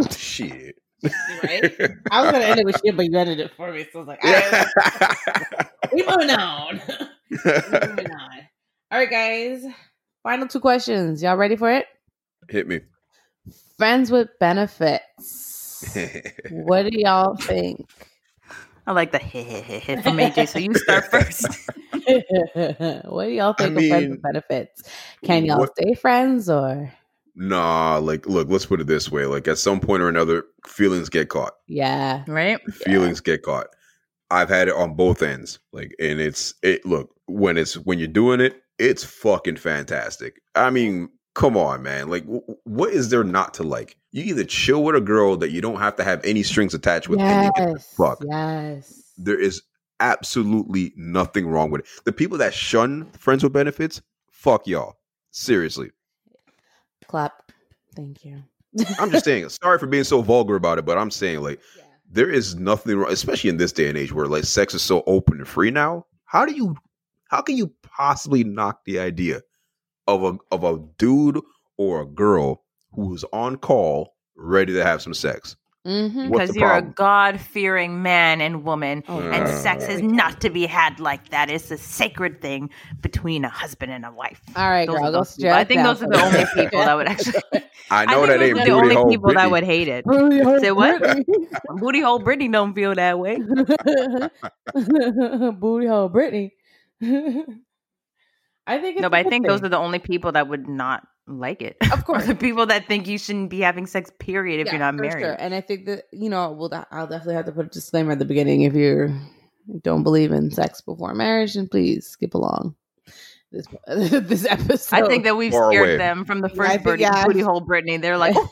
Okay. Shit. Right? I was gonna end it with shit, but you ended it for me. So I was like, all right, we moving on. we moving on. All right, guys. Final two questions. Y'all ready for it? Hit me. Friends with benefits. what do y'all think? I like the hit hit hit hit from AJ. So you start first. what do y'all I think of friends with benefits? Can y'all what- stay friends or nah, like, look, let's put it this way. Like, at some point or another, feelings get caught. yeah? right? Feelings get caught. I've had it on both ends. Like, and it's, it, look, when it's, when you're doing it, it's fucking fantastic. I mean, come on, man. Like, w- what is there not to like? You either chill with a girl that you don't have to have any strings attached with, and you get the fuck. Yes. There is absolutely nothing wrong with it. The people that shun friends with benefits, fuck y'all. Seriously. Clap. Thank you. I'm just saying, sorry for being so vulgar about it, but I'm saying like Yeah. there is nothing wrong, especially in this day and age where like sex is so open and free now. How do you how can you possibly knock the idea of a of a dude or a girl who's on call ready to have some sex? Mm-hmm. Because you're problem? a God fearing man and woman. Oh, and Uh, sex is not to be had like that. It's a sacred thing between a husband and a wife. All right, Those girl. Go those. I think those are the only people that would actually. I I know think that those ain't are the only hole people that would hate it. Say Say what? Booty hole Brittany don't feel that way. Booty hole Brittany. I think it's No, but I good think those are the only people that would not like it. Of course. the people that think you shouldn't be having sex. Period. If Yeah, you're not for married. sure. And I think that you know, well, I'll definitely have to put a disclaimer at the beginning. If you don't believe in sex before marriage, and please skip along this this episode. I think that we've Far scared away. them from the first think, booty, yeah. booty hole Brittany. They're like,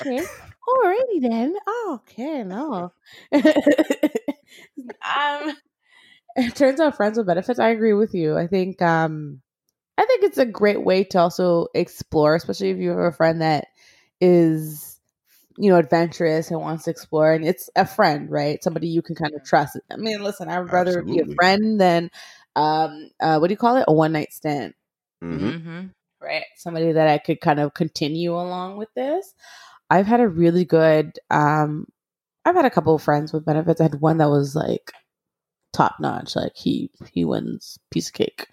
okay, alrighty then. Oh, okay, no. um, it turns out friends with benefits. I agree with you. I think um, I think it's a great way to also explore, especially if you have a friend that is, you know, adventurous and wants to explore, and it's a friend, right? Somebody you can kind of trust. I mean, listen, I would rather be a friend than, um, uh, what do you call it? A one night stand Mhm. hmm right? Somebody that I could kind of continue along with this. I've had a really good um I've had a couple of friends with benefits. I had one that was like top notch. Like he he wins piece of cake.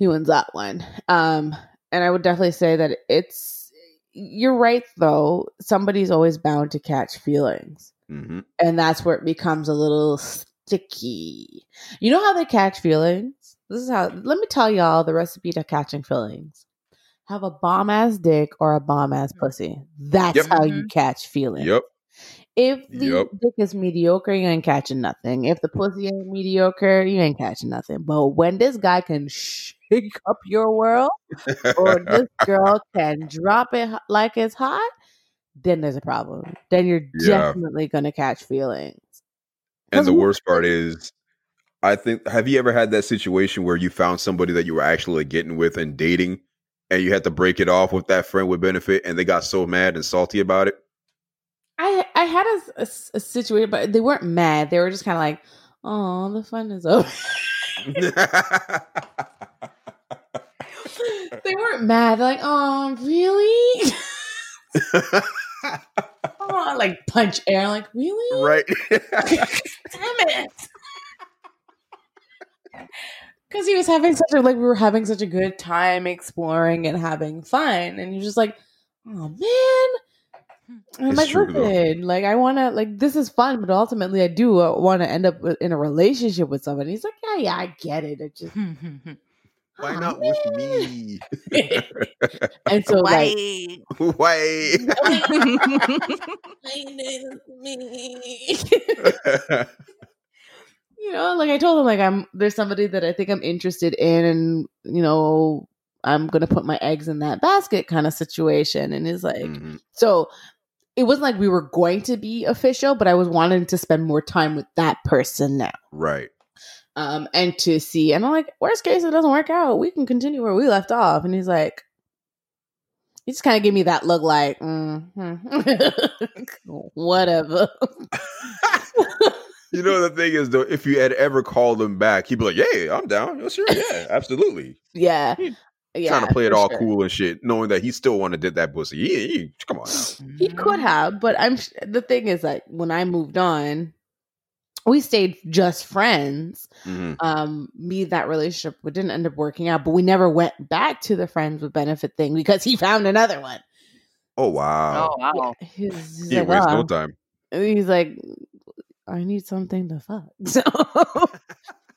He wins that one. Um and I would definitely say that it's you're right though. Somebody's always bound to catch feelings. Mhm. And that's where it becomes a little sticky. You know how they catch feelings? This is how, let me tell y'all the recipe to catching feelings. Have a bomb ass dick or a bomb ass pussy. That's Yep. how you catch feelings. Yep. If the Yep. dick is mediocre, you ain't catching nothing. If the pussy ain't mediocre, you ain't catching nothing. But when this guy can shake up your world, or this girl can drop it like it's hot, then there's a problem. Then you're Yeah. definitely gonna catch feelings. And the worst part is, I think, have you ever had that situation where you found somebody that you were actually getting with and dating, and you had to break it off with that friend with benefit, and they got so mad and salty about it? I I had a situation, but they weren't mad. They were just kind of like, "Oh, the fun is over." they weren't mad. They're like, "Oh, really?" oh, like punch air. Like really? right. Damn it. Because he was having such a like we were having such a good time exploring and having fun, and you're just like, oh man. I'm like, listen, like I want to, like this is fun, but ultimately I do uh, want to end up in a relationship with somebody. He's like, yeah, yeah, I get it. It just Why not man." with me? And so like, Why? Why? me. you know, like I told him, like I'm there's somebody that I think I'm interested in, and you know, I'm gonna put my eggs in that basket kind of situation. And he's like, Mhm. so it wasn't like we were going to be official, but I was wanting to spend more time with that person now. Right. Um, and to see, and I'm like, worst case, it doesn't work out. We can continue where we left off. And he's like, he just kind of gave me that look, like, mm-hmm. whatever. You know the thing is though, if you had ever called him back, he'd be like, "Yeah, I'm down. Yeah, sure, yeah, absolutely." yeah, yeah. Trying to play it all sure. cool and shit, knowing that he still wanted to did that pussy. Yeah, come on. Now. He could have, but I'm. sh- The thing is that when I moved on, we stayed just friends. Mhm. Um, me that relationship we didn't end up working out, but we never went back to the friends with benefit thing because he found another one. Oh wow, Oh wow. He's, he's he like, wastes "Oh." no time. And he's like, I need something to fuck. So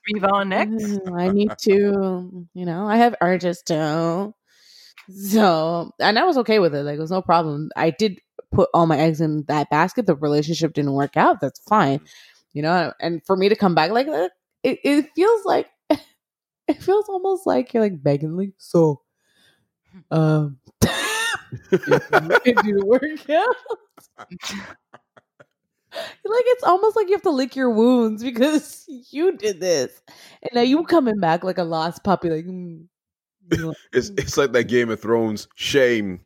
Move on next. I need to, you know, I have urges too. So, and I was okay with it. Like, it was no problem. I did put all my eggs in that basket. The relationship didn't work out. That's fine. You know, and for me to come back like that, it, it feels like, it feels almost like you're like begging, like, so, um, didn't work out. like it's almost like you have to lick your wounds because you did this, and now you coming back like a lost puppy. Like, mm, you know, It's it's like that Game of Thrones. Shame,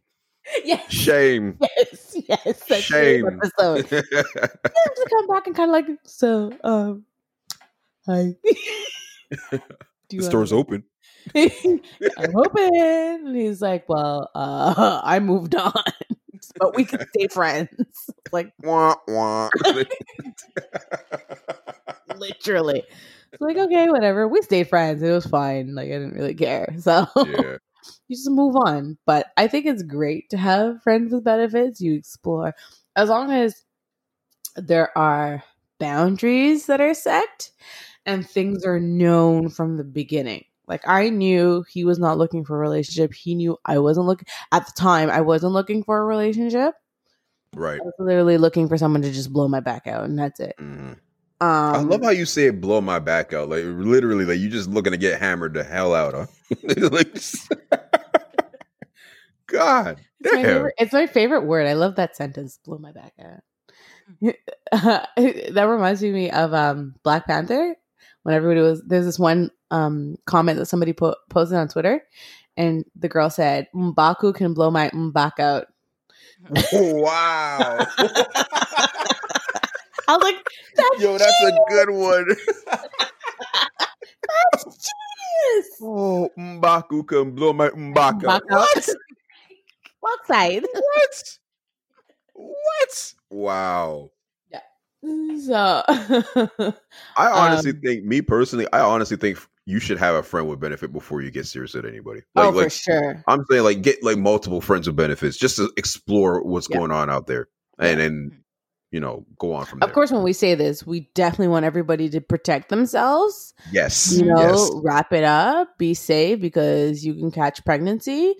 yes, shame. yes, yes. That same Shame. episode. You have to come back and kind of like, so, um, hi. Do the store's open. I'm open. And he's like, well, uh, I moved on, but we can stay friends. like Wah, wah. literally. It's like, okay, whatever. We stayed friends. It was fine. Like I didn't really care. So yeah. You just move on. But I think it's great to have friends with benefits. You explore as long as there are boundaries that are set and things are known from the beginning. Like I knew he was not looking for a relationship. He knew I wasn't looking at the time. I wasn't looking for a relationship. Right. I was literally looking for someone to just blow my back out, and that's it. Mhm. Um, I love how you say it blow my back out. Like literally, like you just looking to get hammered the hell out, of. like, God It's my, favorite, it's my favorite word. I love that sentence. Blow my back out. that reminds me of um, Black Panther. When everybody was there's this one um, comment that somebody po- posted on Twitter, and the girl said, "Mbaku can blow my mbak out." wow. I was like, "That's Yo, that's a good one. genius." oh, Mbaku can blow my Mbaka. Mbaka. What? What side? What? What? Wow. Yeah. So, I honestly Um, think, me personally, I honestly think you should have a friend with benefit before you get serious with anybody. oh, Like, for sure. I'm saying, like get like multiple friends with benefits just to explore what's Yeah. going on out there, and then you know go on from Of there. course, when we say this, we definitely want everybody to protect themselves. yes, you know, yes, wrap it up, be safe because you can catch pregnancy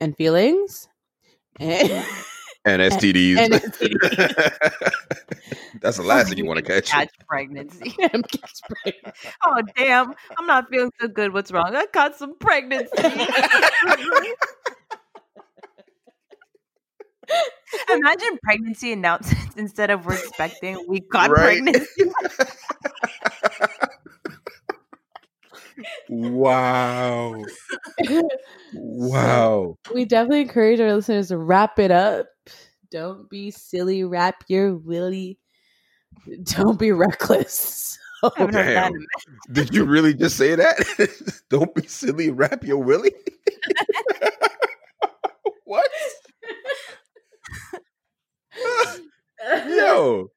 and feelings. And, and STDs. and That's the last thing you want to catch. Catch pregnancy. and catch pregnant. Oh damn! I'm not feeling so good. What's wrong? I caught some pregnancy. Imagine pregnancy announcements instead of we're expecting we got Right? pregnancy. Wow, wow. we definitely encourage our listeners to wrap it up. Don't be silly. Wrap your willy. Don't be reckless. I haven't heard that Damn. Did you really just say that? Don't be silly. Wrap your willy. what? Yo.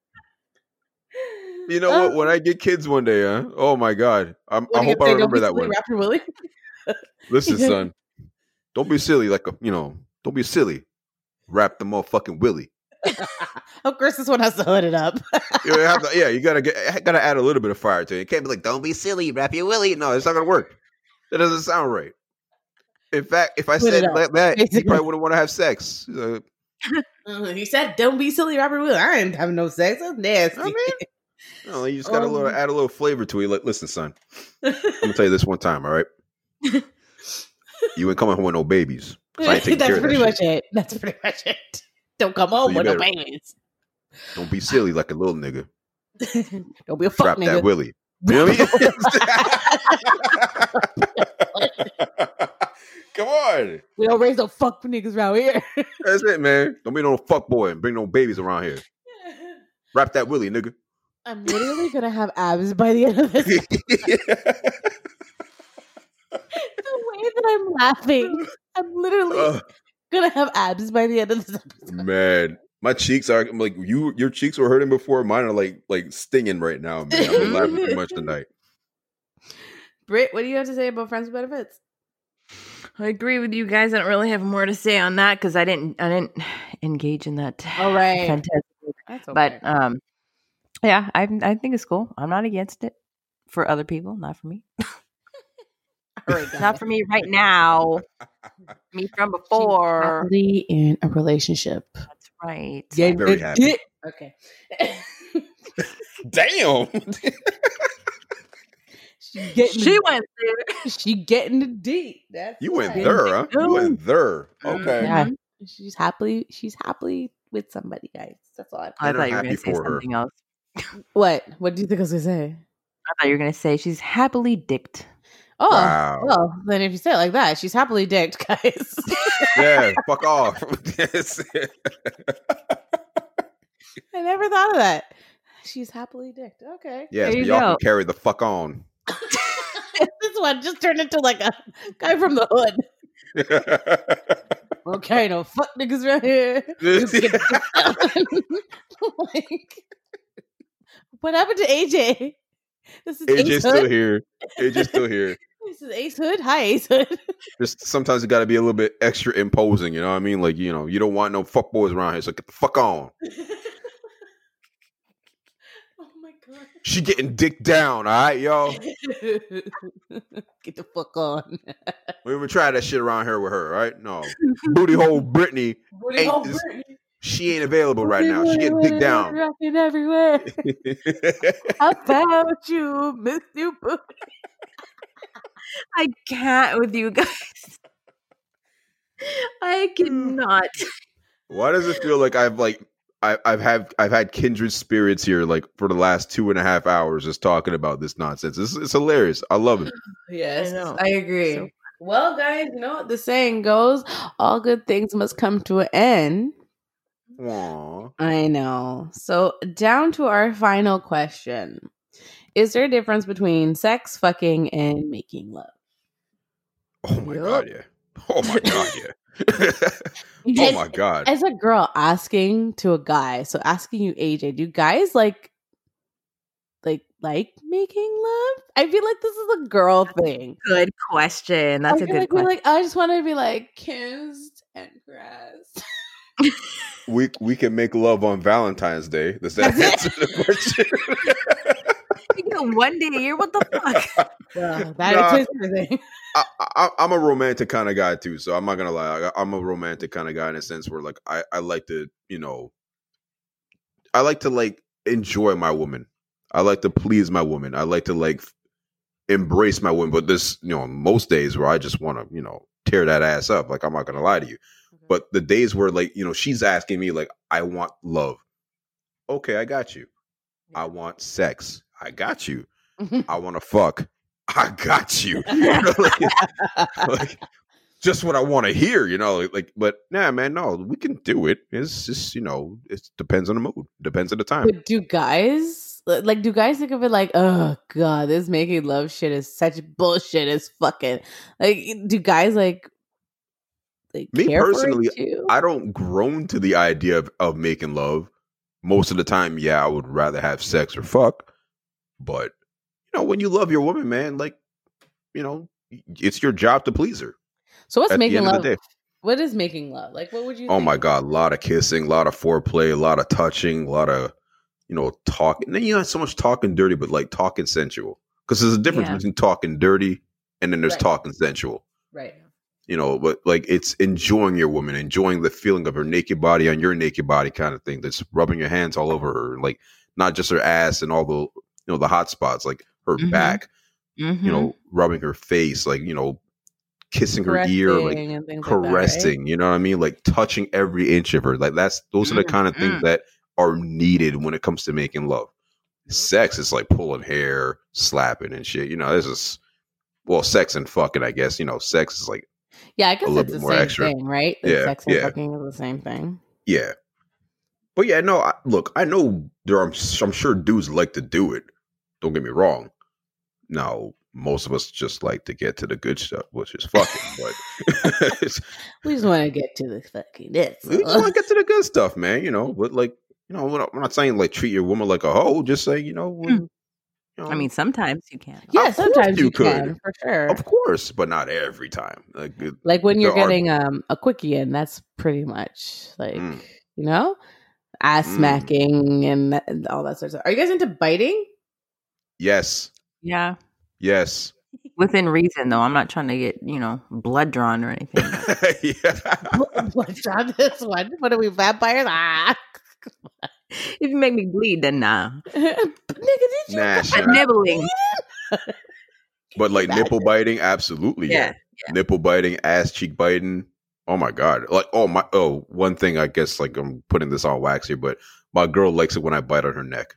You know what? When I get kids one day, huh? Oh my god, I'm, I hope I gonna say, don't remember that one. Wrap your willy. Listen, son, don't be silly. Like a, you know, don't be silly. Wrap the motherfucking willy. of course, this one has to hood it up. You have to, yeah, you gotta get, gotta add a little bit of fire to it. You can't be like, don't be silly, wrap your willy. No, it's not gonna work. That doesn't sound right. In fact, if I Put said like that, you basically. probably wouldn't want to have sex. Uh, he said, "Don't be silly, your willy." I ain't having no sex. That's nasty. I mean, no, you just got a little Um. add a little flavor to it. Like, listen, son, I'm gonna tell you this one time, all right? You ain't coming home with no babies. 'cause I ain't taking care That's of that pretty shit. much it. That's pretty much it. Don't come home you with no babies. Don't be silly like a little nigga. Don't be a fuck Wrap nigga. that willy. You know what I mean? Come on. we don't raise no fuck niggas around here. That's it, man. Don't be no fuck boy and bring no babies around here. Wrap that willy, nigga. I'm literally gonna have abs by the end of this. the way that I'm laughing, I'm literally Ugh, gonna have abs by the end of this episode. man, my cheeks are I'm like you. Your cheeks were hurting before. Mine are like like stinging right now, man. I'm laughing too much tonight. Britt, what do you have to say about friends with benefits? I agree with you guys. I don't really have more to say on that because I didn't I didn't engage in that. All right. fantastic. That's okay. But um, yeah, I I think it's cool. I'm not against it for other people, not for me. All right, Not for me right now. me from before. happily in a relationship. That's right. Yeah, very it- happy. it- Okay. Damn. she getting She went there. she getting the deep. That's You went right. there, huh? You went there. Mhm. Okay. Yeah. She's happily she's happily with somebody, guys. That's all I I thought I'm you were going to say for her. something else. What? What do you think I was gonna say? I thought you were going to say she's happily dicked. Oh, Wow. well, then if you say it like that, she's happily dicked, guys. Yeah, fuck off. Yes. I never thought of that. She's happily dicked. Okay. Yeah, but you y'all go. can carry the fuck on. this one just turned into like a guy from the hood. Okay, no fuck niggas right here. Just get the- like, what happened to AJ? This is AJ's Ace still Hood. here. AJ's still here. This is Ace Hood. Hi, Ace Hood. Just sometimes you got to be a little bit extra imposing. You know what I mean? Like you know, you don't want no fuck boys around here, so get the fuck on. oh my god. She getting dick down. All right, yo. Get the fuck on. We even try that shit around here with her. All right? No, booty hole Brittany. Booty hole Britney. She ain't available right now. She getting picked down. Rocking everywhere. I found you, miss you. I can't with you guys. I cannot. Why does it feel like I've like I, I've had I've had kindred spirits here like for the last two and a half hours just talking about this nonsense. It's, it's hilarious. I love it. Yes, I. I agree. So- well, guys, you know what the saying goes: all good things must come to an end. Aw. I know. So, down to our final question: Is there a difference between sex, fucking, and making love? Oh my Yup. god, yeah. Oh my god, yeah. oh And my god. As a girl asking to a guy, so asking you, AJ, do guys like like like making love? I feel like this is a girl thing. Good question. That's I a feel good like we're question. like I just want to be like kissed and caressed. We we can make love on Valentine's Day. Does that That's answer the question? You get one day a year. What the fuck? Yeah, that Nah. explains everything. I, I, I'm a romantic kind of guy too, so I'm not gonna lie. I, I'm a romantic kind of guy in a sense where like I, I like to, you know, I like to like enjoy my woman. I like to please my woman. I like to like embrace my woman. But this, you know, most days where I just want to, you know, tear that ass up. Like I'm not gonna lie to you. But the days where like you know she's asking me like I want love. Okay, I got you. I want sex. I got you. Mm-hmm. I want to fuck. I got you. You know, like- like, just what I want to hear, you know. Like, like, but nah, man, no, we can do it. It's just, you know, it depends on the mood, depends on the time. But do guys like do guys think of it like, oh god, this making love shit is such bullshit as fucking like do guys like like Me care for it personally? I don't groan to the idea of, of making love. most of the time, yeah, I would rather have sex or fuck. But you know, when you love your woman, man, like you know, it's your job to please her. So what's making love? What is making love? Like, what would you? Oh think? my god, a lot of kissing, a lot of foreplay, a lot of touching, a lot of you know talking. And then you know, not so much talking dirty, but like talking sensual. Because there's a difference Yeah. between talking dirty and then there's Right. talking sensual. Right. You know, but like it's enjoying your woman, enjoying the feeling of her naked body on your naked body, kind of thing. That's rubbing your hands all over her, like not just her ass and all the you know the hot spots, like her Mhm. back. Mhm. You know, rubbing her face, like you know, kissing her ear, like Caressing like that, right? you know what i mean like touching every inch of her like that's those are the kind of things mm. that are needed when it comes to making love sex is like pulling hair slapping and shit you know this is well sex and fucking i guess you know sex is like Yeah, I guess little it's the same extra. thing, right? That Yeah, sex and yeah. fucking is the same thing. yeah but yeah no I, look i know there are i'm sure dudes like to do it don't get me wrong now most of us just like to get to the good stuff which is fucking but We just want to get to the fucking this. We just want to get to the good stuff, man. You know, but like, you know, we're not, saying like treat your woman like a hoe. Just say, you know, hmm. when, you know, I mean, sometimes you can. yeah, sometimes you you, could. can for sure. of course, but not every time. Like, it- Like when you're there are- getting um a quickie in, that's pretty much like Mm. you know, ass Mm. smacking and, that, and all that sort of stuff. Are you guys into biting? yes, Yeah. yes, Within reason, though. I'm not trying to get, you know, blood drawn or anything. yeah. What's on this one? What are we vampires? Ah, if you make me bleed, then nah. nigga, did you? Nah, But Sharon. nibbling. But like nipple biting, absolutely. Yeah. Yeah. Nipple biting, ass cheek biting. Oh my god! Like, oh my. Oh, one thing. I guess like I'm putting this on wax here, but my girl likes it when I bite on her neck,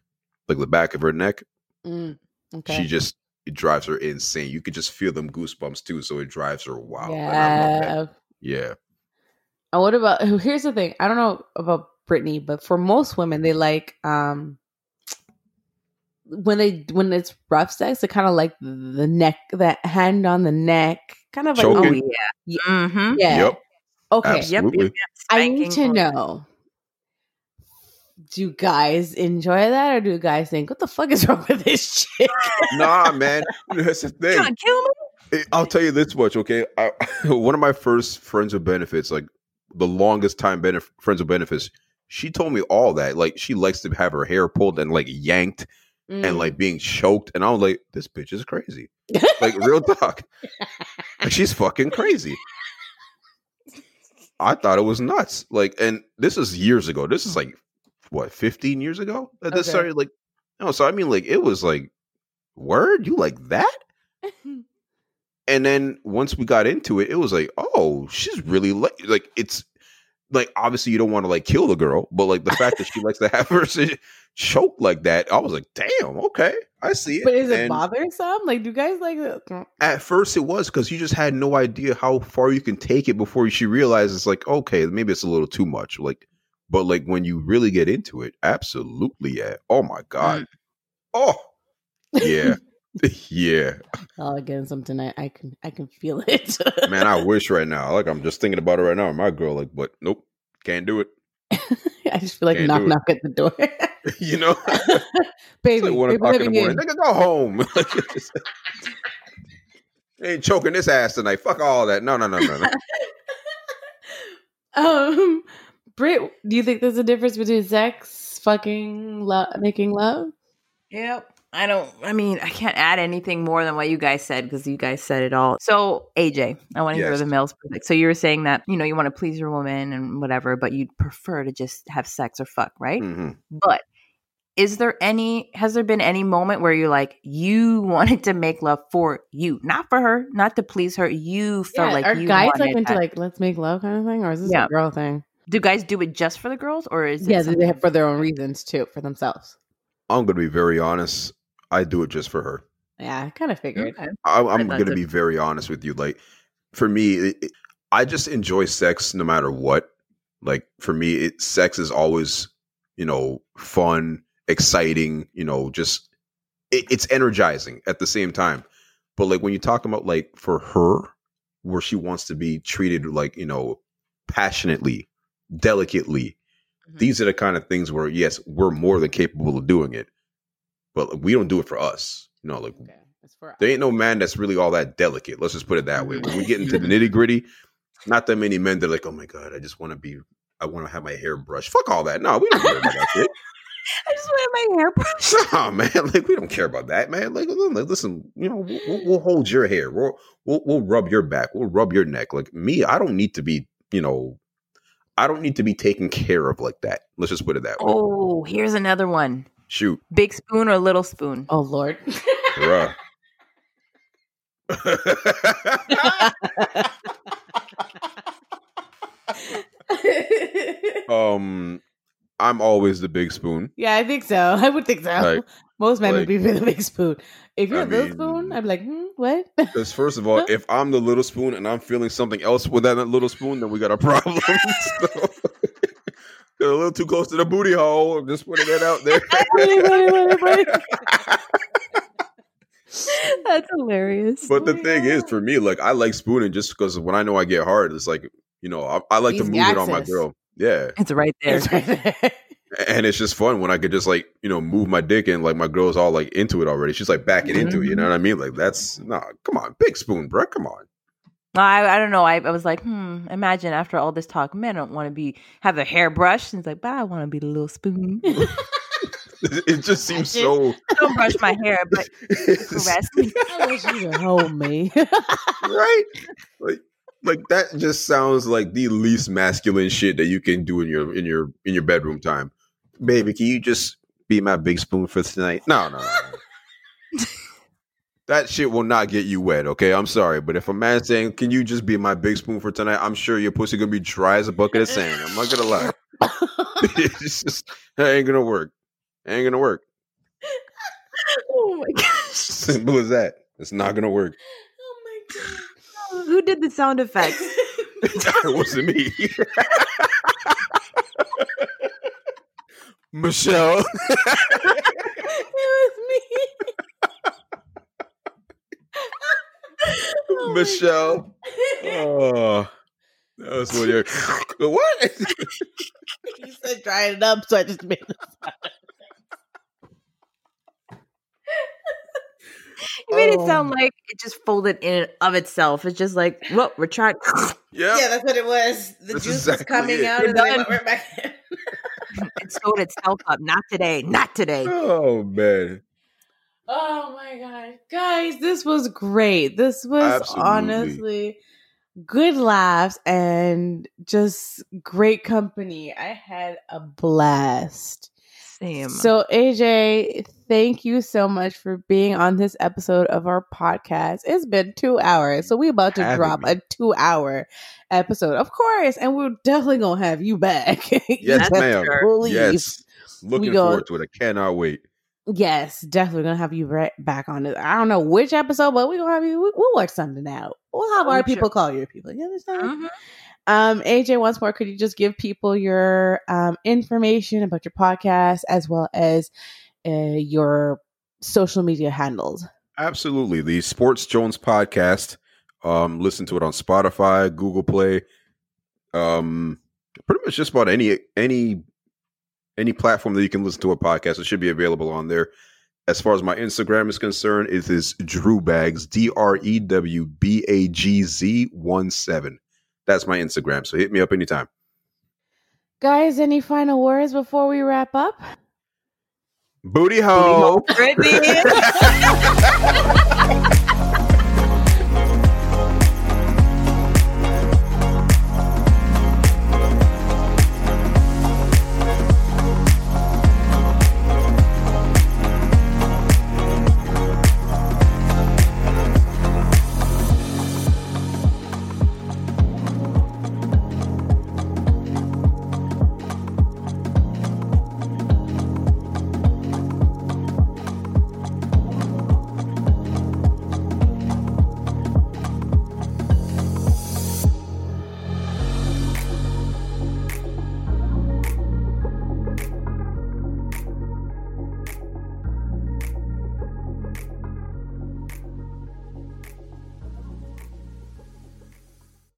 like the back of her neck. Mm, okay. she just it drives her insane. You could just feel them goosebumps too, so it drives her wild. And I love that. yeah. Yeah. And what about here's the thing. I don't know about Brittany, but for most women, they like um when they when it's rough sex, they kind of like the neck, that hand on the neck, kind of like Oh, yeah. Yeah. Mm-hmm. yeah. Yep. Okay, Absolutely. I need to know. Do guys enjoy that, or do you guys think, "What the fuck is wrong with this chick?" Nah, man. That's the thing. Trying kill me? I'll tell you this much, okay? I, one of my first friends with benefits, like the longest time benef- friends with benefits, she told me all that. Like she likes to have her hair pulled and like yanked Mm. and like being choked. And I was like, this bitch is crazy. Like real talk. Like, she's fucking crazy. I thought it was nuts. Like, and this is years ago. This is like what, 15 years ago that this Okay. started. Like, no, so I mean, like, it was like, word, you like that? And then once we got into it, it was like, oh, she's really like, like it's like obviously you don't want to like kill the girl, but like the fact that she likes to have her choke like that, I was like, damn, okay, I see it. but is it And- bothersome? Like, do you guys like? Uh, at first it was because you just had no idea how far you can take it before she realizes like okay maybe it's a little too much like but like when you really get into it absolutely yeah oh my god mm. oh yeah yeah I'll get some tonight. I can, I can feel it. man i wish right now like i'm just thinking about it right now my girl like but nope can't do it I just feel like Can't knock, do it. knock at the door, you know baby. it's like one baby, o'clock in the let me morning nigga go home ain't choking this ass tonight fuck all that no no no no no Um, Britt, do you think there's a difference between sex, fucking, lo- making love? Yep. I don't, I mean, I can't add anything more than what you guys said because you guys said it all. So, AJ, I want to hear the male's perspective. So, you were saying that, you know, you want to please your woman and whatever, but you'd prefer to just have sex or fuck, right? Mhm. But is there any, has there been any moment where you're like, you wanted to make love for you, not for her, not to please her? You felt like are you guys like wanted into that. like let's make love kind of thing, or is this Yeah. a girl thing? Do guys do it just for the girls or is it Yeah, they have for their own reasons too, for themselves. i'm gonna be very honest i do it just for her Yeah, I kind of figured. Okay. I, I'm going to be very honest with you. Like, for me, it, it- I just enjoy sex no matter what. Like, for me, it, sex is always, you know, fun, exciting, you know, just, it, it's energizing at the same time. But, like, when you talk about, like, for her, where she wants to be treated, like, you know, passionately, delicately, Mhm. these are the kind of things where yes, we're more than capable of doing it, but we don't do it for us. You know, like Okay. It's for there ain't no man that's really all that delicate. Let's just put it that way. When we get into the nitty gritty, not that many men that are like, oh my god, I just want to be, I want to have my hair brushed. Fuck all that. No, we don't care about that shit. I just wanted my hair brushed. Nah, man, like we don't care about that, man. Like, listen, you know, we'll, we'll- we'll hold your hair. We'll, we'll we'll rub your back. We'll rub your neck. Like me, I don't need to be, you know, I don't need to be taken care of like that. Let's just put it that way. Oh, here's another one: Shoot, big spoon or little spoon. Oh Lord. bruh. um, I'm always the big spoon. yeah, I think so. I would think so. Like- Most men like- would be for the big spoon. If you're I a little mean- spoon, I'd be like, hmm, what? Because first of all, if I'm the little spoon and I'm feeling something else with that little spoon, then we got a problem. so, Got a little too close to the booty hole. I'm just putting that out there. Wait, wait, wait, wait. That's hilarious. but the thing is, for me, like I like spooning just because when I know I get hard, it's like you know I, I like to Easy move it on my girl. Yeah, it's right there. It's right there. and it's just fun when I could just like you know move my dick and like my girl's all like into it already. She's like backing into it. You know mm-hmm. what I mean? Like that's nah. Come on, big spoon, bro. Come on. I, I don't know. I, I was like, hmm. Imagine after all this talk, men don't want to be have their hair brushed. And it's like, but I want to be the little spoon. It just seems so don't brush my hair, but caress me. I wish you could hold me. right? Like, like that just sounds like the least masculine shit that you can do in your in your in your bedroom time. Baby, can you just be my big spoon for tonight? No, no, no. No. that shit will not get you wet. Okay, I'm sorry, but if a man's saying, "Can you just be my big spoon for tonight?" I'm sure your pussy gonna be dry as a bucket of sand. I'm not gonna lie. it's just that ain't gonna work. Ain't gonna work. Oh my gosh. Simple as that. It's not gonna work. oh my god. Who did the sound effects? it wasn't me. Michelle. it was me. Oh Michelle. Oh, that was when you're. what? you said drying it up, so I just made the You made it Oh. sound like it just folded in of itself. It's just like, well, retract. Yeah. Yeah, that's what it was. The That's juice exactly was coming it. out and then it went right back in. it sewed itself up. Not today. Not today. Oh man. Oh my god. Guys, this was great. This was Absolutely. honestly good laughs and just great company. I had a blast. Same. So, AJ, thank you so much for being on this episode of our podcast. It's been two hours, so we about to Having drop me. a two-hour episode, of course, and we're definitely gonna have you back. You Yes, best ma'am. Yes. Looking go- forward to it. I cannot wait. Yes, definitely gonna have you right back on it. I don't know which episode, but we're gonna have you. we- We'll work something out. We'll have Oh, our sure. people call your people. You understand? Mhm. Um, AJ, once more, could you just give people your um, information about your podcast as well as uh, your social media handles? Absolutely. The Sports Jones podcast. Um, listen to it on Spotify, Google Play, um, pretty much just about any any any platform that you can listen to a podcast. It should be available on there. As far as my Instagram is concerned, it is Drew Bags, D R E W B A G Z one seven. That's my Instagram. So hit me up anytime. Guys, any final words before we wrap up? Booty hole. Brittany.